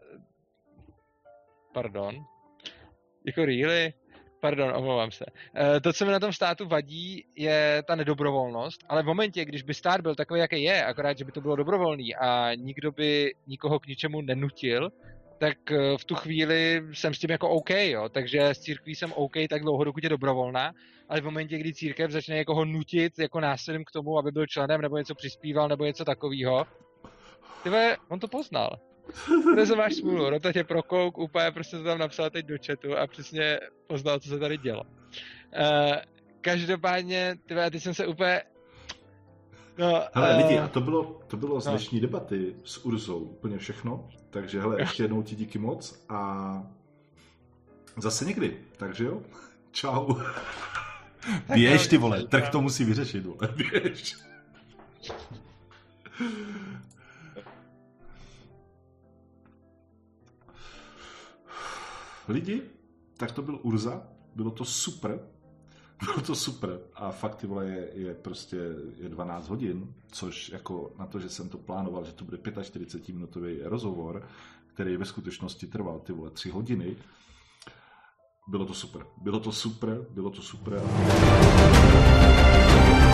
pardon, jako really? Pardon, omlouvám se. Uh, to, co mi na tom státu vadí, je ta nedobrovolnost, ale v momentě, když by stát byl takový, jaký je, akorát, že by to bylo dobrovolný a nikdo by nikoho k ničemu nenutil, tak uh, v tu chvíli jsem s tím jako OK, jo. Takže s církví jsem OK tak dlouho, dokud je dobrovolná, ale v momentě, kdy církev začne někoho nutit jako násilím k tomu, aby byl členem nebo něco přispíval nebo něco takového, tyhle, on to poznal. Protože máš smůlu, Rota tě prokouk, úplně prostě to tam napsal teď do chatu a přesně poznal, co se tady dělo. Uh, každopádně, tyhle, teď jsem se úplně No, hele, uh... lidi, a to bylo, to bylo z no. dnešní no. debaty s Urzou úplně všechno. Takže hele, ještě jednou ti díky moc a zase někdy. Takže jo, čau. Běž ty vole, trh to musí vyřešit, vole, běž. Lidi, tak to byl Urza, bylo to super, bylo to super a fakt ty vole je, je prostě je 12 hodin, což jako na to, že jsem to plánoval, že to bude 45 minutový rozhovor, který ve skutečnosti trval ty vole 3 hodiny, bylo to super. Bylo to super, bylo to super.